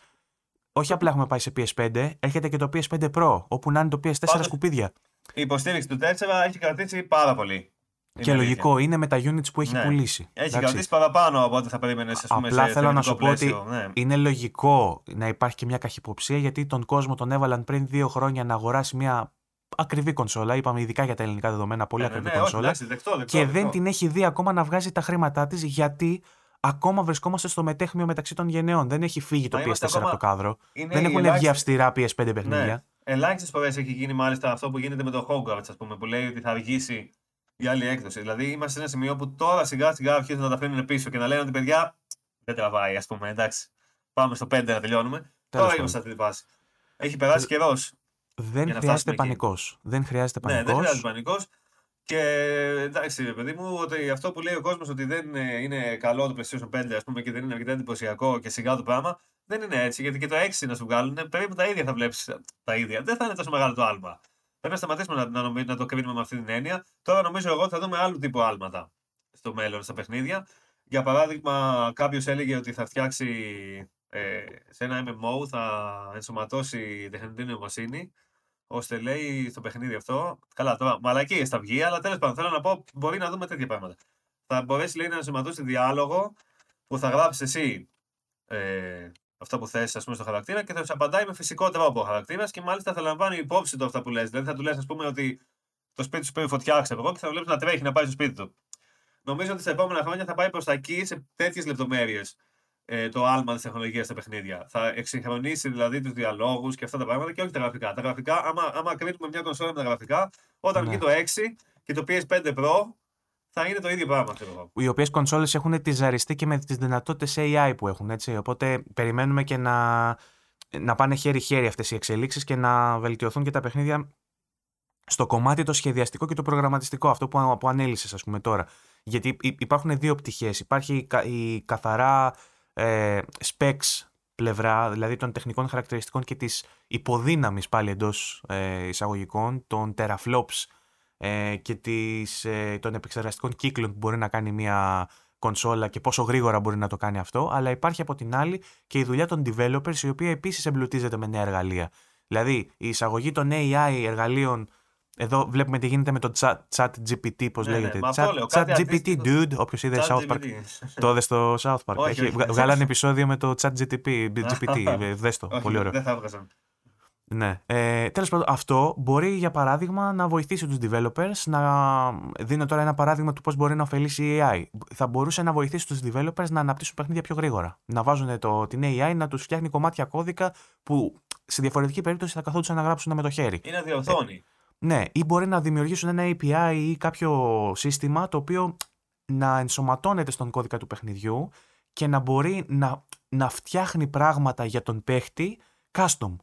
όχι απλά έχουμε πάει σε PS5, έρχεται και το PS5 Pro, όπου να είναι το PS4 Πάντως, σκουπίδια. Η υποστήριξη του 4 έχει κρατήσει πάρα πολύ. Είναι και λογικό, είναι με τα units που έχει ναι. πουλήσει. Έχει κρατήσει παραπάνω από ό,τι θα περίμενες. Απλά θέλω να σου πω ότι ναι. είναι λογικό να υπάρχει και μια καχυποψία γιατί τον κόσμο τον έβαλαν πριν δύο χρόνια να αγοράσει μια ακριβή κονσόλα. Είπαμε ειδικά για τα ελληνικά δεδομένα, πολύ ναι, ναι ακριβή ναι, κονσόλα. Όχι, δεκτό, δεκτό, και δεκτό. δεν την έχει δει ακόμα να βγάζει τα χρήματά της γιατί ακόμα βρισκόμαστε στο μετέχμιο μεταξύ των γενναιών. Δεν έχει φύγει το PS4 από το κάδρο. Δεν έχουν βγει αυστηρά PS5 παιχνίδια. Ναι. Ελάχιστες φορές έχει γίνει μάλιστα αυτό που γίνεται με το Hogwarts, ας πούμε, που λέει ότι θα αργήσει η άλλη έκδοση. Δηλαδή είμαστε σε ένα σημείο που τώρα σιγά σιγά αρχίζουν να τα φέρνουν πίσω και να λένε ότι παιδιά δεν τραβάει, ας πούμε. Εντάξει, πάμε στο 5 να τελειώνουμε. Τέλος τώρα είμαστε σε αυτή τη φάση. Έχει περάσει καιρός. Δεν χρειάζεται πανικός. Δεν χρειάζεται πανικό. Ναι, δεν χρειάζεται πανικός. Και εντάξει, παιδί μου, ότι αυτό που λέει ο κόσμος ότι δεν είναι καλό το PlayStation 5 ας πούμε, και δεν είναι αρκετά εντυπωσιακό και σιγά το πράγμα, δεν είναι έτσι, γιατί και το 6 να σου βγάλουν περίπου τα ίδια θα βλέπεις τα ίδια. Δεν θα είναι τόσο μεγάλο το άλμα. Πρέπει να σταματήσουμε να, να, να το κρίνουμε με αυτή την έννοια. Τώρα νομίζω εγώ ότι θα δούμε άλλου τύπου άλματα στο μέλλον στα παιχνίδια. Για παράδειγμα, κάποιος έλεγε ότι θα φτιάξει ε, σε ένα MMO, θα ενσωματώσει τεχνητή νοημοσύνη, ώστε λέει στο παιχνίδι αυτό. Καλά, τώρα μαλακίες θα βγει, αλλά τέλος πάντων θέλω να πω μπορεί να δούμε τέτοια πράγματα. Θα μπορέσει λέει, να ενσωματώσει διάλογο που θα γράψεις εσύ ε, αυτά που θες ας πούμε, στο χαρακτήρα και θα σου απαντάει με φυσικό τρόπο ο χαρακτήρας και μάλιστα θα λαμβάνει υπόψη το αυτά που λες. Δηλαδή θα του λες ας πούμε ότι το σπίτι σου πρέπει φωτιά, ξέρω εγώ, και θα βλέπει να τρέχει να πάει στο σπίτι του. Νομίζω ότι στα επόμενα χρόνια θα πάει προς τα εκεί σε τέτοιες λεπτομέρειες ε, το άλμα της τεχνολογίας στα παιχνίδια. Θα εξυγχρονίσει δηλαδή τους διαλόγους και αυτά τα πράγματα και όχι τα γραφικά. Τα γραφικά, άμα, άμα κρίνουμε μια κονσόλα με τα γραφικά, όταν ναι. βγει το 6 και το PS5 Pro, θα είναι το ίδιο πράγμα, ξέρω Οι οποίες κονσόλες έχουν τη ζαριστεί και με τις δυνατότητες AI που έχουν. Έτσι. Οπότε περιμένουμε και να, να πάνε χέρι-χέρι αυτές οι εξελίξεις και να βελτιωθούν και τα παιχνίδια στο κομμάτι το σχεδιαστικό και το προγραμματιστικό, αυτό που, που ανέλησες, ας πούμε τώρα. Γιατί υπάρχουν δύο πτυχές. Υπάρχει η καθαρά ε, specs πλευρά, δηλαδή των τεχνικών χαρακτηριστικών και της υποδύναμης πάλι εντός ε, εισαγωγικών, των teraflops ε, και της, ε, των επεξεργαστικών κύκλων που μπορεί να κάνει μια κονσόλα και πόσο γρήγορα μπορεί να το κάνει αυτό, αλλά υπάρχει από την άλλη και η δουλειά των developers η οποία επίσης εμπλουτίζεται με νέα εργαλεία. Δηλαδή η εισαγωγή των AI εργαλείων εδώ βλέπουμε τι γίνεται με το chat, chat GPT, πώς ναι, ναι λέγεται. Ναι, chat, chat GPT, dude, όποιος είδε South Park. το είδε στο South Park. Όχι, βγάλανε επεισόδιο με το chat GPT. GPT δες το, πολύ ωραίο. Δεν θα έβγαζαν. Ναι. Ε, Τέλος πάντων, αυτό μπορεί για παράδειγμα να βοηθήσει τους developers να. Δίνω τώρα ένα παράδειγμα του πώς μπορεί να ωφελήσει η AI. Θα μπορούσε να βοηθήσει τους developers να αναπτύσσουν παιχνίδια πιο γρήγορα. Να βάζουν το, την AI να τους φτιάχνει κομμάτια κώδικα που σε διαφορετική περίπτωση θα καθόντουσαν να γράψουν με το χέρι. Ή να διορθώνει. Ε, ναι, ή μπορεί να δημιουργήσουν ένα API ή κάποιο σύστημα το οποίο να ενσωματώνεται στον κώδικα του παιχνιδιού και να μπορεί να, να φτιάχνει πράγματα για τον παίχτη custom.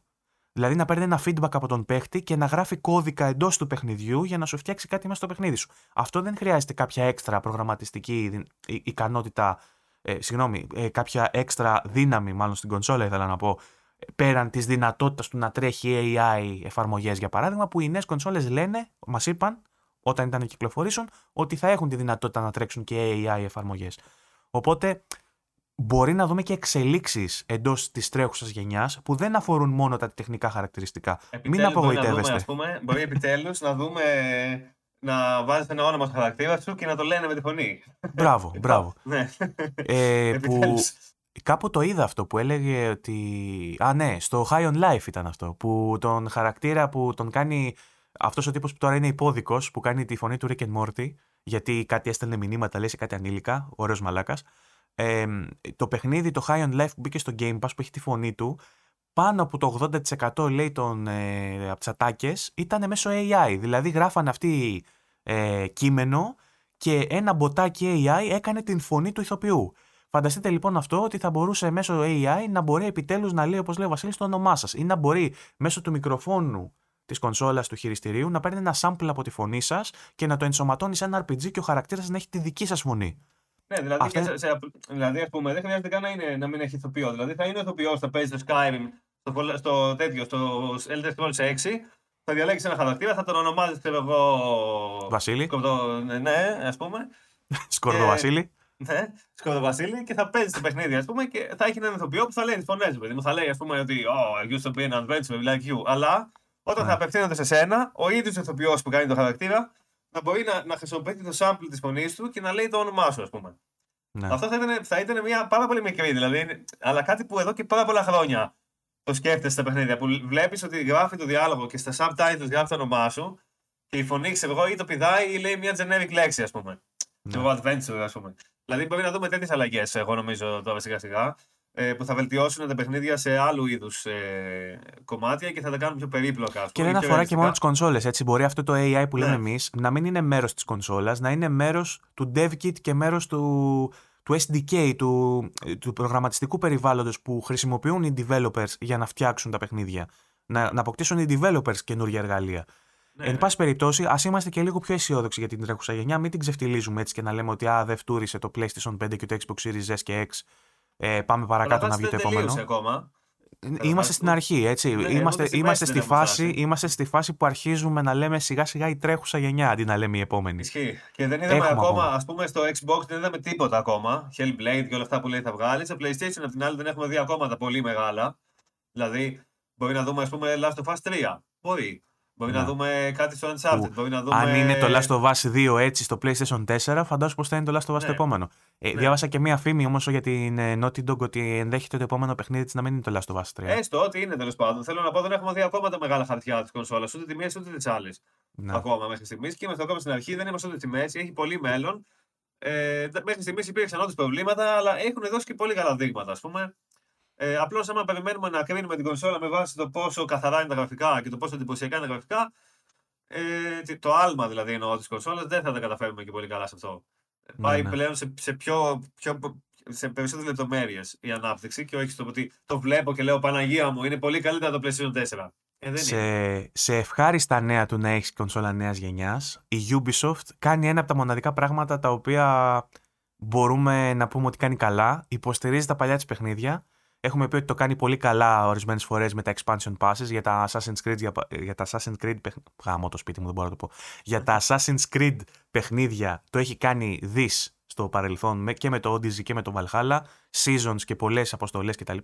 Δηλαδή να παίρνει ένα feedback από τον παίχτη και να γράφει κώδικα εντός του παιχνιδιού για να σου φτιάξει κάτι μέσα στο παιχνίδι σου. Αυτό δεν χρειάζεται κάποια έξτρα προγραμματιστική ικανότητα, ε, συγγνώμη, ε, κάποια έξτρα δύναμη, μάλλον στην κονσόλα ήθελα να πω, πέραν της δυνατότητας του να τρέχει AI εφαρμογές, για παράδειγμα, που οι νέες κονσόλες λένε, μας είπαν, όταν ήταν να κυκλοφορήσουν, ότι θα έχουν τη δυνατότητα να τρέξουν και AI εφαρμογές. Οπότε μπορεί να δούμε και εξελίξεις εντός της τρέχουσας γενιάς που δεν αφορούν μόνο τα τεχνικά χαρακτηριστικά. Επιτέλους, Μην απογοητεύεστε. Να πούμε, μπορεί επιτέλους να δούμε να βάζει ένα όνομα στο χαρακτήρα σου και να το λένε με τη φωνή. Μπράβο, μπράβο. ναι. ε, που κάπου το είδα αυτό που έλεγε ότι. Α, ναι, στο High on Life ήταν αυτό. Που τον χαρακτήρα που τον κάνει. Αυτός ο τύπος που τώρα είναι υπόδικος, που κάνει τη φωνή του Rick and Morty, γιατί κάτι έστελνε μηνύματα, λέει σε κάτι ανήλικα, ωραίος μαλάκας ε, το παιχνίδι, το High on Life που μπήκε στο Game Pass που έχει τη φωνή του, πάνω από το 80% λέει των ε, από τι ατάκε ήταν μέσω AI. Δηλαδή γράφανε αυτοί ε, κείμενο και ένα μποτάκι AI έκανε την φωνή του ηθοποιού. Φανταστείτε λοιπόν αυτό ότι θα μπορούσε μέσω AI να μπορεί επιτέλους να λέει, όπως λέει ο Βασίλης, το όνομά σας ή να μπορεί μέσω του μικροφόνου της κονσόλας του χειριστηρίου να παίρνει ένα sample από τη φωνή σας και να το ενσωματώνει σε ένα RPG και ο χαρακτήρας να έχει τη δική σας φωνή. Ναι, δηλαδή, Αυτά... σε, σε, δηλαδή ας πούμε, δεν χρειάζεται καν να, είναι, να μην έχει ηθοποιό. Δηλαδή θα είναι ηθοποιός, θα παίζει στο Skyrim, στο, στο τέτοιο, στο Elder Scrolls 6, θα διαλέξεις ένα χαρακτήρα, θα τον ονομάζεις, ξέρω εγώ. Βασίλη. Σκορδο, ναι, ναι ας πούμε. Σκορδο Βασίλη. Ναι, Σκορδο Βασίλη και θα παίζεις το παιχνίδι, ας πούμε, και θα έχει έναν ηθοποιό που θα λέει τι φωνέ μου. Θα λέει, ας πούμε, ότι Oh, I used to be an adventure like you. Αλλά όταν ναι. θα απευθύνονται σε σένα, ο ίδιος ηθοποιός που κάνει το χαρακτήρα να μπορεί να, να χρησιμοποιήσει το sample της φωνής του και να λέει το όνομά σου, ας πούμε. Ναι. Αυτό θα ήταν, θα ήταν μια πάρα πολύ μικρή, δηλαδή, αλλά κάτι που εδώ και πάρα πολλά χρόνια το σκέφτεσαι στα παιχνίδια. Που βλέπεις ότι γράφει το διάλογο και στα subtitles γράφει το όνομά σου και η φωνή, ξέρω εγώ, ή το πηδάει ή λέει μια generic λέξη, ας πούμε. Ναι. Το adventure, ας πούμε. Δηλαδή, μπορεί να δούμε τέτοιες αλλαγές, εγώ νομίζω τώρα σιγά σιγά. Ε, που θα βελτιώσουν τα παιχνίδια σε άλλου είδους ε, κομμάτια και θα τα κάνουν πιο περίπλοκα. Και δεν αφορά και μόνο τις κονσόλες. Έτσι, μπορεί αυτό το AI που λέμε ναι. εμείς να μην είναι μέρος της κονσόλας, να είναι μέρος του DevKit και μέρος του, του SDK, του, του προγραμματιστικού περιβάλλοντος που χρησιμοποιούν οι developers για να φτιάξουν τα παιχνίδια. Να, να αποκτήσουν οι developers καινούργια εργαλεία. Ναι, Εν ναι. πάση περιπτώσει, ας είμαστε και λίγο πιο αισιόδοξοι για την τρέχουσα γενιά. Μην την ξεφτιλίζουμε έτσι και να λέμε ότι α, δεν φτούρισε το PlayStation 5 και το Xbox Series S και X ε, πάμε παρακάτω να βγει το επόμενο. Ακόμα. Είμαστε στην αρχή, έτσι. Ναι, είμαστε, ούτε είμαστε, στη στη μέση δεν φάση, έχουμε είμαστε στη φάση που αρχίζουμε να λέμε σιγά σιγά η τρέχουσα γενιά αντί να λέμε η επόμενη. Ισχύει. Και δεν είδαμε Έχουμε ακόμα, ακόμα. ας πούμε, στο Xbox δεν είδαμε τίποτα ακόμα. Hellblade και όλα αυτά που λέει θα βγάλεις. Στο PlayStation απ' την άλλη δεν έχουμε δει ακόμα τα πολύ μεγάλα. Δηλαδή, μπορεί να δούμε, ας πούμε, Last of Us 3. Μπορεί. Μπορεί να Ναι. δούμε κάτι στο Uncharted. Που, Μπορεί να δούμε... Αν είναι το Last of Us 2 έτσι στο PlayStation 4, φαντάζομαι πως θα είναι το Last of Us το Ναι. επόμενο. Ε, Ναι. Διάβασα και μία φήμη όμως για την ε, Naughty Dog ότι ενδέχεται το επόμενο παιχνίδι της να μην είναι το Last of Us 3. Έστω ότι είναι τέλος πάντων. Θέλω να πω, δεν έχουμε δει ακόμα τα μεγάλα χαρτιά της κονσόλας, ούτε τη μία ούτε τις άλλες. Ναι. Ακόμα μέχρι στιγμής. Και είμαστε ακόμα στην αρχή, δεν είμαστε ούτε στη μέση, έχει πολύ μέλλον. Ε, δε- μέχρι στιγμής υπήρξαν όντως προβλήματα, αλλά έχουν δώσει και πολύ καλά δείγματα, ας πούμε. Ε, Απλώς, άμα περιμένουμε να κρίνουμε την κονσόλα με βάση το πόσο καθαρά είναι τα γραφικά και το πόσο εντυπωσιακά είναι τα γραφικά, ε, τι- το άλμα δηλαδή εννοώ της κονσόλας, δεν θα τα καταφέρουμε και πολύ καλά σε αυτό. Ναι, Πάει ναι. πλέον σε, σε, πιο, πιο, σε περισσότερες λεπτομέρειες η ανάπτυξη και όχι στο ότι το βλέπω και λέω Παναγία μου, είναι πολύ καλύτερα το PlayStation 4. Ε, δεν είναι. σε, σε ευχάριστα νέα του να έχεις κονσόλα νέας γενιάς, η Ubisoft κάνει ένα από τα μοναδικά πράγματα τα οποία μπορούμε να πούμε ότι κάνει καλά. Υποστηρίζει τα παλιά της παιχνίδια. Έχουμε πει ότι το κάνει πολύ καλά ορισμένες φορές με τα expansion passes για τα Assassin's Creed. Για, για τα Assassin's Creed παιχνίδια. Γάμο το σπίτι μου, δεν μπορώ να το πω. Για τα Assassin's Creed παιχνίδια το έχει κάνει δι στο παρελθόν με- και με το Odyssey και με το Valhalla. Seasons και πολλές αποστολές κτλ.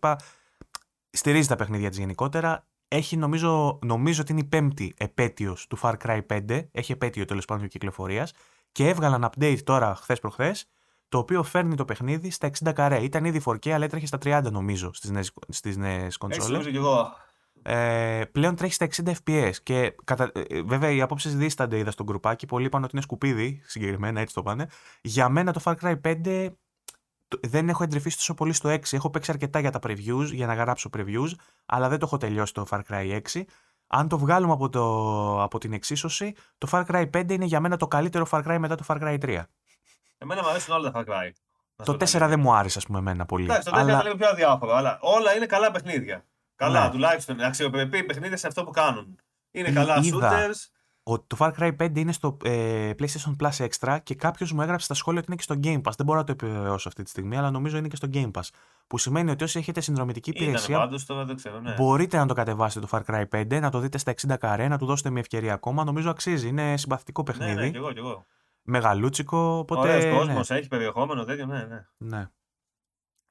Στηρίζει τα παιχνίδια της γενικότερα. Έχει νομίζω, νομίζω ότι είναι η πέμπτη επέτειος του Far Cry 5. Έχει επέτειο τέλος πάντων κυκλοφορίας. Και έβγαλαν update τώρα χθες προχθές, το οποίο φέρνει το παιχνίδι στα 60 καρέ. Ήταν ήδη 4K, αλλά έτρεχε στα 30 νομίζω στις νέες στις νέες Έτσι κονσόλες. νομίζω κι εγώ. Ε, πλέον τρέχει στα 60 FPS. Και κατα... ε, βέβαια οι απόψει δίστανται, είδα στον γκρουπάκι. Πολλοί είπαν ότι είναι σκουπίδι, συγκεκριμένα έτσι το πάνε. Για μένα το Far Cry 5 το- δεν έχω εντρυφήσει τόσο πολύ στο 6. Έχω παίξει αρκετά για τα previews, για να γράψω previews, αλλά δεν το έχω τελειώσει το Far Cry 6. Αν το βγάλουμε από, το, από την εξίσωση, το Far Cry 5 είναι για μένα το καλύτερο Far Cry μετά το Far Cry 3. Εμένα μου αρέσουν όλα τα Far Cry. να Το σου 4 πω την αλήθεια. δεν μου άρεσε, ας πούμε, εμένα πολύ. Εντάξει, το 4 αλλά... είναι λίγο πιο αδιάφορο, αλλά όλα είναι καλά παιχνίδια. Καλά, Ναι. τουλάχιστον αξιοπρεπή παιχνίδια σε αυτό που κάνουν. Είναι Εί- καλά είδα. shooters. Ο, το Far Cry 5 είναι στο ε, PlayStation Plus Extra και κάποιος μου έγραψε στα σχόλια ότι είναι και στο Game Pass. Δεν μπορώ να το επιβεβαιώσω αυτή τη στιγμή, αλλά νομίζω είναι και στο Game Pass. Που σημαίνει ότι όσοι έχετε συνδρομητική Ήταν υπηρεσία, πάντως, τώρα δεν ξέρω, ναι. μπορείτε να το κατεβάσετε το Far Cry 5, να το δείτε στα 60 καρέ, να του δώσετε μια ευκαιρία ακόμα. Νομίζω αξίζει. Είναι συμπαθητικό Ναι, παιχνίδι. ναι, κι εγώ, κι εγώ. Μεγαλούτσικο. Οπότε. Ωραίος ναι. κόσμος, έχεις περιεχόμενο, τέτοιο, ναι, ναι. Ναι.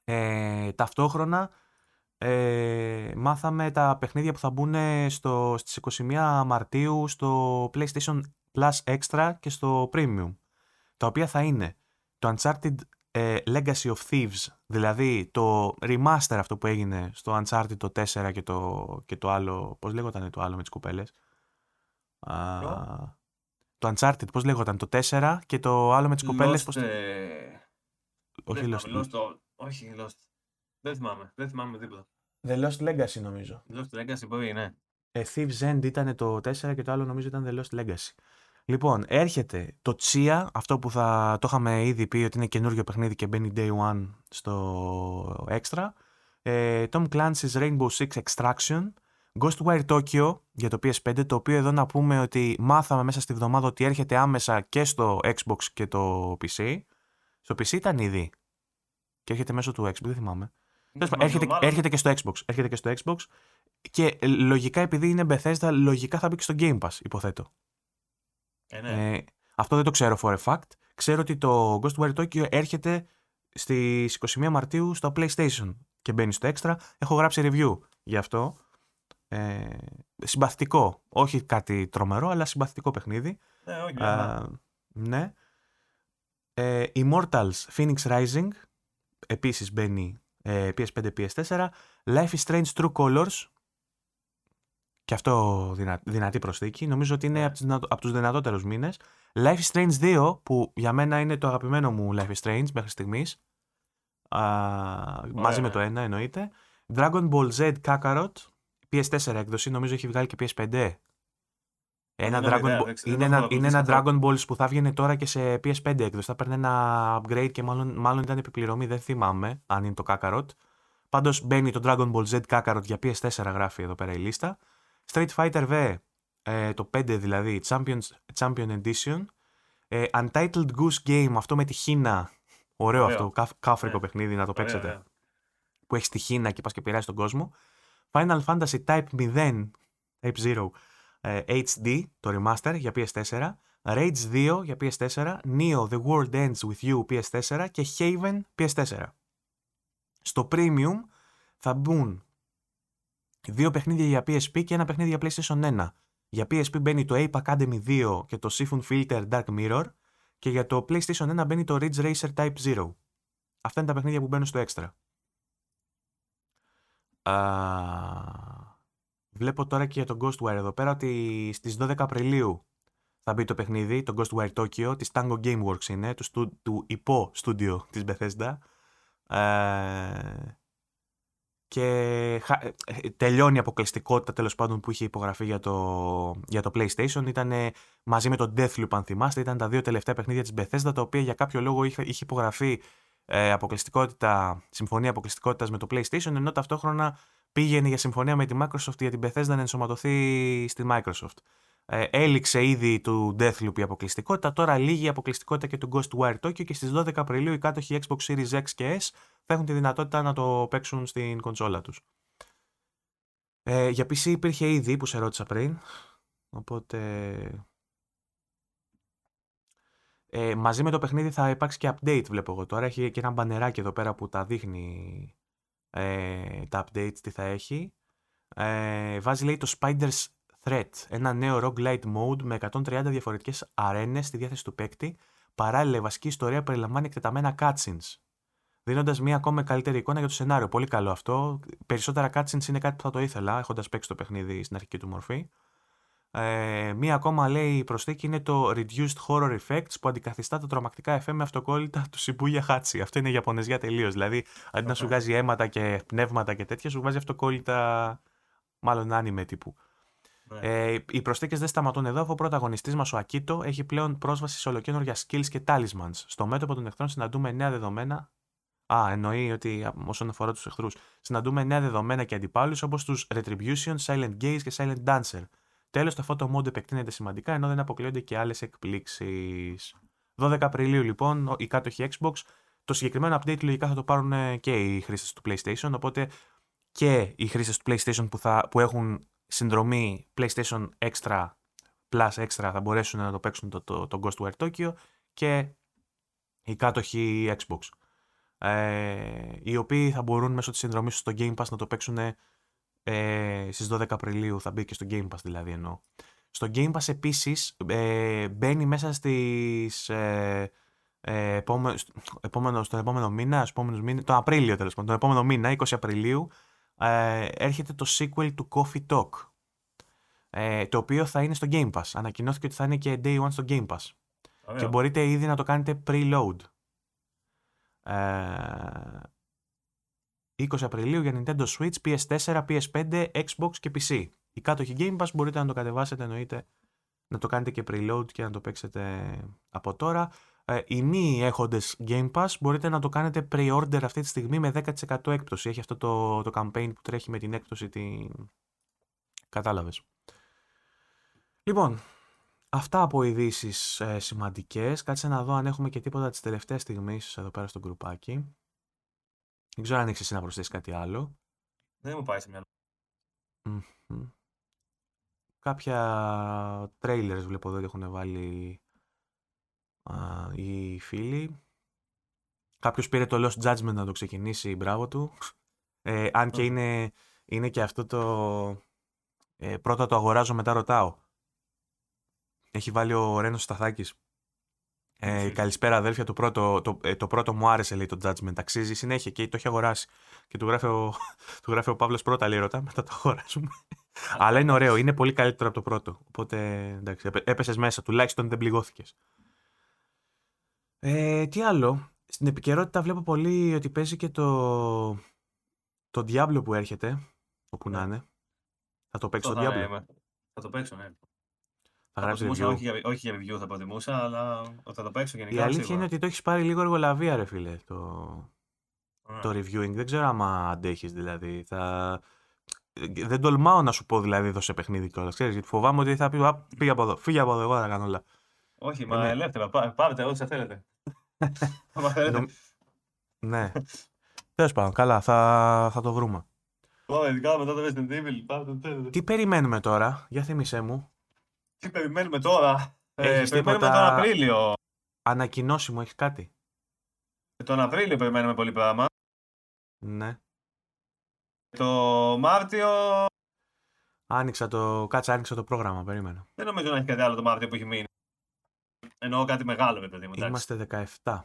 Ε, ταυτόχρονα ε, μάθαμε τα παιχνίδια που θα μπουν στο, στις 21 Μαρτίου στο PlayStation Plus Extra και στο Premium. Τα οποία θα είναι το Uncharted ε, Legacy of Thieves, δηλαδή το remaster αυτό που έγινε στο Uncharted το 4 και το, και το άλλο, πώς λέγονταν το άλλο με τις κουπέλες. Α, το Uncharted, πώς λέγονταν το 4 και το άλλο με τις κουπέλες. Lost, πώς... ε, Όχι δεν Lost, θυμάμαι, Lost, το- όχι, Lost. Δεν θυμάμαι, δεν θυμάμαι τίποτα. The Lost Legacy νομίζω. Lost Legacy μπορεί, ναι. Ε, Thieves End ήταν το 4 και το άλλο νομίζω ήταν The Lost Legacy. Λοιπόν, έρχεται το Chia, αυτό που θα το είχαμε ήδη πει ότι είναι καινούριο παιχνίδι και μπαίνει day one στο Extra. Ε, Tom Clancy's Rainbow Six Extraction. Ghostwire Tokyo για το PS5, το οποίο εδώ να πούμε ότι μάθαμε μέσα στη βδομάδα ότι έρχεται άμεσα και στο Xbox και το PC. Στο PC ήταν ήδη. Και έρχεται μέσω του Xbox, δεν θυμάμαι. Τέλος πάντων, έρχεται, Μάλλον- έρχεται και στο Xbox. Έρχεται και στο Xbox. Και ε, λογικά επειδή είναι Bethesda, λογικά θα μπει και στο Game Pass, υποθέτω. Ε, ναι. Ε, αυτό δεν το ξέρω for a fact. Ξέρω ότι το Ghostwire Tokyo έρχεται στις 21 Μαρτίου στο PlayStation και μπαίνει στο Extra. Έχω γράψει review γι' αυτό. Ε, συμπαθητικό. Όχι κάτι τρομερό, αλλά συμπαθητικό παιχνίδι. ναι, όχι, μια χαρά. Α, ναι. Ε, Immortals Phoenix Rising επίσης μπαίνει ε, PS5, PS4. Life is Strange True Colors και αυτό δυνα, δυνατή προσθήκη. Νομίζω ότι είναι Ναι. από, τις δυνατο- από τους δυνατότερους μήνες. Life is Strange 2 που για μένα είναι το αγαπημένο μου Life is Strange μέχρι στιγμής. Α, μαζί με ναι. το ένα εννοείται. Dragon Ball Z Kakarot PS4 έκδοση, νομίζω έχει βγάλει και PS5. Ένα Δεν έχω Dragon ιδέα, Ball, δεν ξέρω, είναι, δεν έχω ένα, είναι ένα παρακολουθήσει Dragon Balls που θα βγαίνει τώρα και σε PS5 έκδοση. Θα παίρνει ένα upgrade και μάλλον, μάλλον ήταν επιπληρωμή, δεν θυμάμαι αν είναι το Kakarot. Πάντως μπαίνει το Dragon Ball Z Kakarot για PS4 γράφει εδώ πέρα η λίστα. Street Fighter V, ε, το 5 δηλαδή, Champions, Champion Edition. Ε, Untitled Goose Game, αυτό με τη Χίνα. Ωραίο Ωραίο. αυτό, καφ, κάφρικο Ναι. παιχνίδι, να το Ωραία, παίξετε. ωραία. που έχεις στοιχείνα και πας και πειράζει τον κόσμο. Final Fantasy Type 0, Type 0, HD, το remaster για PS4. Rage 2 για PS4, Neo The World Ends With You PS4 και Haven PS4. Στο Premium θα μπουν δύο παιχνίδια για PSP και ένα παιχνίδι για PlayStation 1. Για PSP μπαίνει το Ape Academy 2 και το Siphon Filter Dark Mirror και για το PlayStation 1 μπαίνει το Ridge Racer Type 0. Αυτά είναι τα παιχνίδια που μπαίνουν στο Extra. βλέπω τώρα και για το Ghostwire εδώ πέρα ότι στις 12 Απριλίου θα μπει το παιχνίδι, το Ghostwire Tokyo, της Tango Gameworks είναι, του, του υπό στούντιο της Bethesda. Ε, και ε, τελειώνει η αποκλειστικότητα τέλος πάντων που είχε υπογραφεί για το, για το PlayStation. Ήταν μαζί με το Deathloop, αν θυμάστε, ήταν τα δύο τελευταία παιχνίδια της Bethesda, τα οποία για κάποιο λόγο είχε, είχε υπογραφεί ε, αποκλειστικότητα, συμφωνία αποκλειστικότητας με το PlayStation, ενώ ταυτόχρονα πήγαινε για συμφωνία με τη Microsoft για την Bethesda να ενσωματωθεί στη Microsoft. Ε, έληξε ήδη του Deathloop η αποκλειστικότητα, τώρα λύγει η αποκλειστικότητα και του Ghostwire Tokyo και στις 12 Απριλίου οι κάτοχοι Xbox Series X και S θα έχουν τη δυνατότητα να το παίξουν στην κονσόλα τους. Ε, για PC υπήρχε ήδη που σε ρώτησα πριν, οπότε... Ε, μαζί με το παιχνίδι θα υπάρξει και update βλέπω εγώ τώρα. Έχει και ένα μπανεράκι εδώ πέρα που τα δείχνει ε, τα updates τι θα έχει. Ε, βάζει λέει το Spider's Threat, ένα νέο roguelite mode με 130 διαφορετικές αρένες στη διάθεση του παίκτη. Παράλληλα η βασική ιστορία περιλαμβάνει εκτεταμένα cutscenes δίνοντας μια ακόμα καλύτερη εικόνα για το σενάριο. Πολύ καλό αυτό. Περισσότερα cutscenes είναι κάτι που θα το ήθελα, έχοντας παίξει το παιχνίδι στην αρχική του μορφή. Ε, μία ακόμα λέει προσθήκη είναι το Reduced Horror Effects που αντικαθιστά τα τρομακτικά FM με αυτοκόλλητα του Shibuya Hachi. Αυτό είναι Ιαπωνεζιά τελείως. Δηλαδή, αντί να σου βγάζει αίματα και πνεύματα και τέτοια, σου βγάζει αυτοκόλλητα, μάλλον άνιμε τύπου. Ναι. Ε, οι προσθήκες δεν σταματούν εδώ, αφού ο πρωταγωνιστής μας, ο Ακίτο, έχει πλέον πρόσβαση σε ολοκένουργια skills και talismans. Στο μέτωπο των εχθρών συναντούμε νέα δεδομένα Α, εννοεί ότι όσον αφορά τους εχθρούς. Συναντούμε νέα δεδομένα και αντιπάλους όπως τους Retribution, Silent Gaze και Silent Dancer. Τέλος, το photo mode επεκτείνεται σημαντικά ενώ δεν αποκλείονται και άλλες εκπλήξεις. 12 Απριλίου λοιπόν, οι κάτοχοι Xbox. Το συγκεκριμένο update λογικά θα το πάρουν ε, και οι χρήστες του PlayStation. Οπότε και οι χρήστες του PlayStation που, θα, που έχουν συνδρομή PlayStation Extra Plus Extra θα μπορέσουν να το παίξουν το, το, το Ghostwire Tokyo και οι κάτοχοι Xbox ε, οι οποίοι θα μπορούν μέσω της συνδρομής στο Game Pass να το παίξουν ε, στις 12 Απριλίου, θα μπει και στο Game Pass δηλαδή εννοώ. Στο Game Pass επίσης ε, μπαίνει μέσα στις... Ε, ε, επόμενο, στο επόμενο μήνα, επόμενος μήνα, το Απρίλιο τέλος πάντων, το επόμενο μήνα, 20 Απριλίου, ε, έρχεται το sequel του Coffee Talk, ε, το οποίο θα είναι στο Game Pass. Ανακοινώθηκε ότι θα είναι και Day One στο Game Pass. Και μπορείτε ήδη να το κάνετε preload. 20 ε, Απριλίου για Nintendo Switch, PS4, PS5, Xbox και PC. Η κάτοχη Game Pass μπορείτε να το κατεβάσετε εννοείται να το κάνετε και preload και να το παίξετε από τώρα. Ε, οι μη έχοντες Game Pass μπορείτε να το κάνετε pre-order αυτή τη στιγμή με 10% έκπτωση. Έχει αυτό το, το campaign που τρέχει με την έκπτωση. Την... Κατάλαβες. Λοιπόν, Αυτά από ειδήσεις ε, σημαντικές. Κάτσε να δω αν έχουμε και τίποτα τη τελευταία στιγμή εδώ πέρα στο γκρουπάκι. Δεν ξέρω αν έχεις εσύ να προσθέσεις κάτι άλλο. Δεν μου πάει σε μια. Κάποια trailers βλέπω εδώ ότι έχουν βάλει α, οι φίλοι. Κάποιος πήρε το Lost Judgment να το ξεκινήσει, μπράβο του. Ε, αν και είναι, είναι και αυτό το. Ε, πρώτα το αγοράζω, μετά ρωτάω. Έχει βάλει ο Ρένος Σταθάκης. Ε, καλησπέρα αδέλφια, το πρώτο, το, ε, το πρώτο μου άρεσε λέει το Judgment, αξίζει συνέχεια και το έχει αγοράσει. Και του γράφει ο, του γράφει ο Παύλος πρώτα λέει ρωτά, μετά το αγοράζουμε. Αλλά είναι ωραίο, είναι πολύ καλύτερο από το πρώτο. Οπότε εντάξει, έπεσες μέσα, τουλάχιστον δεν πληγώθηκες. Ε, τι άλλο, στην επικαιρότητα βλέπω πολύ ότι παίζει και το, το Diablo που έρχεται, όπου να ναι. είναι. Θα το παίξεις το, Diablo; Θα το παίξω, ναι. Θα, θα προτιμούσα, όχι, για, όχι για review θα προτιμούσα, αλλά θα το παίξω γενικά. Η αλήθεια σίγουρα. είναι ότι το έχεις πάρει λίγο εργολαβία, ρε φίλε, το, το reviewing. Δεν ξέρω άμα αντέχεις δηλαδή. Θα... Δεν τολμάω να σου πω δηλαδή εδώ σε παιχνίδι κιόλας. Γιατί φοβάμαι ότι θα πει πήγε από εδώ, φύγε από εδώ, εγώ θα κάνω όλα. Όχι, μα είναι... ελεύθερα. Πάρετε ό,τι σας θέλετε. ναι. Τέλος πάντων, καλά, θα, θα το βρούμε. Ωραία, ειδικά μετά το Resident Evil. Πάμε το Τι περιμένουμε τώρα, για θύμισέ μου. Τι περιμένουμε τώρα; Ε, Έχεις περιμένουμε τίποτα- τον Απρίλιο. Ανακοινώσιμο, έχεις κάτι; Τον Απρίλιο περιμένουμε πολύ πράγμα. Ναι. Το Μάρτιο Άνοιξα το, κάτσε, άνοιξα το πρόγραμμα, περίμενα. δεν νομίζω να έχει κάτι άλλο το Μάρτιο που έχει μείνει. Εννοώ κάτι μεγάλο, με παιδί μου. εντάξει. Είμαστε 17.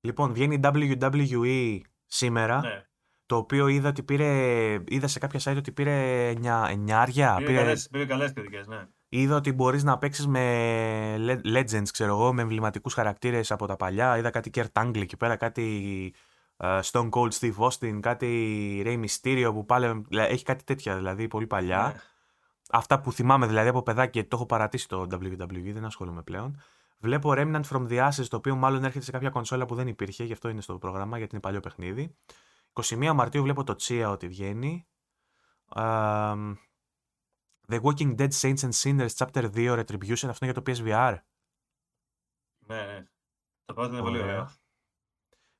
Λοιπόν, βγαίνει WWE σήμερα, Ναι. το οποίο είδα, ότι πήρε, είδα σε κάποια site ότι πήρε 9, εννιάρια. Πήρε, Πήρε, καλές, πήρε καλές κριτικές, ναι. Είδα ότι μπορείς να παίξεις με le- legends, ξέρω εγώ, με εμβληματικούς χαρακτήρες από τα παλιά. Είδα κάτι Kurt Angle εκεί πέρα, κάτι ε, Stone Cold Steve Austin, κάτι Rey Mysterio που πάλι έχει κάτι τέτοια δηλαδή πολύ παλιά. Ναι. Αυτά που θυμάμαι δηλαδή από παιδάκι γιατί το έχω παρατήσει το WWE, δεν ασχολούμαι πλέον. Βλέπω Remnant from the Ashes, το οποίο μάλλον έρχεται σε κάποια κονσόλα που δεν υπήρχε, γι' αυτό είναι στο πρόγραμμα, γιατί είναι παλιό παιχνίδι. 21 Μαρτίου βλέπω το Chia ότι βγαίνει. Αμ, the Walking Dead Saints and Sinners Chapter 2 Retribution, αυτό είναι για το PSVR. Ναι, ναι. Το πρώτο είναι πολύ Ωραία. ωραίο.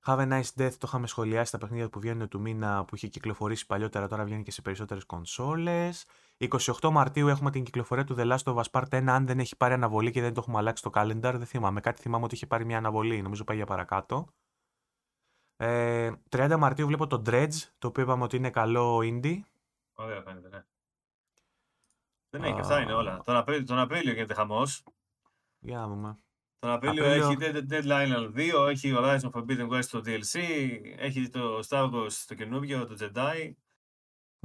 Have a Nice Death το είχαμε σχολιάσει στα παιχνίδια που βγαίνουν του μήνα που είχε κυκλοφορήσει παλιότερα, τώρα βγαίνει και σε περισσότερες κονσόλες. 28 Μαρτίου έχουμε την κυκλοφορία του The Last of Us Part 1, αν δεν έχει πάρει αναβολή και δεν το έχουμε αλλάξει το calendar, δεν θυμάμαι. Κάτι θυμάμαι ότι είχε πάρει μια αναβολή, νομίζω πάει για παρακάτω. Ε, 30 Μαρτίου βλέπω το Dredge, το οποίο είπαμε ότι είναι καλό indie. Ωραία φαίνεται, ναι. Δεν έχει, Α. αυτά είναι όλα. Τον Απρίλιο, τον Απρίλιο γίνεται χαμός. Για να δούμε. Τον Απρίλιο, Απρίλιο. έχει Dead- Deadline 2, έχει Horizon Forbidden West το DLC, έχει το Star Wars το καινούργιο, το Jedi.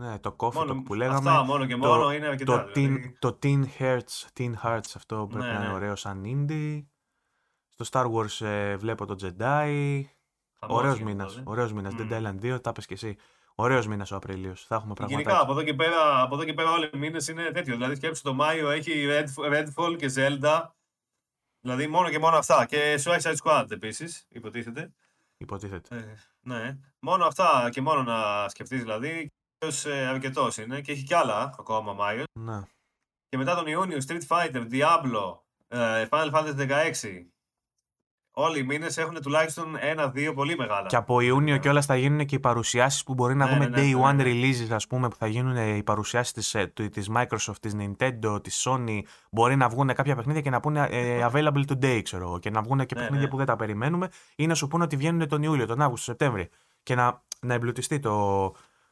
Ναι, το Coffee Μόνο, Talk που λέγαμε. αυτά μόνο και το- μόνο είναι αρκετά. Το teen, δηλαδή. το teen Hearts, teen Hearts αυτό πρέπει Ναι, να είναι ναι. ωραίο σαν indie. Στο Star Wars ε, βλέπω το Jedi. Χαμός Ωραίος γίνεται μήνας. τότε. Ωραίος μήνας. Μμμ. Dead Island 2, τα πες και εσύ. Ωραίος μήνας ο Απρίλιος. Θα έχουμε Γενικά πραγματάκια. από εδώ και πέρα, από εδώ και πέρα όλοι οι μήνες είναι τέτοιο. Δηλαδή σκέψου το Μάιο έχει Red, Redfall και Zelda. Δηλαδή μόνο και μόνο αυτά. Και Suicide Squad επίσης, υποτίθεται. Υποτίθεται. Ε, ναι. Μόνο αυτά και μόνο να σκεφτείς δηλαδή. Ποιος ε, αρκετός είναι και έχει κι άλλα ακόμα Μάιο. Ναι. Και μετά τον Ιούνιο Street Fighter, Diablo, ε, Final Fantasy 16. Όλοι οι μήνες έχουν τουλάχιστον ένα-δύο πολύ μεγάλα. Και από Ιούνιο Ναι. κιόλα θα γίνουν και οι παρουσιάσεις που μπορεί να Ναι, δούμε ναι, ναι, day ναι, one ναι. releases, ας πούμε, που θα γίνουν οι παρουσιάσεις της της Microsoft, της Nintendo, της Sony. Μπορεί να βγουν κάποια παιχνίδια και να πούνε ε, available today, ξέρω εγώ. Και να βγουν και Ναι, παιχνίδια ναι. που δεν τα περιμένουμε ή να σου πούνε ότι βγαίνουν τον Ιούλιο, τον Αύγουστο, τον Σεπτέμβρη. Και να, να εμπλουτιστεί το,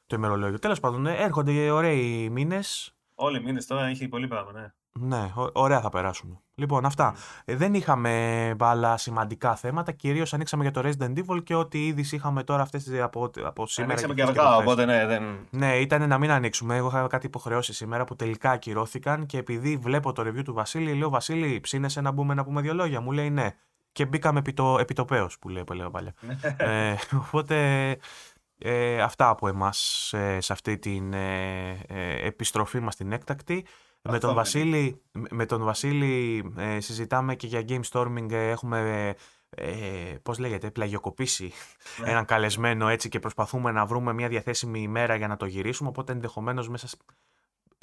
το ημερολόγιο. Τέλος πάντων, ε, έρχονται ωραίοι μήνες. Όλοι οι μήνες τώρα έχει πολύ πράγμα, ναι. Ναι, ω- ωραία θα περάσουμε. Λοιπόν, αυτά. Ε, δεν είχαμε άλλα σημαντικά θέματα. Κυρίως ανοίξαμε για το Resident Evil και ό,τι είδηση είχαμε τώρα αυτές, τις- από, από σήμερα. Ανοίξαμε και χθες αργά, προχθές. οπότε ναι, δεν. Ναι, ήταν να μην ανοίξουμε. Εγώ είχα κάτι υποχρεώσει σήμερα που τελικά ακυρώθηκαν και επειδή βλέπω το review του Βασίλη, λέω Βασίλη, ψήνεσαι να μπούμε να πούμε δύο λόγια. Μου λέει ναι. Και μπήκαμε επί το, επιτοπέως, που λέει που έλεγα παλιά. ε, οπότε ε, αυτά από εμάς ε, σε αυτή την ε, ε, επιστροφή μας την έκτακτη. Με Αυτό τον, είναι. Βασίλη, με τον Βασίλη ε, συζητάμε και για game storming. ε, έχουμε, ε, πώς λέγεται, πλαγιοκοπήσει Ναι. έναν καλεσμένο έτσι και προσπαθούμε να βρούμε μια διαθέσιμη ημέρα για να το γυρίσουμε. Οπότε ενδεχομένως μέσα σ-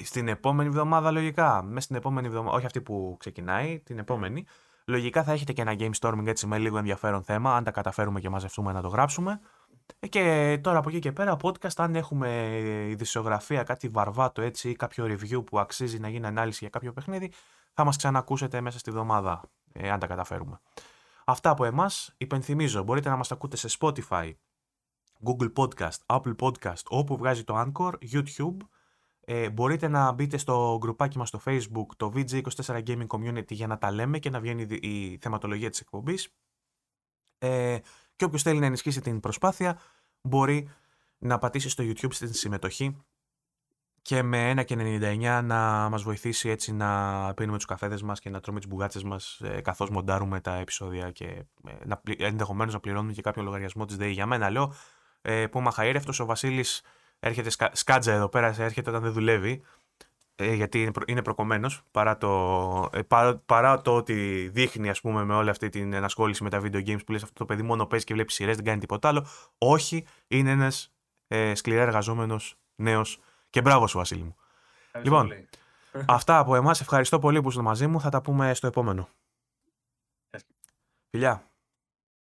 στην επόμενη εβδομάδα, λογικά. Μέσα στην επόμενη εβδομάδα, όχι αυτή που ξεκινάει, την επόμενη. Λογικά θα έχετε και ένα game storming έτσι με λίγο ενδιαφέρον θέμα, αν τα καταφέρουμε και μαζευτούμε να το γράψουμε. Ε, Και τώρα από εκεί και πέρα, podcast, αν έχουμε ειδησιογραφία, κάτι βαρβάτο έτσι ή κάποιο review που αξίζει να γίνει ανάλυση για κάποιο παιχνίδι, θα μας ξανακούσετε μέσα στη βδομάδα, ε, αν τα καταφέρουμε. Αυτά από εμάς. Υπενθυμίζω, μπορείτε να μας ακούτε σε Spotify, Google Podcast, Apple Podcast, όπου βγάζει το Anchor, YouTube. Ε, μπορείτε να μπείτε στο γκρουπάκι μας στο Facebook, το VG24 Gaming Community, για να τα λέμε και να βγαίνει η η θεματολογία της εκπομπής. Ε, και όποιος θέλει να ενισχύσει την προσπάθεια, μπορεί να πατήσει στο YouTube στην συμμετοχή και με 1,99 να μας βοηθήσει έτσι να πίνουμε τους καφέδες μας και να τρώμε τις μπουγάτσες μας ε, καθώς μοντάρουμε τα επεισόδια και ε, να, πλη- ενδεχομένως να πληρώνουμε και κάποιο λογαριασμό της ΔΕΗ. Για μένα λέω ε, που είμαι αχαήρευτος, ο Βασίλης έρχεται σκα, σκάτζα εδώ πέρα, έρχεται όταν δεν δουλεύει ε, γιατί είναι, προ, είναι προκομμένος παρά το, ε, παρά, παρά το ότι δείχνει ας πούμε με όλη αυτή την ενασχόληση με τα video games που λες αυτό το παιδί μόνο παίζει και βλέπει σειρές, δεν κάνει τίποτα άλλο. Όχι, είναι ένας ε, σκληρά εργαζόμενος νέος και μπράβο σου Βασίλη μου. Ευχαριστώ Λοιπόν, πολύ. Αυτά από εμάς. Ευχαριστώ πολύ που είστε μαζί μου. Θα τα πούμε στο επόμενο. Γεια σας. Φιλιά.